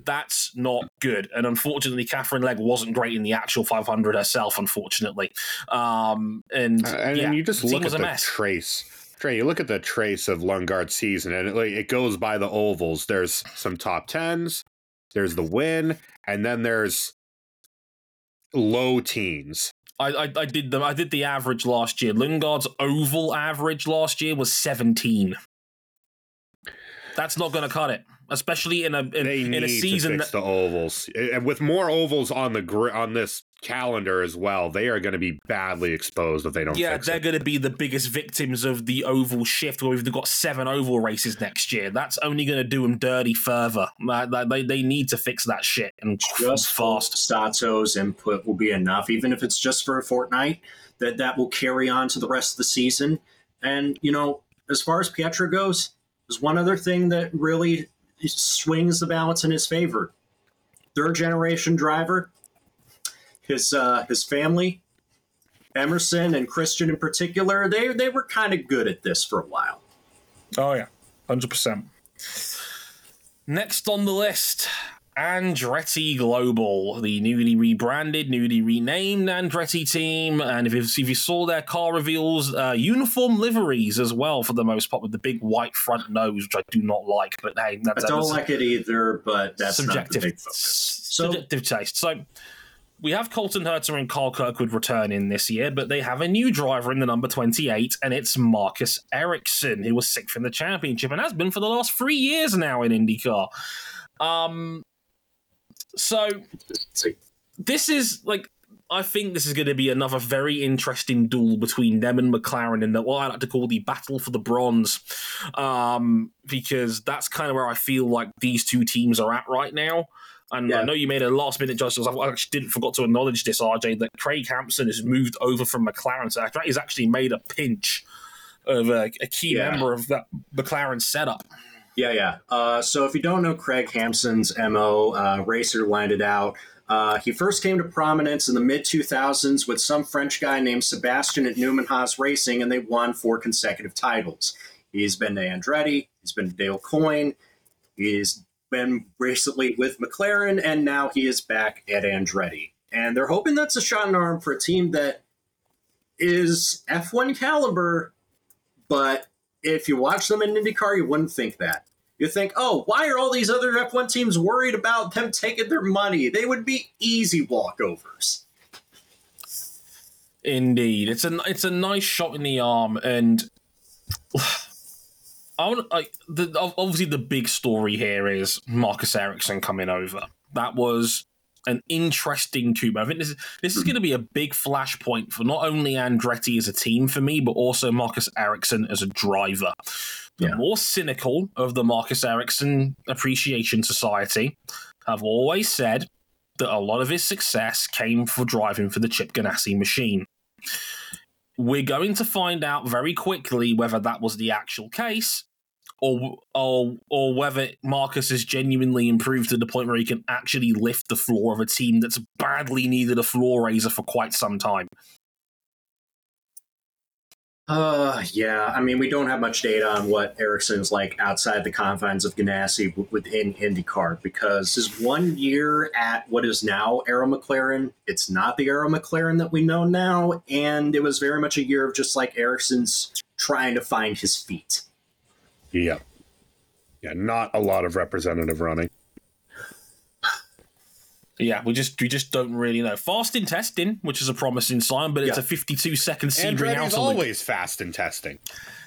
Speaker 1: That's not good. And unfortunately, Katherine Legge wasn't great in the actual 500 herself, unfortunately. Um, and,
Speaker 3: Uh, and,
Speaker 1: yeah,
Speaker 3: and you just look at
Speaker 1: a
Speaker 3: the
Speaker 1: mess.
Speaker 3: trace. Trey, you look at the trace of Lundgaard's season, and it, like, it goes by the ovals. There's some top tens, there's the win, and then there's low teens.
Speaker 1: I, I, I did the I did the average last year. Lundgaard's oval average last year was 17. That's not going to cut it, especially in a in, in a season that
Speaker 3: the ovals, and with more ovals on the gr- on this calendar as well. They are going to be badly exposed if they don't.
Speaker 1: yeah,
Speaker 3: fix
Speaker 1: they're going to be the biggest victims of the oval shift. Where we've got seven oval races next year. That's only going to do them dirty further. Like, like, They they need to fix that shit and
Speaker 2: just
Speaker 1: fast.
Speaker 2: Sato's input will be enough, even if it's just for a fortnight. That that will carry on to the rest of the season. And you know, as far as Pietro goes, there's one other thing that really swings the balance in his favor. Third generation driver. His uh, his family, Emerson and Christian in particular, they they were kind of good at this for a while.
Speaker 1: Oh yeah, hundred percent. Next on the list, Andretti Global, the newly rebranded, newly renamed Andretti team, and if you, if you saw their car reveals, uh, uniform liveries as well for the most part, with the big white front nose, which I do not like. But hey,
Speaker 2: I don't
Speaker 1: that's
Speaker 2: like it either, but that's
Speaker 1: subjective,
Speaker 2: not the big focus. So
Speaker 1: subjective taste. So. We have Colton Herta and Kyle Kirkwood returning this year, but they have a new driver in the number 28, and it's Marcus Ericsson, who was sixth in the championship and has been for the last three years now in IndyCar. Um, so this is like I think this is going to be another very interesting duel between them and McLaren in the what I like to call the battle for the bronze, um, because that's kind of where I feel like these two teams are at right now. And I know you made a last minute judgment. I actually didn't forgot to acknowledge this, RJ, that Craig Hampson has moved over from McLaren. So he's actually made a pinch of a, a key
Speaker 2: Yeah.
Speaker 1: member of that McLaren setup.
Speaker 2: Yeah, yeah. Uh, so if you don't know Craig Hampson's MO, uh, racer landed out. Uh, he first came to prominence in the mid 2000s with some French guy named Sébastien at Newman Haas Racing, and they won four consecutive titles. He's been to Andretti, he's been to Dale Coyne, he's been recently with McLaren, and now he is back at Andretti. And they're hoping that's a shot in the arm for a team that is F1 caliber, but if you watch them in IndyCar, you wouldn't think that. You think, oh, why are all these other F1 teams worried about them taking their money? They would be easy walkovers.
Speaker 1: Indeed, it's a it's a nice shot in the arm, and I want like the obviously the big story here is Marcus Ericsson coming over. That was an interesting coup. I think this is this is hmm. going to be a big flashpoint for not only Andretti as a team for me, but also Marcus Ericsson as a driver. The
Speaker 2: Yeah.
Speaker 1: more cynical of the Marcus Ericsson Appreciation Society have always said that a lot of his success came for driving for the Chip Ganassi machine. We're going to find out very quickly whether that was the actual case, or or or whether Marcus has genuinely improved to the point where he can actually lift the floor of a team that's badly needed a floor raiser for quite some time.
Speaker 2: Uh, yeah. I mean, we don't have much data on what Ericsson's like outside the confines of Ganassi within IndyCar because his one year at what is now Arrow McLaren, it's not the Arrow McLaren that we know now, and it was very much a year of just like Ericsson's trying to find his feet.
Speaker 3: Yeah. Yeah, not a lot of representative running.
Speaker 1: Yeah, we just we just don't really know. Fast in testing, which is a promising sign, but it's
Speaker 2: Yeah.
Speaker 1: a 52 second Sebring loop.
Speaker 3: always fast in testing.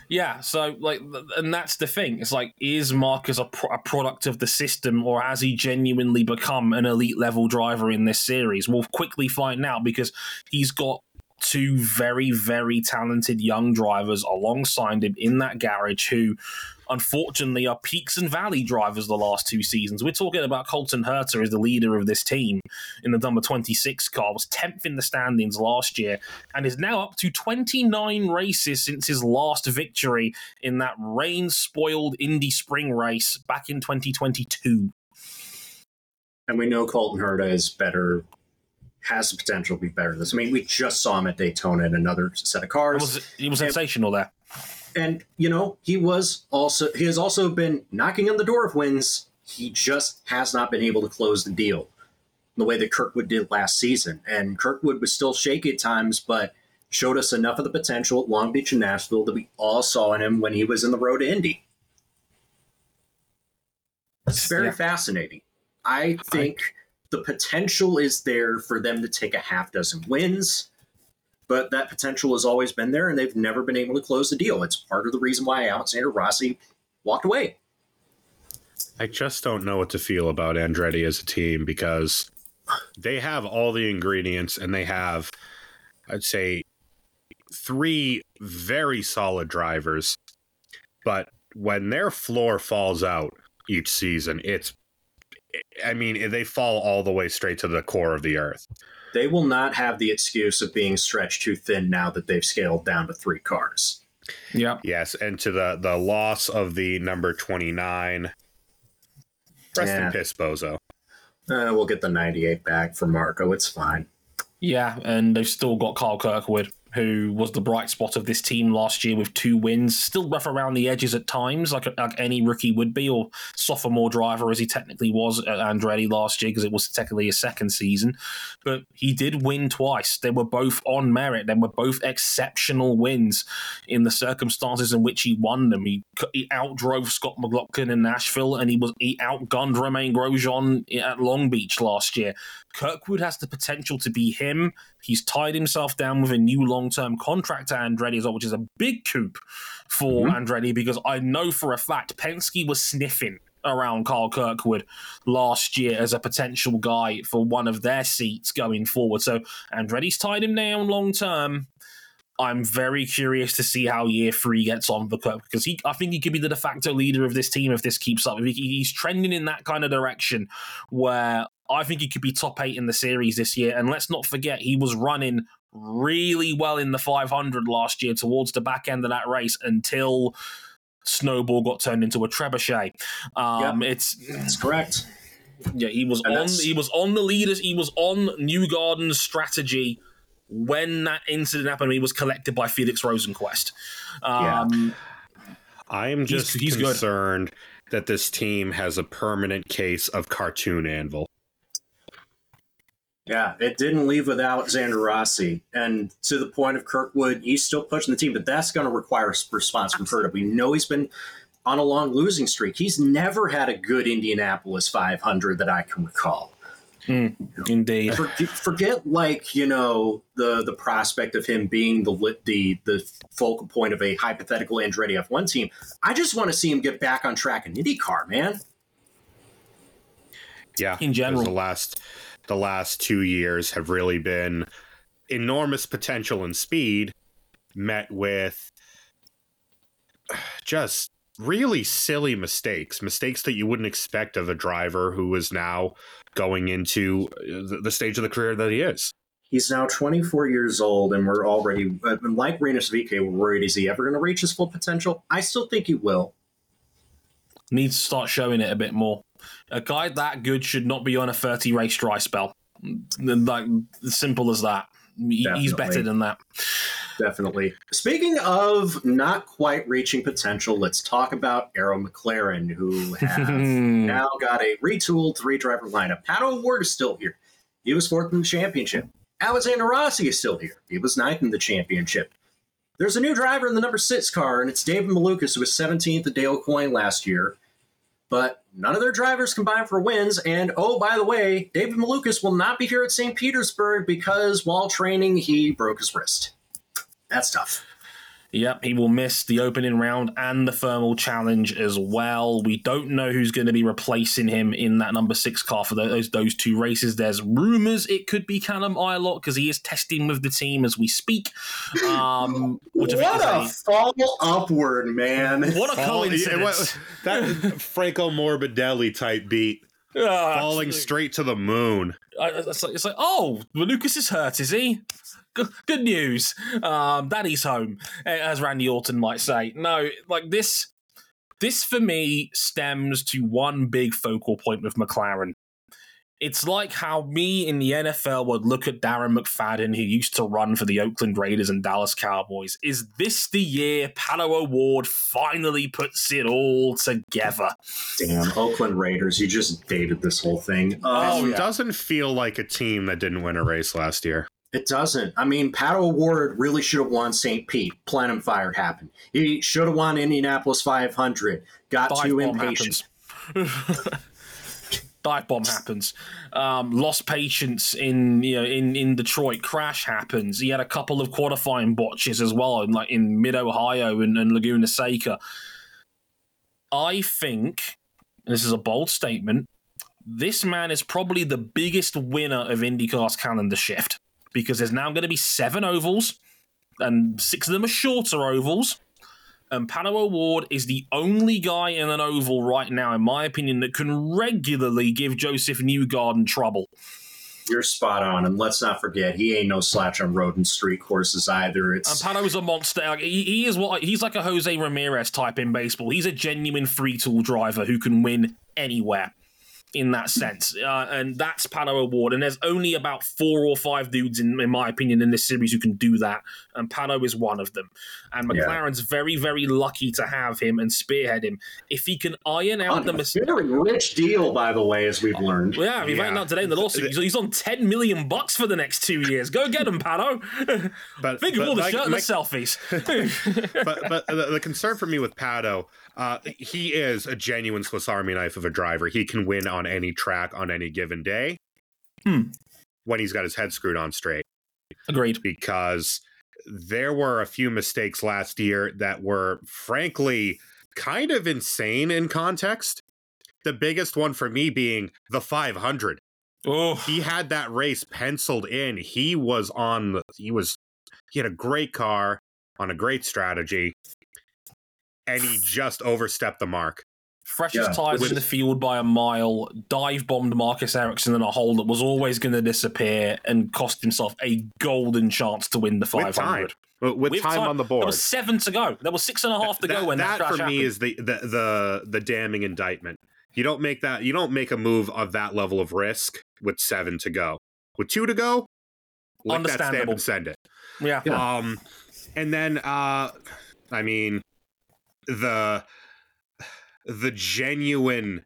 Speaker 1: Yeah, so like, and that's the thing. It's like, is Marcus a, pro- a product of the system, or has he genuinely become an elite level driver in this series? We'll quickly find out because he's got two very, very talented young drivers alongside him in that garage who. Unfortunately, are peaks and valley drivers the last two seasons. We're talking about Colton Herta as the leader of this team in the number 26 car, was 10th in the standings last year, and is now up to 29 races since his last victory in that rain spoiled Indy Spring race back in 2022.
Speaker 2: And we know Colton Herta is better, has the potential to be better than this. I mean, we just saw him at Daytona in another set of cars.
Speaker 1: was, he was sensational there.
Speaker 2: And you know he was also he has also been knocking on the door of wins. He just has not been able to close the deal the way that kirkwood did last season. And kirkwood was still shaky at times but showed us enough of the potential at long beach and nashville that we all saw in him when he was in the road to indy. It's very
Speaker 1: Yeah.
Speaker 2: fascinating. I think the potential is there for them to take a half dozen wins but that potential has always been there, and they've never been able to close the deal. It's part of the reason why Alexander Rossi walked away.
Speaker 3: I just don't know what to feel about Andretti as a team because they have all the ingredients and they have, I'd say, three very solid drivers. But when their floor falls out each season, it's, I mean, they fall all the way straight to the core of the earth.
Speaker 2: They will not have the excuse of being stretched too thin now that they've scaled down to three cars.
Speaker 1: Yeah.
Speaker 3: Yes, and to the the loss of the number twenty nine. Rest
Speaker 2: Yeah.
Speaker 3: in piss, bozo.
Speaker 2: Uh, we'll get the 98 back for Marco. It's fine.
Speaker 1: Yeah, and they've still got Kyle Kirkwood, who was the bright spot of this team last year with two wins. Still rough around the edges at times, like like any rookie would be, or sophomore driver as he technically was at Andretti last year, because it was technically his second season. But he did win twice. They were both on merit. They were both exceptional wins in the circumstances in which he won them. He, he outdrove Scott McLaughlin in Nashville, and he was he outgunned Romain Grosjean at Long Beach last year. Kirkwood has the potential to be him. He's tied himself down with a new long term contract at Andretti as well, which is a big coup for mm-hmm. Andretti because I know for a fact Penske was sniffing around Kyle Kirkwood last year as a potential guy for one of their seats going forward. So Andretti's tied him down long term. I'm very curious to see how year three gets on for Kirk because he, I think he could be the de facto leader of this team if this keeps up. He, he's trending in that kind of direction where I think he could be top eight in the series this year. And let's not forget, he was running really well in the 500 last year towards the back end of that race until Snowball got turned into a trebuchet. Um, It's
Speaker 2: That's correct.
Speaker 1: yeah, he was
Speaker 2: And
Speaker 1: on.
Speaker 2: that's-
Speaker 1: He was on the leaders. He was on Newgarden's strategy when that incident happened. He was collected by Felix Rosenqvist. Um,
Speaker 3: I am just
Speaker 1: he's good.
Speaker 3: concerned that this team has a permanent case of cartoon anvil.
Speaker 2: Yeah, it didn't leave without Xander Rossi. And to the point of Kirkwood, he's still pushing the team, but that's going to require a response from Herta. We know he's been on a long losing streak. He's never had a good Indianapolis 500 that I can recall.
Speaker 1: Hmm, indeed.
Speaker 2: For, forget like you know the the prospect of him being the the the focal point of a hypothetical Andretti F1 team. I just want to see him get back on track in IndyCar, man.
Speaker 3: Yeah,
Speaker 1: In general,
Speaker 3: the last the last two years have really been enormous potential and speed met with just really silly mistakes, mistakes that you wouldn't expect of a driver who is now going into the, the stage of the career that he is.
Speaker 2: He's now 24 years old, and we're already uh, like Rinus VeeKay. We're worried is he ever going to reach his full potential? I still think he will.
Speaker 1: Needs to start showing it a bit more. A guy that good should not be on a 30 race dry spell. Like simple as that. He- He's better than that.
Speaker 2: Definitely. Speaking of not quite reaching potential, let's talk about Arrow McLaren, who have now got a retooled three driver lineup. Pato Ward is still here. He was fourth in the championship. Alexander Rossi is still here. He was ninth in the championship. There's a new driver in the number six car, and it's David Malukas, who was 17th at Dale Coyne last year. But none of their drivers combined for wins. And oh, by the way, David Malukas will not be here at St. Petersburg because while training, he broke his wrist. That's tough.
Speaker 1: Yep, he will miss the opening round and the thermal challenge as well. We don't know who's going to be replacing him in that number six car for those those two races. There's rumors it could be Callum Ilott because he is testing with the team as we speak. Um, which
Speaker 2: what a
Speaker 1: is
Speaker 2: fall upward, man.
Speaker 1: what a
Speaker 3: Fall-
Speaker 1: coincidence!
Speaker 3: that Franco Morbidelli type beat,
Speaker 1: Ah,
Speaker 3: falling straight to the moon.
Speaker 1: I- It's like, it's like, oh, Lucas is hurt, is he? Good, good news. Um, Daddy's home, as Randy Orton might say. No, like this. This for me stems to one big focal point with McLaren. It's like how me in the NFL would look at Darren McFadden, who used to run for the Oakland Raiders and Dallas Cowboys. Is this the year Pato O'Ward finally puts it all together?
Speaker 2: Damn, Oakland Raiders, you just dated this whole thing.
Speaker 1: Oh,
Speaker 3: It
Speaker 1: yeah.
Speaker 3: doesn't feel like a team that didn't win a race last year.
Speaker 2: It doesn't. I mean, Pato O'Ward really should have won St. Pete. Plenum Fire happened. He should have won Indianapolis 500. Got
Speaker 1: Dive
Speaker 2: too impatient.
Speaker 1: Dive bomb happens. Um, lost patience in you know in, in Detroit. Crash happens. He had a couple of qualifying botches as well, in like in mid Ohio and, and Laguna Seca. I think and this is a bold statement. This man is probably the biggest winner of IndyCar's calendar shift because there's now going to be seven ovals, and six of them are shorter ovals. And Pato O'Ward is the only guy in an oval right now, in my opinion, that can regularly give Josef Newgarden trouble.
Speaker 2: You're spot on. And let's not forget, he ain't no slouch on road and street courses either.
Speaker 1: And
Speaker 2: It's
Speaker 1: Pato's a monster. Like, he, he is what he's like a Jose Ramirez type in baseball. He's a genuine free tool driver who can win anywhere. In that sense, uh, and that's Pato O'Ward, and there's only about four or five dudes, in, in my opinion, in this series who can do that, and Pato is one of them. And
Speaker 2: Yeah.
Speaker 1: McLaren's very, very lucky to have him and spearhead him. If he can iron out
Speaker 2: on
Speaker 1: the
Speaker 2: a
Speaker 1: mistakes,
Speaker 2: very rich deal, by the way, as we've learned.
Speaker 1: Well, yeah, he
Speaker 3: Yeah.
Speaker 1: found out today in the lawsuit. He's, he's on ten million bucks for the next two years. Go get him, Pato.
Speaker 3: But
Speaker 1: Think of all the
Speaker 3: like-
Speaker 1: shirt and the
Speaker 3: like-
Speaker 1: selfies.
Speaker 3: but but the, the concern for me with Pato, uh, he is a genuine Swiss Army knife of a driver. He can win on any track on any given day
Speaker 1: Hmm.
Speaker 3: when he's got his head screwed on straight.
Speaker 1: Agreed.
Speaker 3: Because there were a few mistakes last year that were frankly kind of insane in context. The biggest one for me being the 500.
Speaker 1: Oh,
Speaker 3: He had that race penciled in. He was on. the- He was. He had a great car on a great strategy, and he just overstepped the mark.
Speaker 1: freshest
Speaker 2: Yeah,
Speaker 1: tires
Speaker 3: with-
Speaker 1: in the field by a mile. Dive bombed Marcus Ericsson in a hole that was always going to disappear, and cost himself a golden chance to win the
Speaker 3: With time,
Speaker 1: 500.
Speaker 3: with, with
Speaker 1: With
Speaker 3: time,
Speaker 1: time.
Speaker 3: on the
Speaker 1: There
Speaker 3: board.
Speaker 1: was seven to go. There was six and a half to go when that,
Speaker 3: that
Speaker 1: crash
Speaker 3: for me
Speaker 1: happened.
Speaker 3: is the, the the the damning indictment. You don't make that. You don't make a move of that level of risk with seven to go. With two to go, lick that stamp
Speaker 1: Understandable.
Speaker 3: and send it.
Speaker 1: yeah.
Speaker 2: Yeah.
Speaker 3: Um, and then uh, I mean, the the genuine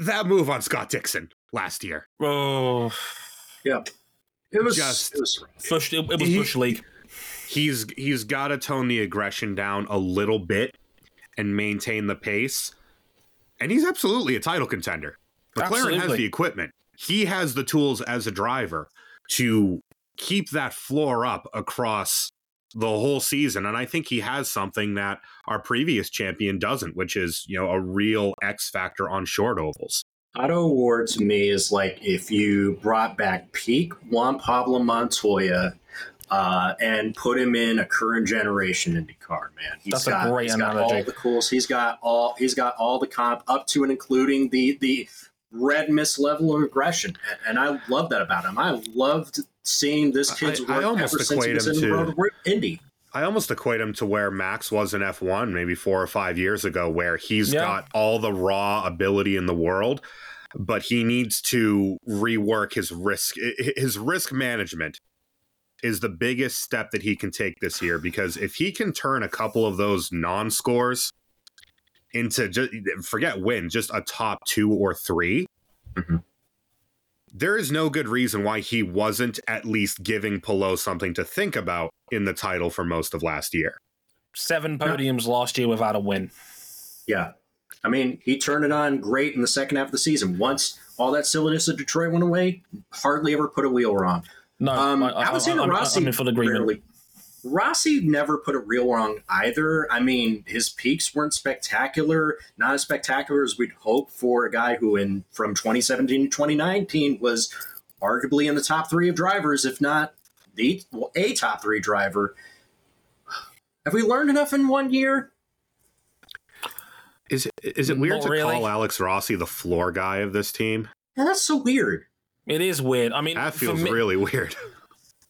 Speaker 3: that move on Scott Dixon last year.
Speaker 1: Oh, yeah.
Speaker 2: It was
Speaker 3: Just-
Speaker 2: it was
Speaker 1: Bush, it, it was
Speaker 3: He-
Speaker 1: Bush League.
Speaker 3: He's he's got to tone the aggression down a little bit and maintain the pace. And he's absolutely a title contender. McLaren has the equipment. He has the tools as a driver to keep that floor up across the whole season. And I think he has something that our previous champion doesn't, which is, you know, a real X factor on short ovals.
Speaker 2: Pato O'Ward to me is like if you brought back peak Juan Pablo Montoya uh, and put him in a current generation IndyCar, man. He's
Speaker 1: That's a
Speaker 2: got,
Speaker 1: great
Speaker 2: he's got all the cools. He's got all he's got all the comp up to and including the the red mist level of aggression. And I love that about him. I loved seeing this kid's
Speaker 3: I- I
Speaker 2: work
Speaker 3: almost
Speaker 2: ever since he
Speaker 3: equate
Speaker 2: was
Speaker 3: him
Speaker 2: in the
Speaker 3: to-
Speaker 2: Indy.
Speaker 3: I almost equate him to where Max was in F1 maybe four or five years ago, where he's
Speaker 1: Yeah.
Speaker 3: got all the raw ability in the world, but he needs to rework his risk. His risk management is the biggest step that he can take this year because if he can turn a couple of those non scores into just forget win, just a top two or 3
Speaker 2: Mhm.
Speaker 3: There is no good reason why he wasn't at least giving Palou something to think about in the title for most of last year.
Speaker 1: Seven podiums last year without a win.
Speaker 2: Yeah. I mean, he turned it on great in the second half of the season. Once all that silliness of Detroit went away, hardly ever put a wheel wrong.
Speaker 1: No,
Speaker 2: Um,
Speaker 1: I, I,
Speaker 2: Alexander
Speaker 1: I'm,
Speaker 2: Rossi,
Speaker 1: I'm in full agreement.
Speaker 2: rarely- Rossi never put it real wrong either. I mean, his peaks weren't spectacular, not as spectacular as we'd hope for a guy who, in from 2017 to 2019, was arguably in the top three of drivers, if not the well, a top three driver. Have we learned enough in one year?
Speaker 3: Is it, is it weird
Speaker 1: Not
Speaker 3: to
Speaker 1: really.
Speaker 3: call Alex Rossi the floor guy of this team?
Speaker 2: Yeah, that's so weird.
Speaker 1: It is weird. I mean,
Speaker 3: That feels
Speaker 1: me-
Speaker 3: really weird.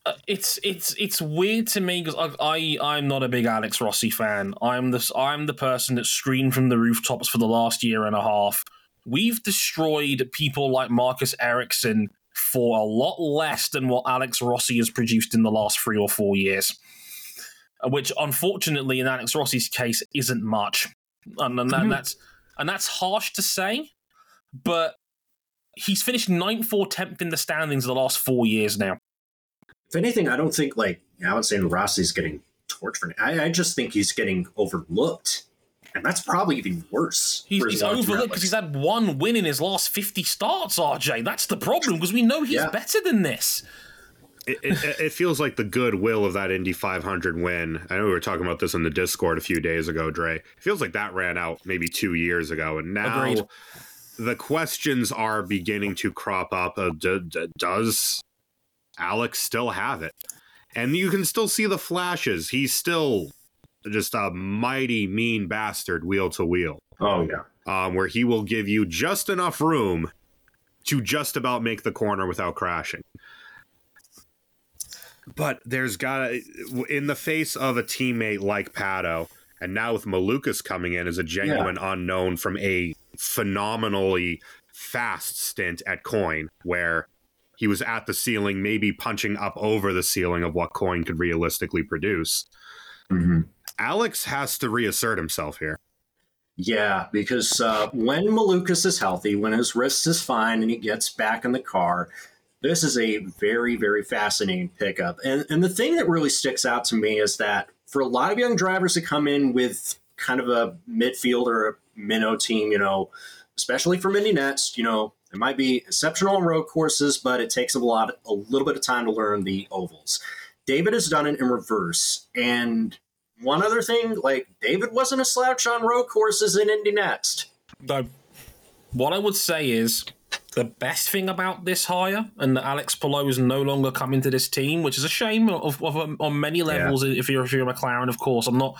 Speaker 1: Uh, it's it's it's weird to me because I, I I'm not a big Alex Rossi fan. I'm this I'm the person that screamed from the rooftops for the last year and a half. we've destroyed people like Marcus Ericsson for a lot less than what Alex Rossi has produced in the last three or four years. Uh, which, unfortunately, in Alex Rossi's case, isn't much, and, and, mm-hmm. that's and that's harsh to say, but he's finished ninth or tenth in the standings the last four years now.
Speaker 2: If anything, I don't think like I would say Rossi's getting torched for. I, I just think he's getting overlooked and that's probably even worse.
Speaker 1: He's, he's overlooked because he's had one win in his last 50 starts, RJ. That's the problem because we know he's yeah. better than this.
Speaker 3: It, it, it, feels like the goodwill of that Indy 500 win. I know we were talking about this in the Discord a few days ago, Dre. It feels like that ran out maybe two years ago, and now Agreed. the questions are beginning to crop up. Uh, d- d- does Alex still have it? And you can still see the flashes. He's still just a mighty mean bastard wheel to wheel.
Speaker 2: Oh yeah.
Speaker 3: Um, where he will give you just enough room to just about make the corner without crashing. But there's got in the face of a teammate like Pato, and now with Malukas coming in as a genuine yeah. unknown from a phenomenally fast stint at Coyne, where he was at the ceiling, maybe punching up over the ceiling of what Coyne could realistically produce. Mm-hmm. Alex has to reassert himself here.
Speaker 2: Yeah, because uh, when Malukas is healthy, when his wrist is fine and he gets back in the car, this is a very, very fascinating pickup. And, and the thing that really sticks out to me is that for a lot of young drivers to come in with kind of a midfield or a minnow team, you know, especially for Indy NXT, you know, it might be exceptional on road courses, but it takes a lot, a little bit of time to learn the ovals. David has done it in reverse, and one other thing, like David wasn't a slouch on road courses in Indy NXT.
Speaker 1: No. What I would say is the best thing about this hire and that Alex Palou is no longer coming to this team, which is a shame of, of, of on many levels. Yeah. If you're if you're McLaren, of course, I'm not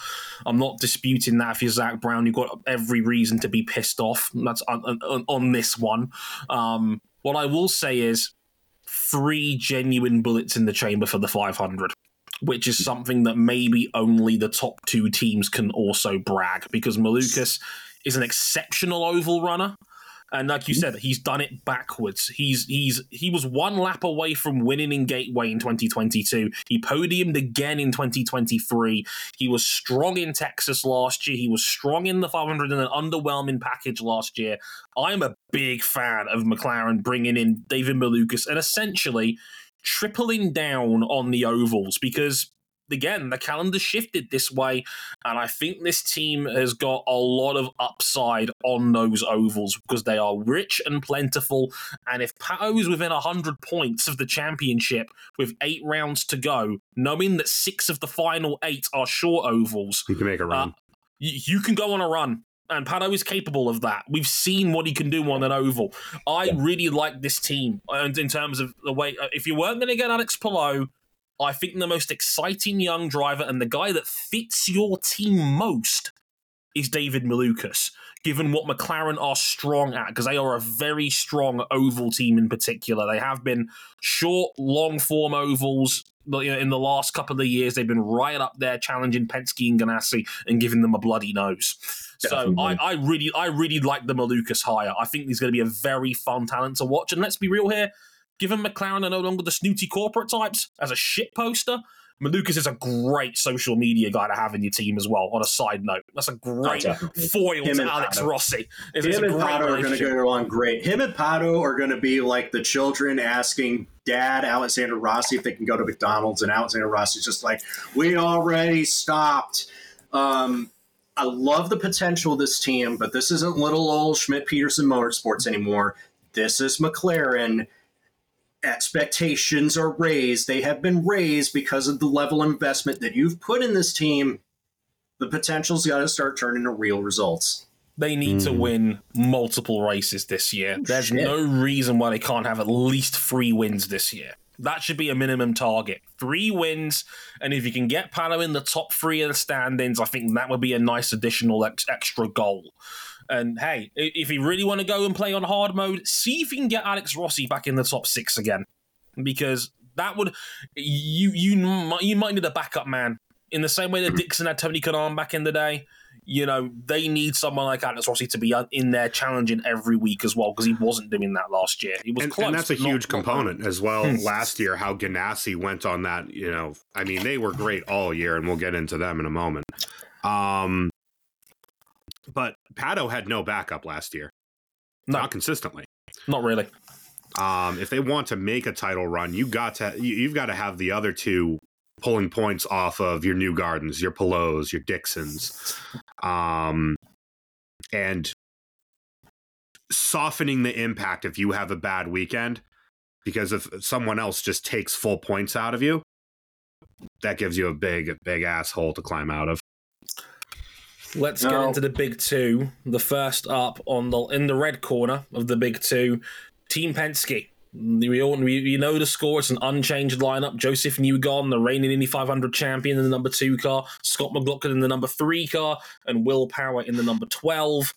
Speaker 1: I'm not disputing that. If you're Zak Brown, you've got every reason to be pissed off. That's on, on, on this one. Um, what I will say is three genuine bullets in the chamber for the 500 which is something that maybe only the top two teams can also brag because Malukas is an exceptional oval runner. And like you hmm. said, he's done it backwards. He's he's he was one lap away from winning in Gateway in 2022. He podiumed again in 2023. He was strong in Texas last year. He was strong in the 500 and an underwhelming package last year. I'm a big fan of McLaren bringing in David Malukas and essentially tripling down on the ovals because again, the calendar shifted this way, and I think this team has got a lot of upside on those ovals because they are rich and plentiful. And if Pato is within 100 points of the championship with eight rounds to go, knowing that six of the final eight are short ovals,
Speaker 3: you can make a uh, run. Uh,
Speaker 1: you, you can go on a run and Pato is capable of that. We've seen what he can do on an oval. I really like this team, and in terms of the way, uh, if you weren't going to get Alex Palou, I think the most exciting young driver and the guy that fits your team most is David Malukas, given what McLaren are strong at, because they are a very strong oval team in particular. They have been short, long form ovals in the last couple of years. They've been right up there challenging Penske and Ganassi and giving them a bloody nose. So I, I, really, I really like the Malukas hire. I think he's going to be a very fun talent to watch. And let's be real here, given McLaren are no longer the snooty corporate types as a shit poster, Malukas is a great social media guy to have in your team as well. On a side note, that's a great foil Him to Alex Pato. Rossi.
Speaker 2: It's, Him and Pato are going to go along great. Him and Pato are going to be like the children asking Dad Alexander Rossi if they can go to McDonald's, and Alexander Rossi's just like, "We already stopped." Um, I love the potential of this team, but this isn't little old Schmidt Peterson Motorsports anymore. This is McLaren expectations are raised. They have been raised because of the level of investment that you've put in this team. The potential's got to start turning to real results.
Speaker 1: They need mm. to win multiple races this year. There's Shit. no reason why they can't have at least three wins this year. That should be a minimum target. Three wins, and if you can get Pato in the top three of the standings, I think that would be a nice additional ex- extra goal. And hey, if you really want to go and play on hard mode, see if you can get Alex Rossi back in the top six again, because that would you you you might need a backup man in the same way that Dixon had Tony Kanaan back in the day. you know, they need someone like Alex Rossi to be in there challenging every week as well because he wasn't doing that last year. Was
Speaker 3: and,
Speaker 1: close,
Speaker 3: and that's a huge component as well.
Speaker 1: Hmm.
Speaker 3: Last year, how Ganassi went on that, you know, I mean, they were great all year, and we'll get into them in a moment. Um, but Pato had no backup last year,
Speaker 1: No.
Speaker 3: not consistently.
Speaker 1: Not really.
Speaker 3: Um, if they want to make a title run, you got to you, you've got to have the other two pulling points off of your Newgardens, your Palous, your Dixons, um, and softening the impact if you have a bad weekend. Because if someone else just takes full points out of you, that gives you a big, big asshole to climb out of.
Speaker 1: Let's get into the big two. The first up on the in the red corner of the big two, Team Penske. We all we, we know the score. It's an unchanged lineup. Josef Newgarden, the reigning Indy 500 champion, in the number two car. Scott McLaughlin in the number three car, and Will Power in the number 12.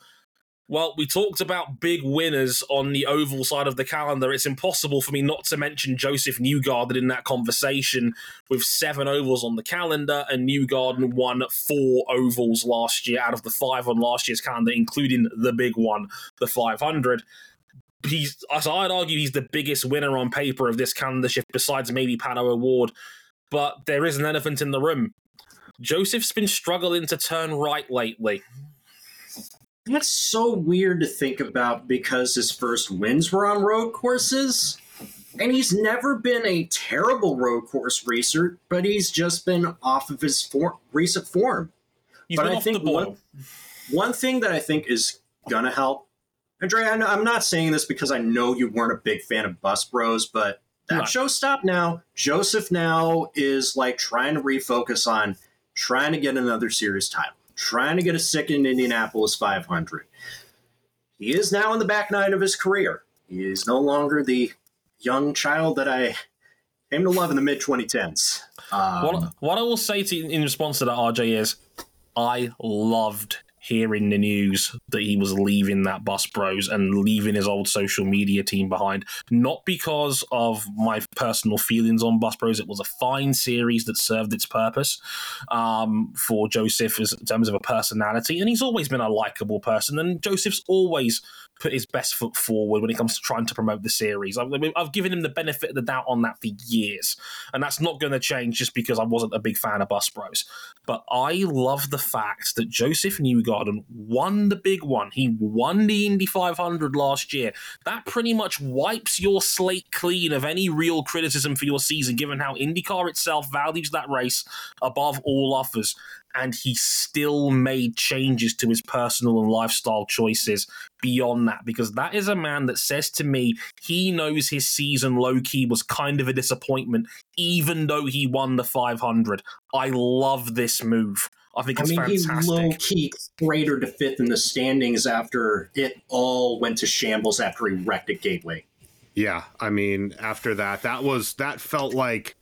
Speaker 1: Well, we talked about big winners on the oval side of the calendar. It's impossible for me not to mention Josef Newgarden in that conversation with seven ovals on the calendar, and Newgarden won four ovals last year out of the five on last year's calendar, including the big one, the 500. He's, so I'd argue he's the biggest winner on paper of this calendar shift, besides maybe Pato O'Ward. But there is an elephant in the room. Josef's been struggling to turn right lately.
Speaker 2: That's so weird to think about because his first wins were on road courses. And he's never been a terrible road course racer, but he's just been off of his for- recent form.
Speaker 1: He's
Speaker 2: But
Speaker 1: been
Speaker 2: I
Speaker 1: off the
Speaker 2: think
Speaker 1: boil.
Speaker 2: one- One thing that I think is gonna help, Andrea, I know- I'm not saying this because I know you weren't a big fan of Bus Bros, but that show stopped now. Josef now is like trying to refocus on trying to get another series title, trying to get a second Indianapolis 500. He is now in the back nine of his career. He is no longer the young child that I came to love in the mid 2010s. Um,
Speaker 1: What, what I will say to you in response to that, RJ, is I loved hearing the news that he was leaving that Bus Bros and leaving his old social media team behind. Not because of my personal feelings on Bus Bros. It was a fine series that served its purpose um, for Josef in terms of a personality. And he's always been a likable person. And Josef's always put his best foot forward when it comes to trying to promote the series. I've, I've given him the benefit of the doubt on that for years. And that's not going to change just because I wasn't a big fan of Bus Bros. But I love the fact that Josef Newgarden won the big one. He won the Indy 500 last year. That pretty much wipes your slate clean of any real criticism for your season, given how IndyCar itself values that race above all offers. And he still made changes to his personal and lifestyle choices beyond that, because that is a man that says to me he knows his season low key was kind of a disappointment, even though he won the 500. I love this move. I think
Speaker 2: I
Speaker 1: it's
Speaker 2: mean, he
Speaker 1: fantastic.
Speaker 2: low key cratered to fifth in the standings after it all went to shambles after he wrecked at Gateway.
Speaker 3: Yeah, I mean, after that, that was that felt like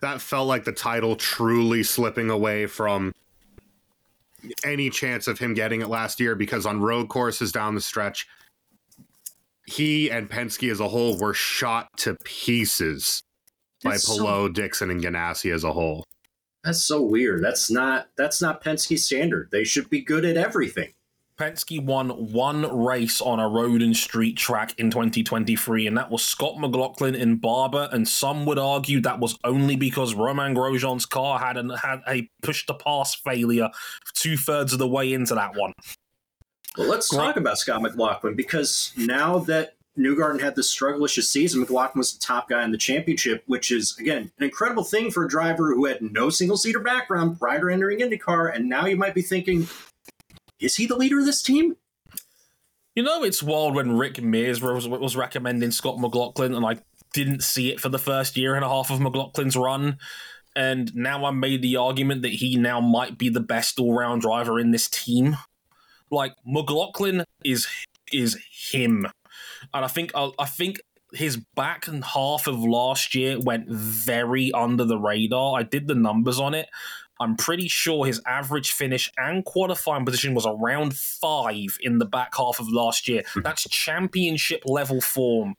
Speaker 3: that felt like the title truly slipping away from any chance of him getting it last year because on road courses down the stretch, he and Penske as a whole were shot to pieces by
Speaker 2: That's so-
Speaker 3: Dixon, and Ganassi as a whole.
Speaker 2: That's so weird. That's not that's not Penske's standard. They should be good at everything.
Speaker 1: Penske won one race on a road and street track in 2023, and that was Scott McLaughlin in Barber. And some would argue that was only because Romain Grosjean's car had, an, had a push to pass failure two thirds of the way into that one.
Speaker 2: But let's
Speaker 1: Great.
Speaker 2: talk about Scott McLaughlin because now that Newgarden had this strugglish season, McLaughlin was the top guy in the championship, which is again an incredible thing for a driver who had no single seater background prior to entering IndyCar. And now you might be thinking, is he the leader of this team?
Speaker 1: You know, it's wild when Rick Mears was, was recommending Scott McLaughlin, and I didn't see it for the first year and a half of McLaughlin's run. And now I made the argument that he now might be the best all round driver in this team. Like McLaughlin is is him, and I think I, think his back and half of last year went very under the radar. I did the numbers on it. I'm pretty sure his average finish and qualifying position was around five in the back half of last year. That's championship level form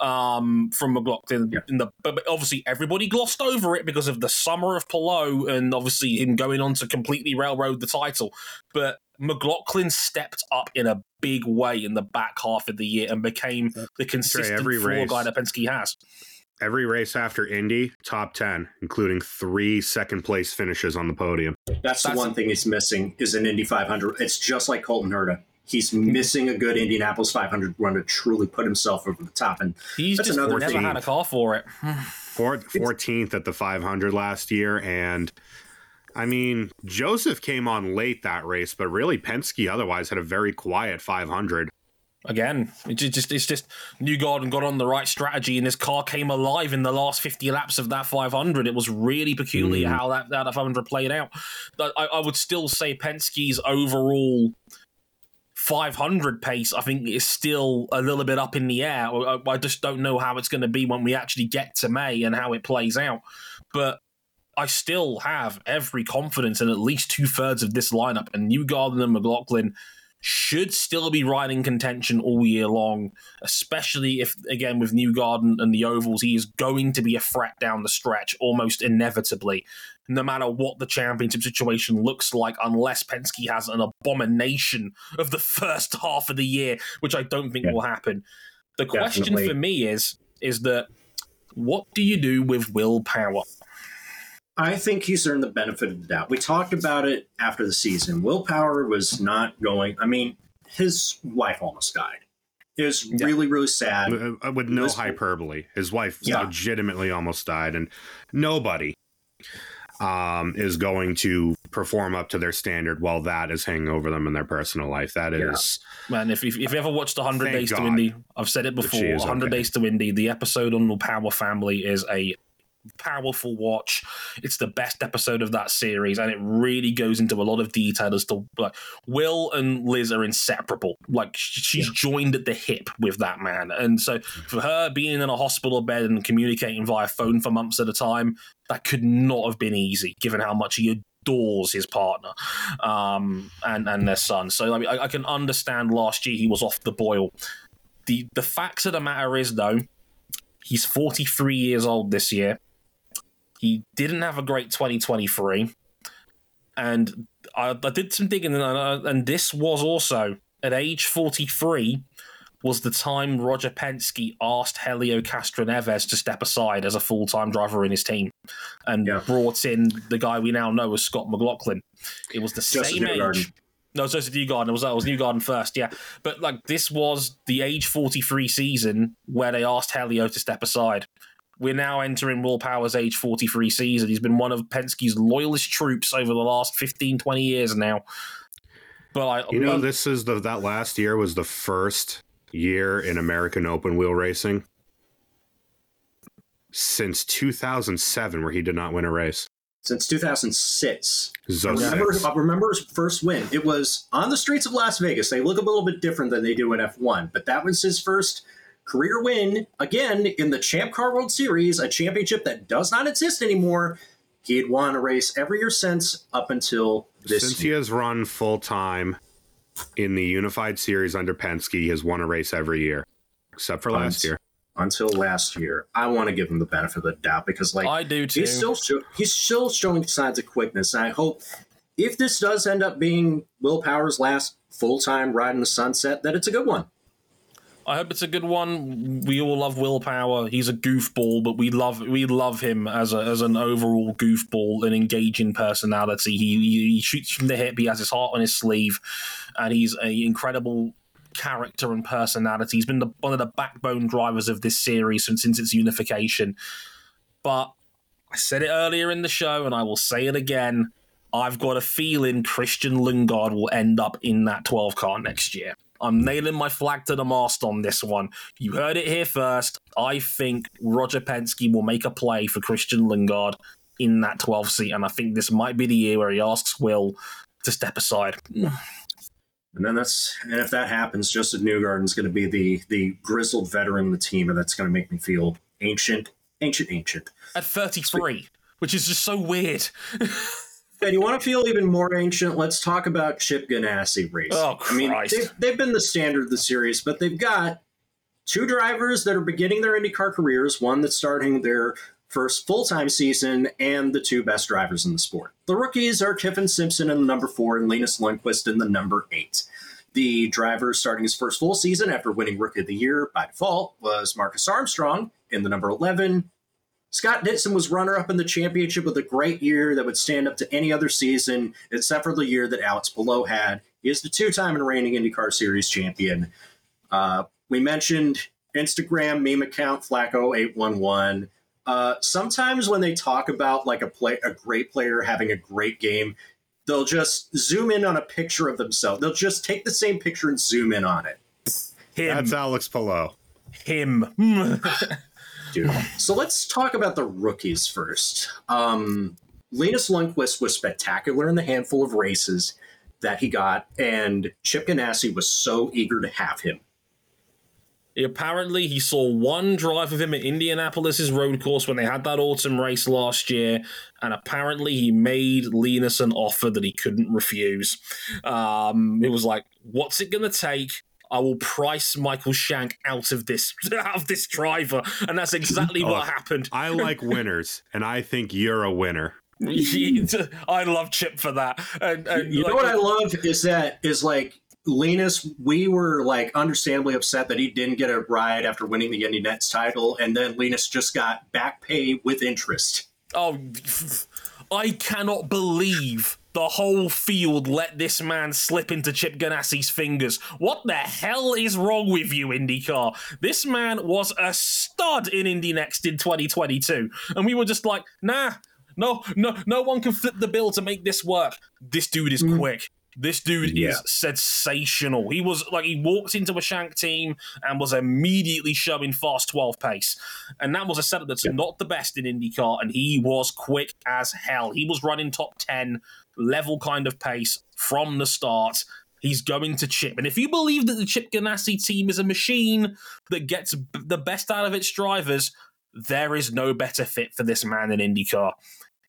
Speaker 1: um, from McLaughlin.
Speaker 2: Yeah.
Speaker 1: In the, but obviously, everybody glossed over it because of the summer of Palou and obviously him going on to completely railroad the title. But McLaughlin stepped up in a big way in the back half of the year and became the consistent
Speaker 3: every
Speaker 1: floor
Speaker 3: race.
Speaker 1: guy that Penske has.
Speaker 3: Every race after Indy, top 10, including three second place finishes on the podium.
Speaker 2: That's, the
Speaker 1: That's-
Speaker 2: one thing he's missing is an Indy 500. It's just like Colton Herta. He's missing a good Indianapolis 500 run to truly put himself over the top. And
Speaker 1: He's
Speaker 2: That's
Speaker 1: just
Speaker 2: another
Speaker 1: never
Speaker 2: thing.
Speaker 1: had a call for it.
Speaker 3: Four, 14th at the 500 last year. And I mean, Josef came on late that race, but really Penske otherwise had a very quiet 500.
Speaker 1: Again, it just it's just Newgarden got on the right strategy, and his car came alive in the last fifty laps of that 500. It was really peculiar
Speaker 3: Mm.
Speaker 1: how that that 500 played out. But I, I would still say Penske's overall 500 pace, I think, is still a little bit up in the air. I, I just don't know how it's going to be when we actually get to May and how it plays out. But I still have every confidence in at least two thirds of this lineup, and Newgarden and McLaughlin should still be riding contention all year long, especially if, again, with Newgarden and the ovals, he is going to be a threat down the stretch almost inevitably, no matter what the championship situation looks like, unless Penske has an abomination of the first half of the year, which I don't think
Speaker 2: Yeah.
Speaker 1: will happen. The question
Speaker 2: Definitely.
Speaker 1: for me is, is that what do you do with Will Power?
Speaker 2: I think he's earned the benefit of the doubt. We talked about it after the season. Will Power was not going. I mean, his wife almost died. It was
Speaker 1: Yeah.
Speaker 2: really, really sad.
Speaker 3: Uh, With no
Speaker 2: This-
Speaker 3: hyperbole. His wife
Speaker 2: Yeah.
Speaker 3: legitimately almost died, and nobody um, is going to perform up to their standard while that is hanging over them in their personal life. That
Speaker 2: Yeah.
Speaker 3: is.
Speaker 1: Man, if, if, if you ever watched 100
Speaker 3: Thank
Speaker 1: Days to
Speaker 3: God
Speaker 1: Indy, I've said it before 100
Speaker 3: okay.
Speaker 1: Days to Indy, the episode on the Power family is a powerful watch. It's the best episode of that series, and it really goes into a lot of detail as to like Will and Liz are inseparable. Like sh- she's joined at the hip with that man, and so for her being in a hospital bed and communicating via phone for months at a time, that could not have been easy, given how much he adores his partner um, and and their son. So I, mean, I, I can understand last year he was off the boil. the The facts of the matter is though, he's 43 years old this year. He didn't have a great 2023, and I, I did some digging, and, I- uh, and this was also at age 43 was the time Roger Penske asked Helio Castroneves to step aside as a full time driver in his team and
Speaker 2: Yeah.
Speaker 1: brought in the guy we now know as Scott McLaughlin. It was the same age. No, Josef Newgarden. It was, it was Newgarden first, yeah. But like this was the age 43 season where they asked Helio to step aside. We're now entering Will Power's age 43 season. He's been one of Penske's loyalist troops over the last 15, 20 years now. But I,
Speaker 3: You know, this is the that last year was the first year in American open wheel racing since 2007 where he did not win a race.
Speaker 2: Since 2006.
Speaker 3: This is
Speaker 2: I remember,
Speaker 3: 06.
Speaker 2: I remember his first win. It was on the streets of Las Vegas. They look a little bit different than they do in F1, but that was his first career win. Again, in the Champ Car World Series, a championship that does not exist anymore. He had won a race every year since up until this
Speaker 3: Since he has run full time in the Unified Series under Penske, he has won a race every year, except for last year.
Speaker 2: until last year. I want to give him the benefit of the doubt because, like,
Speaker 1: I do too.
Speaker 2: he's still sho- he's still showing signs of quickness. And I hope if this does end up being Will Power's last full time ride in the sunset, that it's a good one.
Speaker 1: I hope it's a good one. We all love Will Power. He's a goofball, but we love we love him as a, as an overall goofball, an engaging personality. He, he shoots from the hip. He has his heart on his sleeve, and he's an incredible character and personality. He's been the, one of the backbone drivers of this series since since its unification. But I said it earlier in the show, and I will say it again. I've got a feeling Christian Lundgaard will end up in that 12 car next year. I'm nailing my flag to the mast on this one. You heard it here first. I think Roger Penske will make a play for Christian Lundgaard in that 12 seat, and I think this might be the year where he asks Will to step aside.
Speaker 2: And then that's and if that happens, Josef Newgarden's going to be the the grizzled veteran of the team, and that's going to make me feel ancient, ancient, ancient.
Speaker 1: At 33, which is just so weird.
Speaker 2: And you want to feel even more ancient? Let's talk about Chip Ganassi race.
Speaker 1: Oh, Christ.
Speaker 2: I mean, they've, they've been the standard of the series, but they've got two drivers that are beginning their IndyCar careers. One that's starting their first full time season, and the two best drivers in the sport. The rookies are Kyffin Simpson in the number four and Linus Lundqvist in the number eight. The driver starting his first full season after winning Rookie of the Year by default was Marcus Armstrong in the number 11. Scott Dixon was runner up in the championship with a great year that would stand up to any other season except for the year that Alex Palou had. He is the two time and reigning IndyCar Series champion. Uh, we mentioned Instagram meme account Flacco811. Uh, sometimes when they talk about like a play, a great player having a great game, they'll just zoom in on a picture of themselves. They'll just take the same picture and zoom in on it.
Speaker 1: Him.
Speaker 3: That's Alex Palou.
Speaker 1: Him.
Speaker 2: Dude. So let's talk about the rookies first. Um, Linus Lundqvist was spectacular in the handful of races that he got, and Chip Ganassi was so eager to have him.
Speaker 1: Apparently, he saw one drive of him at Indianapolis's road course when they had that autumn race last year, and apparently he made Linus an offer that he couldn't refuse. Um, it was like, "What's it going to take?" I will price Michael Shank out of this out of this driver, and that's exactly
Speaker 3: Oh,
Speaker 1: what happened.
Speaker 3: I like winners, and I think you're a winner.
Speaker 1: I love Chip for that. And, and
Speaker 2: You
Speaker 1: like,
Speaker 2: know what I love is that is like Linus. We were like understandably upset that he didn't get a ride after winning the Indy NXT title, and then Linus just got back pay with interest.
Speaker 1: Oh, I cannot believe the whole field let this man slip into Chip Ganassi's fingers. What the hell is wrong with you, IndyCar? This man was a stud in Indy NXT in 2022, and we were just like, nah, no, no, no one can flip the bill to make this work. This dude is mm. quick. This dude
Speaker 2: Yeah.
Speaker 1: is sensational. He was like he walked into a Shank team and was immediately showing fast 12 pace. And that was a setup that's not the best in IndyCar, and he was quick as hell. He was running top 10 level kind of pace from the start. He's going to Chip. And if you believe that the Chip Ganassi team is a machine that gets b- the best out of its drivers, there is no better fit for this man in IndyCar.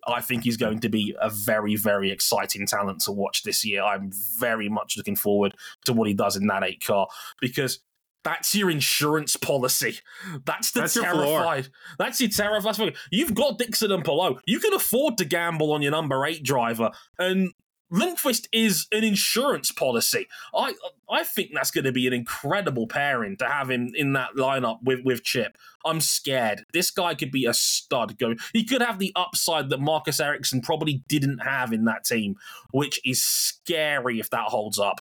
Speaker 1: I think he's going to be a very, very exciting talent to watch this year. I'm very much looking forward to what he does in that eight car because that's your insurance policy. That's the
Speaker 3: That's your floor.
Speaker 1: That's your terrified. You've got Dixon and Palou. You can afford to gamble on your number eight driver, and Lundqvist is an insurance policy. I I think that's going to be an incredible pairing to have him in that lineup with with Chip. I'm scared. This guy could be a stud. Going, he could have the upside that Marcus Ericsson probably didn't have in that team, which is scary if that holds up.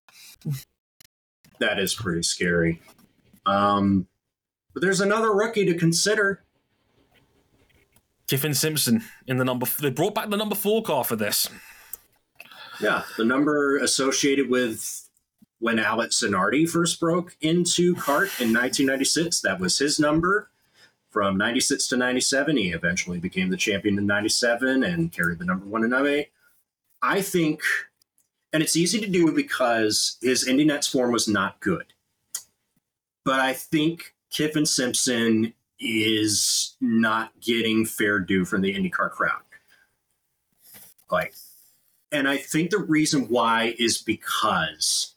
Speaker 2: That is pretty scary. Um, but there's another rookie to consider.
Speaker 1: Kyffin Simpson in the number. They brought back the number four car for this.
Speaker 2: Yeah, the number associated with when Alex Zanardi first broke into CART in 1996. That was his number. From 96 to 97, he eventually became the champion in 97 and carried the number one in 98. I think, and it's easy to do because his Indy NXT form was not good. But I think Kyffin Simpson is not getting fair due from the IndyCar crowd. Like, and I think the reason why is because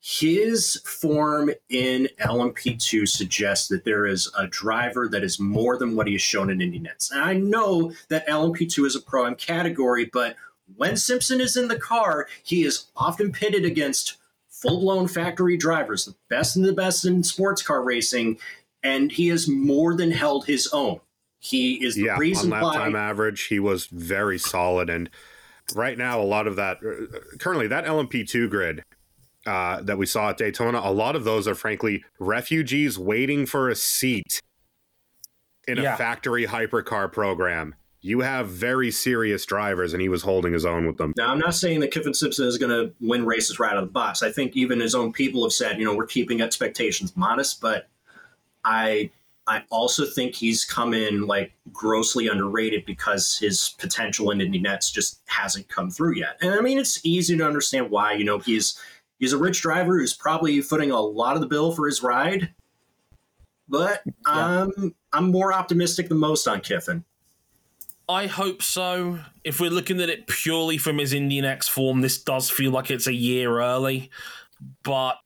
Speaker 2: his form in LMP2 suggests that there is a driver that is more than what he has shown in Indy NXT. And I know that LMP2 is a pro am category, but when Simpson is in the car, he is often pitted against full blown factory drivers, the best and the best in sports car racing, and he has more than held his own. He is the
Speaker 3: yeah,
Speaker 2: reason
Speaker 3: on
Speaker 2: why.
Speaker 3: lap time average, he was very solid. And right now, a lot of that, uh, currently, that LMP2 grid uh, that we saw at Daytona, a lot of those are frankly refugees waiting for a seat in
Speaker 1: Yeah.
Speaker 3: a factory hypercar program. You have very serious drivers, and he was holding his own with them.
Speaker 2: Now, I'm not saying that Kyffin Simpson is going to win races right out of the box. I think even his own people have said, you know, we're keeping expectations modest, but I I also think he's come in like grossly underrated because his potential in Indy NXT just hasn't come through yet. And I mean, it's easy to understand why. You know, he's he's a rich driver who's probably footing a lot of the bill for his ride. But I'm I'm more optimistic than most on Kyffin.
Speaker 1: I hope so. If we're looking at it purely from his Indy NXT form, this does feel like it's a year early. But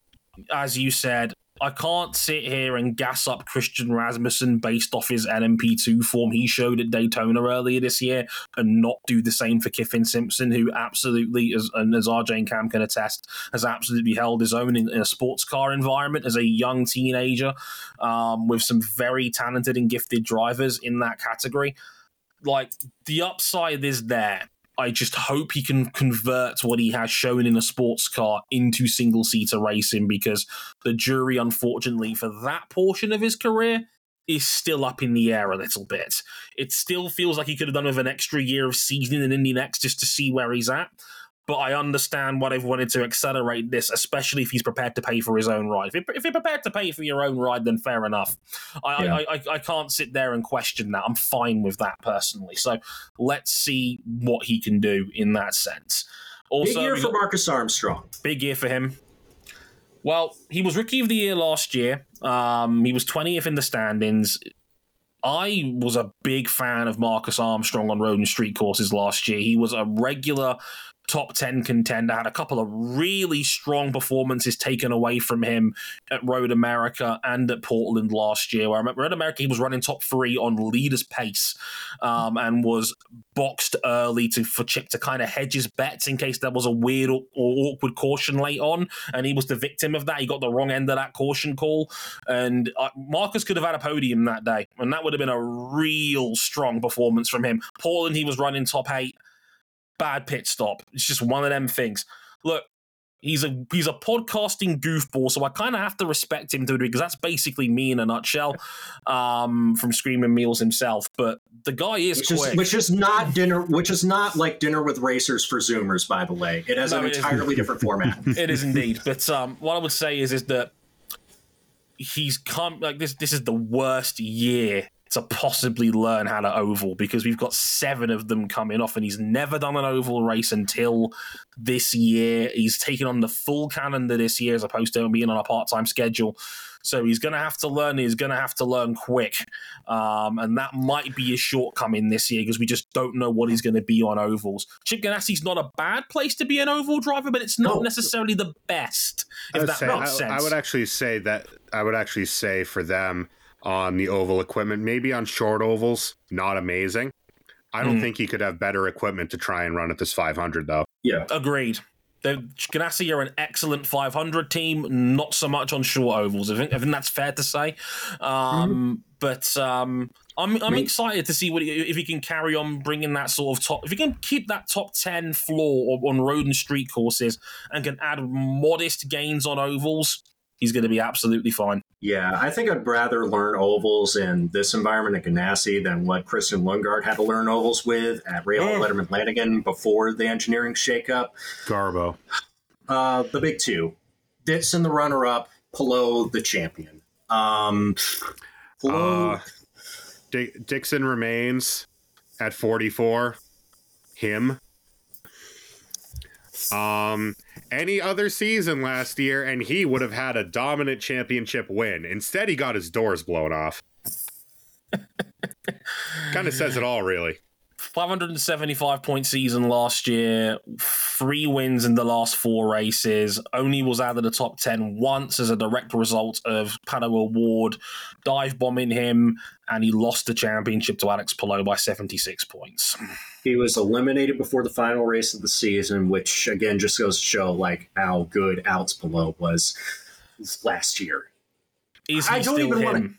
Speaker 1: as you said, I can't sit here and gas up Christian Rasmussen based off his LMP2 form he showed at Daytona earlier this year and not do the same for Kyffin Simpson, who absolutely, as, and as RJ and Cam can attest, has absolutely held his own in, in a sports car environment as a young teenager um, with some very talented and gifted drivers in that category. Like, the upside is there I just hope he can convert what he has shown in a sports car into single seater racing because the jury, unfortunately, for that portion of his career is still up in the air a little bit. It still feels like he could have done with an extra year of seasoning in Indy NXT just to see where he's at but I understand why they've wanted to accelerate this, especially if he's prepared to pay for his own ride. If, if you're prepared to pay for your own ride, then fair enough. I, yeah. I, I, I, can't sit there and question that. I'm fine with that personally. So let's see what he can do in that sense.
Speaker 2: Also, big year for Marcus Armstrong.
Speaker 1: Big year for him. Well, he was rookie of the year last year. Um, he was 20th in the standings. I was a big fan of Marcus Armstrong on road and street courses last year. He was a regular top 10 contender, had a couple of really strong performances taken away from him at Road America and at Portland last year. Where I remember at America, he was running top three on leader's pace um, and was boxed early to for Chip to kind of hedge his bets in case there was a weird or, awkward caution late on. And he was the victim of that. He got the wrong end of that caution call. And uh, Marcus could have had a podium that day. And that would have been a real strong performance from him. Portland, he was running top eight bad pit stop. It's just one of them things. Look, he's a he's a podcasting goofball, so I kind of have to respect him to it because that's basically me in a nutshell um, from Screaming Meals himself. But the guy is
Speaker 2: which
Speaker 1: quick.
Speaker 2: Is, which is not dinner, which is not like dinner with racers for Zoomers, by the way. It has no, an it entirely different format.
Speaker 1: it is indeed. But um, what I would say is is that he's come like this. This is the worst year to possibly learn how to oval because we've got seven of them coming off and he's never done an oval race until this year. He's taken on the full calendar this year as opposed to being on a part time schedule. So he's going to have to learn. He's going to have to learn quick. Um, and that might be a shortcoming this year because we just don't know what he's going to be on ovals. Chip Ganassi's not a bad place to be an oval driver, but it's not no. necessarily the best, if that
Speaker 3: say,
Speaker 1: makes I, sense.
Speaker 3: I would actually say that, I would actually say for them, on the oval equipment. Maybe on short ovals, not amazing. I don't mm. think he could have better equipment to try and run at this 500, though.
Speaker 2: Yeah.
Speaker 1: Agreed. The Ganassi are an excellent 500 team, not so much on short ovals. I think, I think that's fair to say. Um, mm. But um, I'm, I'm excited to see what he, if he can carry on bringing that sort of top. If he can keep that top 10 floor on road and street courses and can add modest gains on ovals, he's going to be absolutely fine.
Speaker 2: Yeah, I think I'd rather learn ovals in this environment at Ganassi than what Christian Lundgaard had to learn ovals with at Rahal oh. Letterman Lanigan before the engineering shakeup.
Speaker 3: Garbo.
Speaker 2: Uh, the big two. Dixon, the runner up, Palou, the champion. Um,
Speaker 3: Palou. Uh, D- Dixon remains at 44. Him. Um, any other season last year, and he would have had a dominant championship win. Instead, he got his doors blown off. kind of says it all, really.
Speaker 1: 575 point season last year, three wins in the last four races. Only was out of the top 10 once as a direct result of Pato O'Ward dive bombing him, and he lost the championship to Alex Palou by 76 points.
Speaker 2: He was eliminated before the final race of the season, which again just goes to show like how good Alex Palou was last year.
Speaker 1: Is he I don't even want to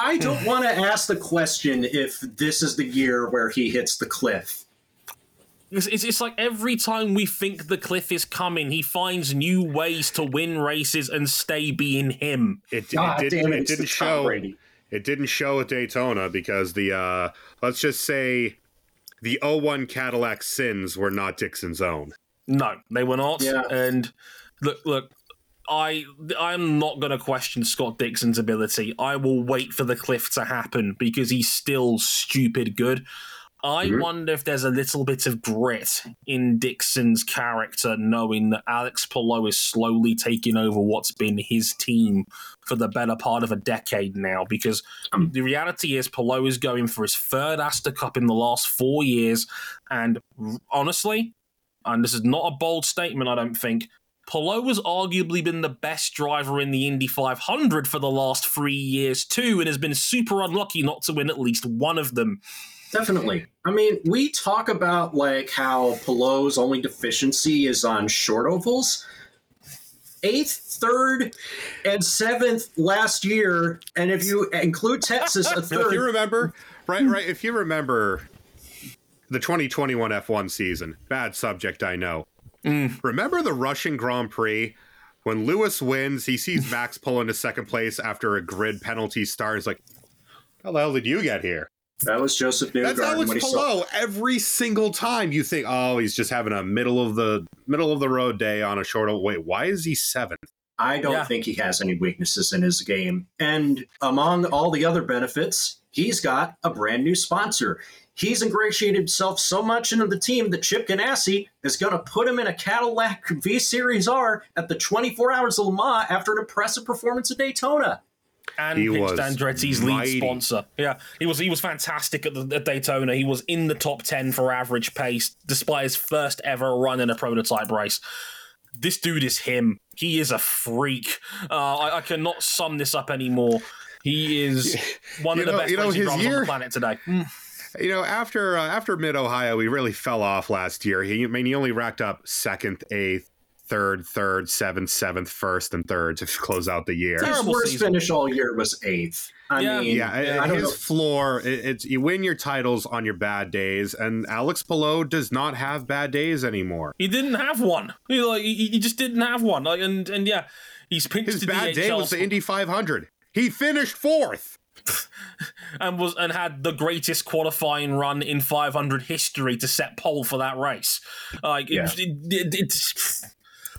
Speaker 2: I don't want to ask the question if this is the year where he hits the cliff.
Speaker 1: It's, it's, it's, like every time we think the cliff is coming, he finds new ways to win races and stay being him.
Speaker 3: It, it, didn't, it, it didn't show. It didn't show at Daytona because the uh, let's just say the 01 Cadillac sins were not Dixon's own.
Speaker 1: No, they were not. Yeah. And look, look, I I'm not going to question Scott Dixon's ability. I will wait for the cliff to happen because he's still stupid good. I mm-hmm. wonder if there's a little bit of grit in Dixon's character, knowing that Alex Palou is slowly taking over what's been his team for the better part of a decade now. Because um, the reality is, Palou is going for his third Astor Cup in the last four years, and honestly, and this is not a bold statement, I don't think, Palou has arguably been the best driver in the Indy 500 for the last three years, too, and has been super unlucky not to win at least one of them.
Speaker 2: Definitely. I mean, we talk about like how Palou's only deficiency is on short ovals. Eighth, third, and seventh last year, and if you include Texas, a third.
Speaker 3: If you remember, right, right. If you remember the 2021 F1 season, bad subject, I know. Mm. Remember the Russian Grand Prix when Lewis wins? He sees Max pull into second place after a grid penalty start. He's like, "How the hell did you get here?"
Speaker 2: That was Josef
Speaker 3: That's
Speaker 2: Newgarden when
Speaker 3: Alex
Speaker 2: he saw.
Speaker 3: Every single time you think, "Oh, he's just having a middle of the middle of the road day on a short." Wait, why is he seventh?
Speaker 2: I don't
Speaker 1: Yeah.
Speaker 2: think he has any weaknesses in his game. And among all the other benefits, he's got a brand new sponsor. He's ingratiated himself so much into the team that Chip Ganassi is going to put him in a Cadillac V Series R at the 24 Hours of Le Mans after an impressive performance at Daytona.
Speaker 1: And
Speaker 3: He
Speaker 1: pitched Andretti's lead sponsor. Yeah, he was he was fantastic at, the, at Daytona. He was in the top ten for average pace, despite his first ever run in a prototype race. This dude is him. He is a freak. Uh, I, I cannot sum this up anymore. He is one
Speaker 3: You
Speaker 1: of the best
Speaker 3: you know,
Speaker 1: drivers on
Speaker 3: year-
Speaker 1: the planet today. Mm.
Speaker 3: You know, after uh, after Mid Ohio, he really fell off last year. He, I mean, he only racked up second, eighth, third, third, seventh, seventh, first, and third to close out the year.
Speaker 2: His worst
Speaker 1: season.
Speaker 2: finish all year was eighth. I
Speaker 1: Yeah.
Speaker 2: mean,
Speaker 3: Yeah,
Speaker 2: I
Speaker 3: uh,
Speaker 2: don't
Speaker 3: his
Speaker 2: know.
Speaker 3: floor. It, it's you win your titles on your bad days, and Alex Palou does not have bad days anymore.
Speaker 1: He didn't have one. He like he, he just didn't have one. Like, and and yeah, he's pinched
Speaker 3: His
Speaker 1: to
Speaker 3: bad day
Speaker 1: DHL
Speaker 3: was the Indy 500. He finished fourth.
Speaker 1: and was and had the greatest qualifying run in 500 history to set pole for that race. Like it,
Speaker 2: Yeah.
Speaker 1: it, it- it's-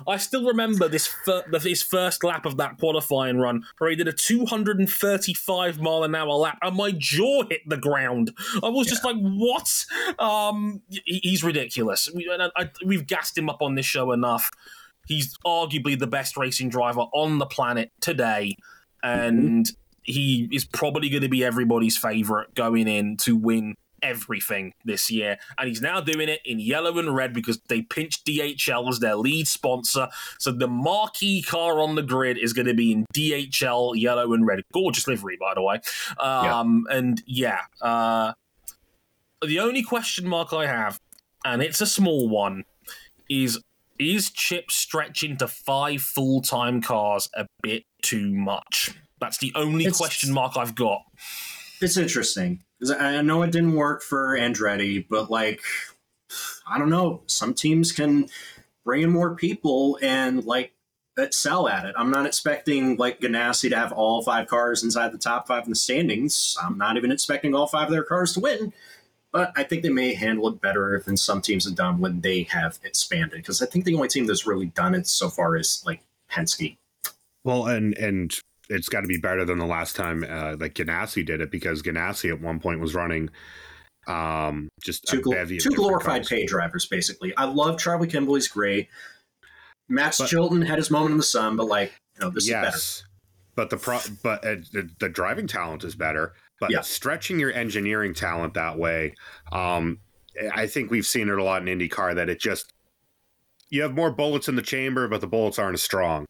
Speaker 1: I still remember this fir- his first lap of that qualifying run, where he did a 235 mile an hour lap, and my jaw hit the ground. I was just like, "What?" Um, he- he's ridiculous. We, and I, I, we've gassed him up on this show enough. He's arguably the best racing driver on the planet today, and he is probably going to be everybody's favorite going in to win everything this year. And he's now doing it in yellow and red because they pinched DHL as their lead sponsor. So the marquee car on the grid is going to be in DHL yellow and red. Gorgeous livery, by the way. Um, And yeah, uh, the only question mark I have, and it's a small one, is is Chip stretching to five full time cars a bit too much? That's the only
Speaker 2: It's-
Speaker 1: question mark I've got.
Speaker 2: It's interesting. 'Cause I know it didn't work for Andretti, but like, I don't know. Some teams can bring in more people and like excel at it. I'm not expecting like Ganassi to have all five cars inside the top five in the standings. I'm not even expecting all five of their cars to win. But I think they may handle it better than some teams have done when they have expanded. Because I think the only team that's really done it so far is like Penske.
Speaker 3: Well, and and it's got to be better than the last time uh, that Ganassi did it because Ganassi at one point was running um, just
Speaker 2: two,
Speaker 3: a
Speaker 2: gl-
Speaker 3: bevy
Speaker 2: two glorified
Speaker 3: cars.
Speaker 2: pay drivers, basically. I love Charlie Kimball. He's great. Max
Speaker 3: But-
Speaker 2: Chilton had his moment in the sun, but like, you know, this is better.
Speaker 3: but the pro but uh, the, the driving talent is better. But
Speaker 2: Yeah.
Speaker 3: stretching your engineering talent that way, um, I think we've seen it a lot in IndyCar that it just you have more bullets in the chamber, but the bullets aren't as strong.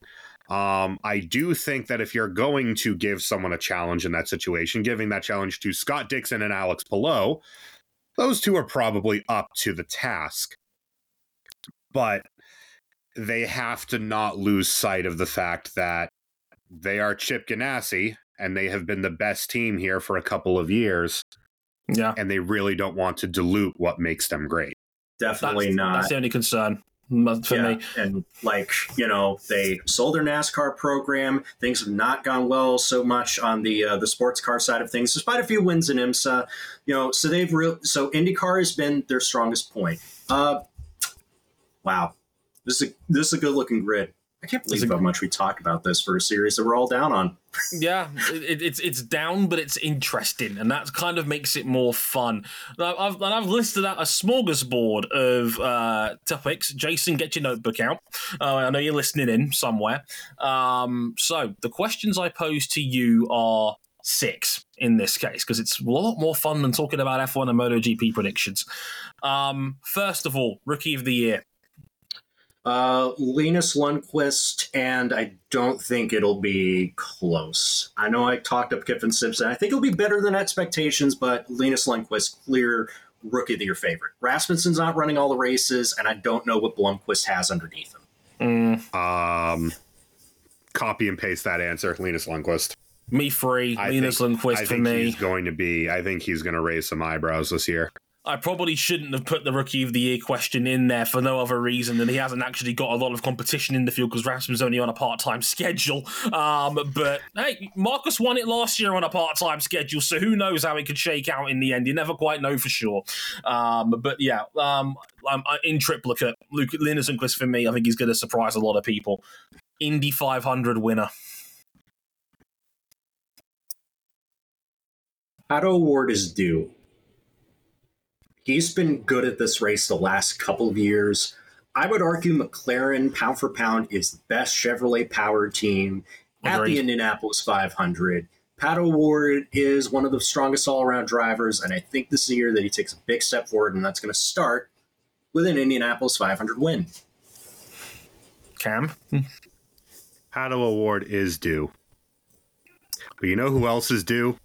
Speaker 3: Um, I do think that if you're going to give someone a challenge in that situation, giving that challenge to Scott Dixon and Alex Palou, those two are probably up to the task. But they have to not lose sight of the fact that they are Chip Ganassi and they have been the best team here for a couple of years,
Speaker 1: Yeah.
Speaker 3: and they really don't want to dilute what makes them great.
Speaker 2: Definitely
Speaker 1: that's,
Speaker 2: not.
Speaker 1: That's the only concern for
Speaker 2: yeah,
Speaker 1: me.
Speaker 2: and like you know, they sold their NASCAR program. Things have not gone well so much on the uh, the sports car side of things, despite a few wins in IMSA. You know, so they've real so IndyCar has been their strongest point. Uh, wow, this is a, this is a good looking grid. I can't believe how much we talked about this for a series that we're all down on.
Speaker 1: Yeah, it, it's it's down, but it's interesting, and that kind of makes it more fun. Now, I've and I've listed out a smorgasbord of uh, topics. Jason, get your notebook out. Uh, I know you're listening in somewhere. Um, so the questions I pose to you are six in this case because it's a lot more fun than talking about F1 and MotoGP predictions. Um, first of all, rookie of the year.
Speaker 2: Uh, Linus Lundqvist, and I don't think it'll be close. I know I talked up Kyffin Simpson. I think it'll be better than expectations, but Linus Lundqvist, clear rookie of the year favorite. Rasmussen's not running all the races, and I don't know what Blomqvist has underneath him.
Speaker 1: Mm,
Speaker 3: Um, copy and paste that answer, Linus Lundqvist.
Speaker 1: me free.
Speaker 3: I
Speaker 1: Linus
Speaker 3: think,
Speaker 1: Lundqvist
Speaker 3: I
Speaker 1: for
Speaker 3: think
Speaker 1: me.
Speaker 3: he's going to be. I think he's going to raise some eyebrows this year.
Speaker 1: I probably shouldn't have put the rookie of the year question in there for no other reason than he hasn't actually got a lot of competition in the field because Rasmussen's only on a part time schedule. Um, but hey, Marcus won it last year on a part time schedule, so who knows how it could shake out in the end? You never quite know for sure. Um, but yeah, um, i in triplicate. Luke Linus for me, I think he's going to surprise a lot of people. Indy 500 winner.
Speaker 2: Pato O'Ward is due. He's been good at this race the last couple of years. I would argue McLaren, pound for pound, is the best Chevrolet powered team at
Speaker 1: Agreed.
Speaker 2: the Indianapolis 500. Pato O'Ward is one of the strongest all around drivers, and I think this is the year that he takes a big step forward, and that's going to start with an Indianapolis 500 win.
Speaker 1: Cam. Hmm.
Speaker 3: Pato O'Ward is due. But you know who else is due?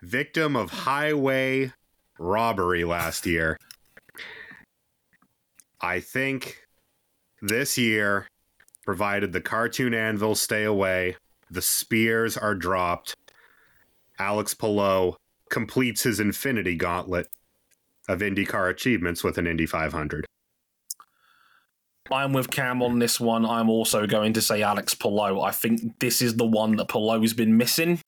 Speaker 3: Victim of highway robbery last year. I think this year, provided the cartoon anvil stay away, the spears are dropped, Alex Palou completes his infinity gauntlet of IndyCar achievements with an Indy 500.
Speaker 1: I'm with Cam on this one. I'm also going to say Alex Palou. I think this is the one that Palou's been missing.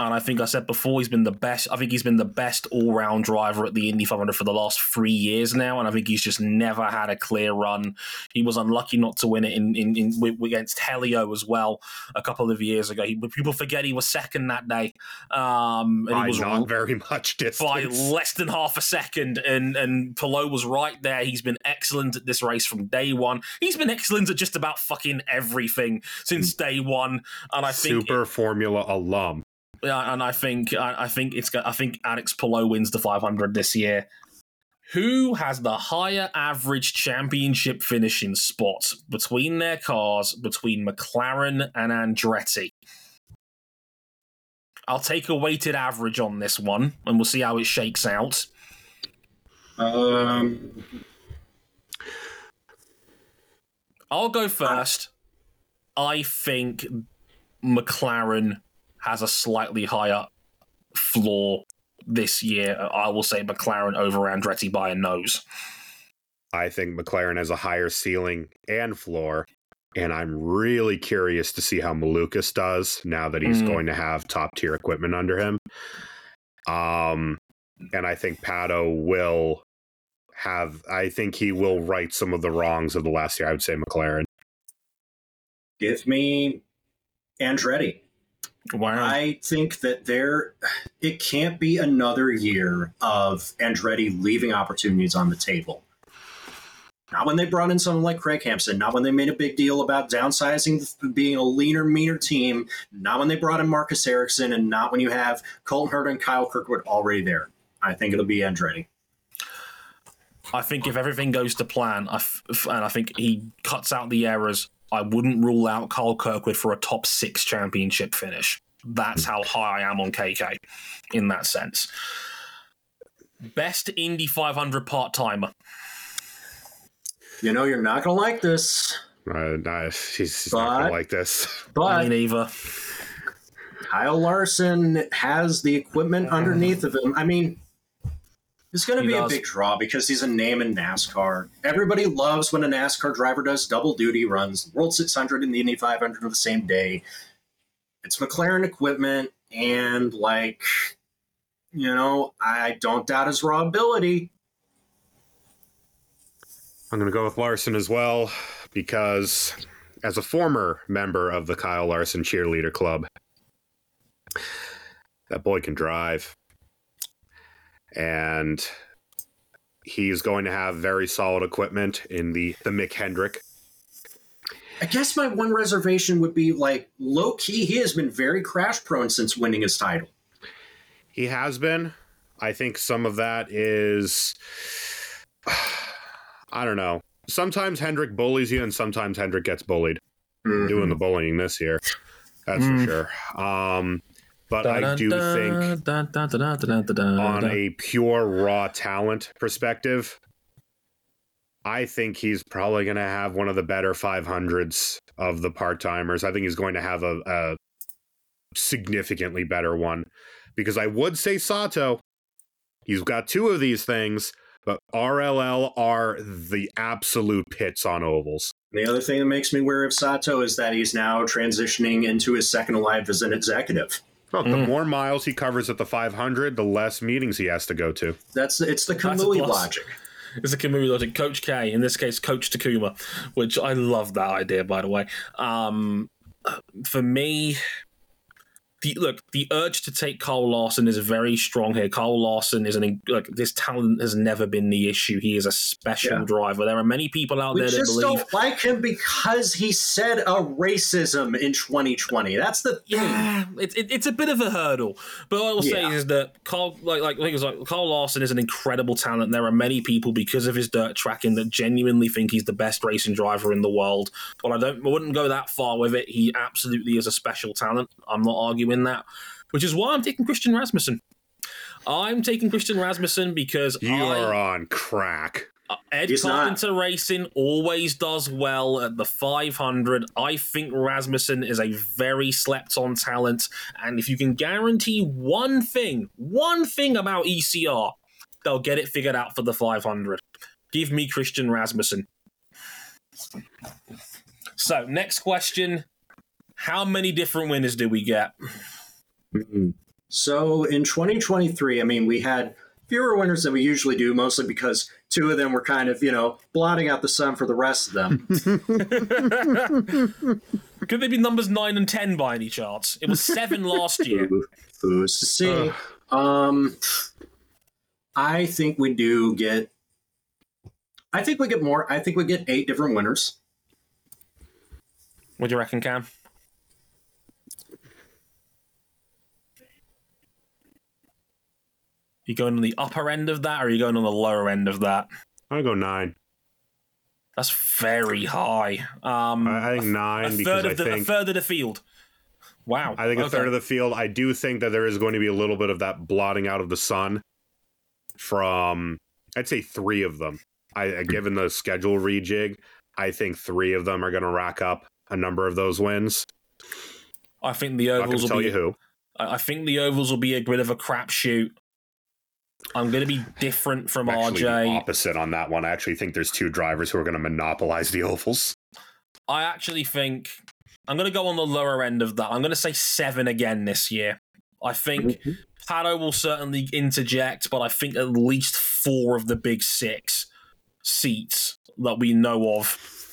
Speaker 1: And I think I said before, he's been the best. I think he's been the best all round driver at the Indy 500 for the last three years now. And I think he's just never had a clear run. He was unlucky not to win it in, in, in against Helio as well a couple of years ago. He, people forget he was second that day. Um, and he
Speaker 3: By
Speaker 1: was
Speaker 3: not very much distance.
Speaker 1: by less than half a second, and and Palou was right there. He's been excellent at this race from day one. He's been excellent at just about fucking everything since day one, and I think
Speaker 3: Super Formula alum.
Speaker 1: Yeah, and I think I, I think it's I think Alex Palou wins the 500 this year. Who has the higher average championship finishing spot between their cars between McLaren and Andretti? I'll take a weighted average on this one, and we'll see how it shakes out.
Speaker 2: Um,
Speaker 1: I'll go first. I think McLaren has a slightly higher floor this year. I will say McLaren over Andretti by a nose.
Speaker 3: I think McLaren has a higher ceiling and floor. And I'm really curious to see how Malukas does now that he's
Speaker 1: Mm.
Speaker 3: going to have top tier equipment under him. Um, and I think Pato will have, I think he will right some of the wrongs of the last year. I would say McLaren.
Speaker 2: give me Andretti.
Speaker 1: Wow.
Speaker 2: I think that there, it can't be another year of Andretti leaving opportunities on the table. Not when they brought in someone like Craig Hampson, not when they made a big deal about downsizing, being a leaner, meaner team, not when they brought in Marcus Ericsson, and not when you have Colton Herta and Kyle Kirkwood already there. I think it'll be Andretti.
Speaker 1: I think if everything goes to plan, I f- f- and I think he cuts out the errors, I wouldn't rule out Kyle Kirkwood for a top six championship finish. That's how high I am on KK in that sense. Best Indy 500 part timer.
Speaker 2: You know, you're not going to like this,
Speaker 3: Uh, nah, he's, he's not going to like this.
Speaker 1: But, Me
Speaker 2: but
Speaker 1: neither.
Speaker 2: Kyle Larson has the equipment underneath of him. I mean, it's going to be
Speaker 1: does.
Speaker 2: a big draw because he's a name in NASCAR. Everybody loves when a NASCAR driver does double duty runs, the World 600 and the Indy 500 on the same day. It's McLaren equipment, and like, you know, I don't doubt his raw ability.
Speaker 3: I'm going to go with Larson as well because, as a former member of the Kyle Larson cheerleader club, that boy can drive. And he's going to have very solid equipment in the, the Mick Hendrick.
Speaker 2: I guess my one reservation would be like low key. He has been very crash prone since winning his title.
Speaker 3: He has been. I think some of that is, I don't know. sometimes Hendrick bullies you, and sometimes Hendrick gets bullied.
Speaker 2: Mhm.
Speaker 3: Doing the bullying this year, that's
Speaker 1: Mm.
Speaker 3: for sure. Um, but I do think on a pure raw talent perspective, I think he's probably going to have one of the better 500s of the part timers. I think he's going to have a, a significantly better one because I would say Sato. He's got two of these things, but RLL are the absolute pits on ovals.
Speaker 2: The other thing that makes me wary of Sato is that he's now transitioning into his second life as an executive.
Speaker 3: Look, the
Speaker 1: Mm.
Speaker 3: more miles he covers at the 500, the less meetings he has to go to.
Speaker 2: That's it's the
Speaker 1: That's
Speaker 2: Kamui logic.
Speaker 1: It's the Kamui logic. Coach K, in this case, Coach Takuma, which I love that idea, by the way. Um, for me, the look, the urge to take Kyle Larson is very strong here. Kyle Larson is an like this talent has never been the issue. He is a special
Speaker 2: Yeah.
Speaker 1: driver. There are many people out
Speaker 2: We
Speaker 1: there that
Speaker 2: just
Speaker 1: believe.
Speaker 2: don't like him because he said a racism in 2020. That's the thing.
Speaker 1: Yeah, it's it, it's a bit of a hurdle, but what I will say
Speaker 2: Yeah.
Speaker 1: is that Kyle, like like I think it was like Kyle Larson is an incredible talent. There are many people because of his dirt tracking that genuinely think he's the best racing driver in the world. But I don't, I wouldn't go that far with it. He absolutely is a special talent. I'm not arguing that, which is why I'm taking Christian Rasmussen. I'm taking Christian Rasmussen because
Speaker 3: You
Speaker 1: I,
Speaker 3: are on crack.
Speaker 1: uh, Ed
Speaker 2: He's not.
Speaker 1: Carpenter Racing always does well at the 500. I think Rasmussen is a very slept on talent. And if you can guarantee one thing, one thing about ECR, they'll get it figured out for the 500. Give me Christian Rasmussen. So, next question How many different winners do we get?
Speaker 2: So in 2023, I mean, we had fewer winners than we usually do, mostly because two of them were kind of, you know, blotting out the sun for the rest of them.
Speaker 1: Could they be numbers 9 and 10 by any chance? It was 7 last year.
Speaker 2: Who's to see? Um, I think we do get. I think we get more. I think we get eight different winners.
Speaker 1: What do you reckon, Cam? You going on the upper end of that, or are you going on the lower end of that?
Speaker 3: I go nine.
Speaker 1: That's very high. Um,
Speaker 3: I, I think
Speaker 1: a
Speaker 3: nine because I
Speaker 1: the a third of the field. Wow.
Speaker 3: I think a third of the field. I do think that there is going to be a little bit of that blotting out of the sun from. I'd say three of them. I given the schedule rejig, I think three of them are going to rack up a number of those wins.
Speaker 1: I think the
Speaker 3: I'm not going
Speaker 1: ovals will
Speaker 3: tell
Speaker 1: be.
Speaker 3: you who.
Speaker 1: I think the ovals will be a bit of a crapshoot. I'm going to be different from
Speaker 3: Actually,
Speaker 1: RJ.
Speaker 3: opposite on that one. I actually think there's two drivers who are going to monopolize the ovals.
Speaker 1: I actually think I'm going to go on the lower end of that. I'm going to say seven again this year. I think mm-hmm. Pato will certainly interject, but I think at least four of the big six seats that we know of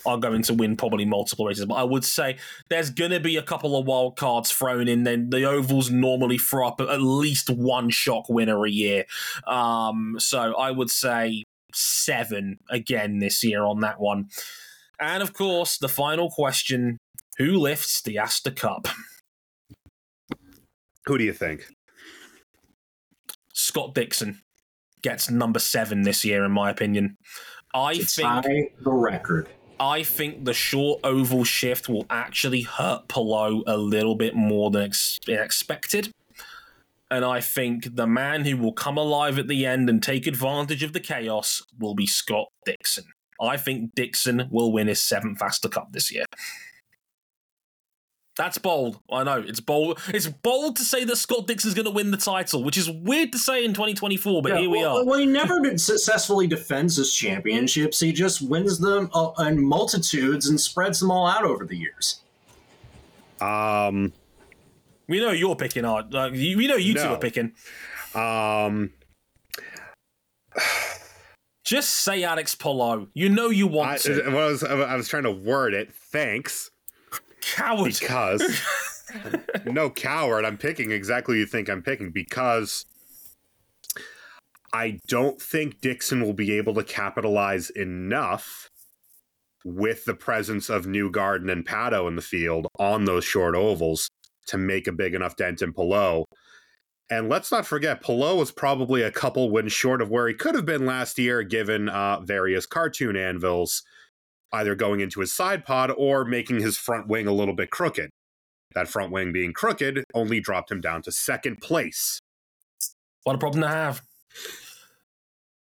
Speaker 1: are going to win probably multiple races. But I would say there's going to be a couple of wild cards thrown in. Then the ovals normally throw up at least one shock winner a year. Um, so I would say seven again this year on that one. And of course, the final question who lifts the Astor Cup?
Speaker 3: Who do you think?
Speaker 1: Scott Dixon gets number seven this year, in my opinion. I
Speaker 2: To
Speaker 1: think
Speaker 2: tie the record.
Speaker 1: I think the short oval shift will actually hurt Palou a little bit more than ex- expected. And I think the man who will come alive at the end and take advantage of the chaos will be Scott Dixon. I think Dixon will win his seventh Astor Cup this year. That's bold. I know it's bold. It's bold to say that Scott Dixon's going to win the title, which is weird to say in 2024. But
Speaker 2: Yeah,
Speaker 1: here we
Speaker 2: well,
Speaker 1: are.
Speaker 2: Well, he never successfully defends his championships. He just wins them uh, in multitudes and spreads them all out over the years.
Speaker 3: Um,
Speaker 1: We know you're picking, Art. Like, we know you two are picking.
Speaker 3: um,
Speaker 1: Just say Alex Palou. You know you want
Speaker 3: I,
Speaker 1: to.
Speaker 3: well, I was I was trying to word it. Thanks,
Speaker 1: Coward.
Speaker 3: because no coward. I'm picking exactly you think I'm picking because I don't think Dixon will be able to capitalize enough with the presence of Newgarden and Pato in the field on those short ovals to make a big enough dent in Palou. And let's not forget, Palou was probably a couple wins short of where he could have been last year, given uh, various cartoon anvils either going into his side pod or making his front wing a little bit crooked. That front wing being crooked only dropped him down to second place.
Speaker 1: What a problem to have.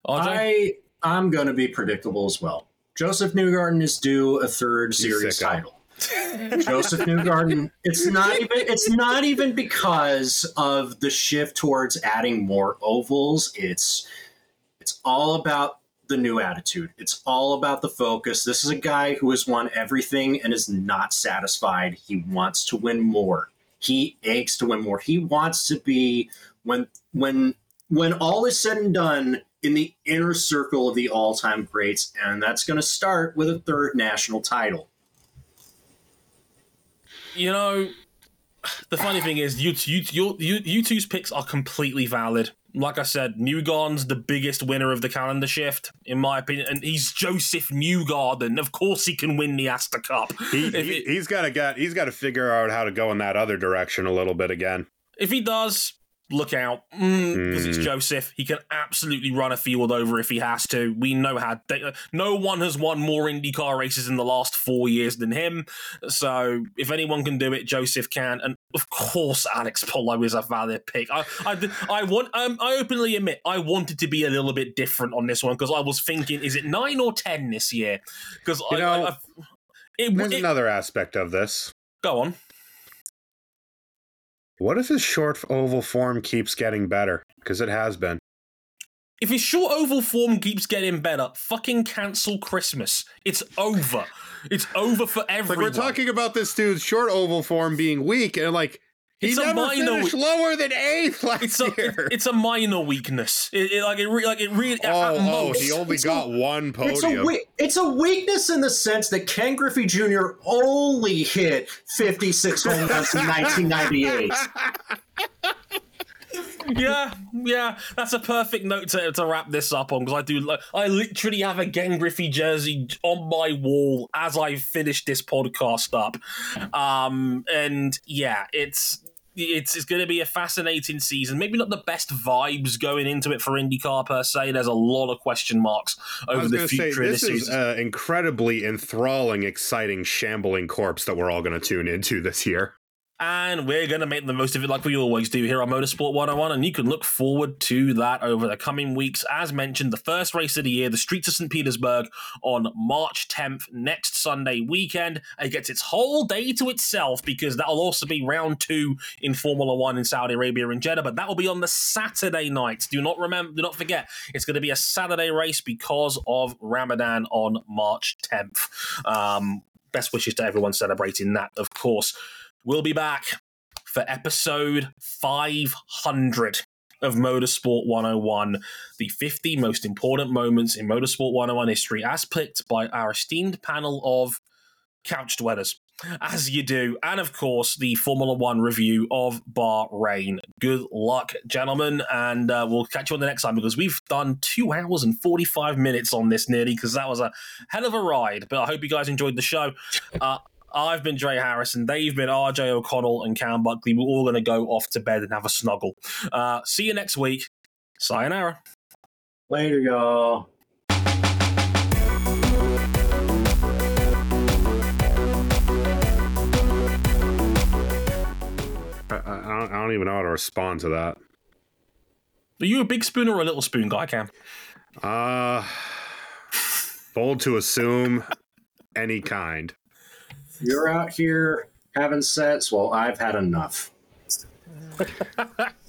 Speaker 1: RJ?
Speaker 2: I I'm going to be predictable as well. Josef Newgarden is due a third
Speaker 3: You
Speaker 2: series title. Josef Newgarden. It's not even. It's not even because of the shift towards adding more ovals. It's it's all about the new attitude. It's all about the focus. This is a guy who has won everything and is not satisfied. He wants to win more. He aches to win more. He wants to be when when when all is said and done in the inner circle of the all-time greats, and that's going to start with a third national title.
Speaker 1: you know, the funny thing is, you you you you, two's picks are completely valid. Like I said, Newgarden's the biggest winner of the calendar shift, in my opinion, and he's Josef Newgarden. Of course, he can win the Astor Cup.
Speaker 3: He, he, he's got to get he's got to figure out how to go in that other direction a little bit again.
Speaker 1: If he does, look out because it's
Speaker 3: Mm.
Speaker 1: Josef. He can absolutely run a field over if he has to. We know how. They, no one has won more IndyCar races in the last four years than him. So if anyone can do it, Josef can. And of course, Alex Palou is a valid pick. I, I, I want. Um, I openly admit I wanted to be a little bit different on this one because I was thinking, is it nine or ten this year? Because I,
Speaker 3: know,
Speaker 1: I, I, it,
Speaker 3: There's
Speaker 1: it,
Speaker 3: another aspect of this.
Speaker 1: go on.
Speaker 3: What if his short oval form keeps getting better? Because it has been.
Speaker 1: If his short oval form keeps getting better, fucking cancel Christmas. It's over. It's over for
Speaker 3: Like
Speaker 1: everyone.
Speaker 3: we're talking about this dude's short oval form being weak, and like he
Speaker 1: It's a
Speaker 3: never
Speaker 1: minor
Speaker 3: finished
Speaker 1: we-
Speaker 3: lower than eighth last
Speaker 1: It's a
Speaker 3: year.
Speaker 1: it's a minor weakness. It, it- like it re, like it really. at
Speaker 3: oh, oh,
Speaker 1: most-
Speaker 3: he only
Speaker 2: it's a-
Speaker 3: got one
Speaker 2: It's a
Speaker 3: podium.
Speaker 2: we- it's a weakness in the sense that Ken Griffey Jr. only hit 56 home runs in 1998.
Speaker 1: yeah, yeah. That's a perfect note to, to wrap this up on because I do. like I literally have a Gang Griffey jersey on my wall as I finish this podcast up. Um, and yeah, it's. It's, it's going to be a fascinating season. Maybe not the best vibes going into it for IndyCar per se. There's a lot of question marks over the
Speaker 3: say
Speaker 1: future of
Speaker 3: this
Speaker 1: this
Speaker 3: is
Speaker 1: season.
Speaker 3: an incredibly enthralling, exciting, shambling corpse that we're all going to tune into this year.
Speaker 1: And we're going to make the most of it like we always do here on Motorsport 101. And you can look forward to that over the coming weeks. As mentioned, the first race of the year, the Streets of St. Petersburg, on March 10th, next Sunday weekend. It gets its whole day to itself because that'll also be round two in Formula One in Saudi Arabia and Jeddah, but that will be on the Saturday night. Do not remember, do not forget, it's going to be a Saturday race because of Ramadan on March 10th. Um, best wishes to everyone celebrating that, of course. We'll be back for episode 500 of Motorsport 101, the 50 most important moments in Motorsport 101 history, as picked by our esteemed panel of couch dwellers, as you do. And of course, the Formula One review of Bahrain. Good luck, gentlemen, and uh, we'll catch you on the next time because we've done two hours and 45 minutes on this nearly because that was a hell of a ride. But I hope you guys enjoyed the show. Uh, I've been Dre Harrison. They've been RJ O'Connell and Cam Buckley. We're all going to go off to bed and have a snuggle. Uh, see you next week. Sayonara.
Speaker 2: Later, y'all.
Speaker 3: I, I, I don't- I don't even know how to respond to that.
Speaker 1: Are you a big spoon or a little spoon guy, Cam?
Speaker 3: Uh, bold to assume any kind.
Speaker 2: You're out here having sets. Well, I've had enough.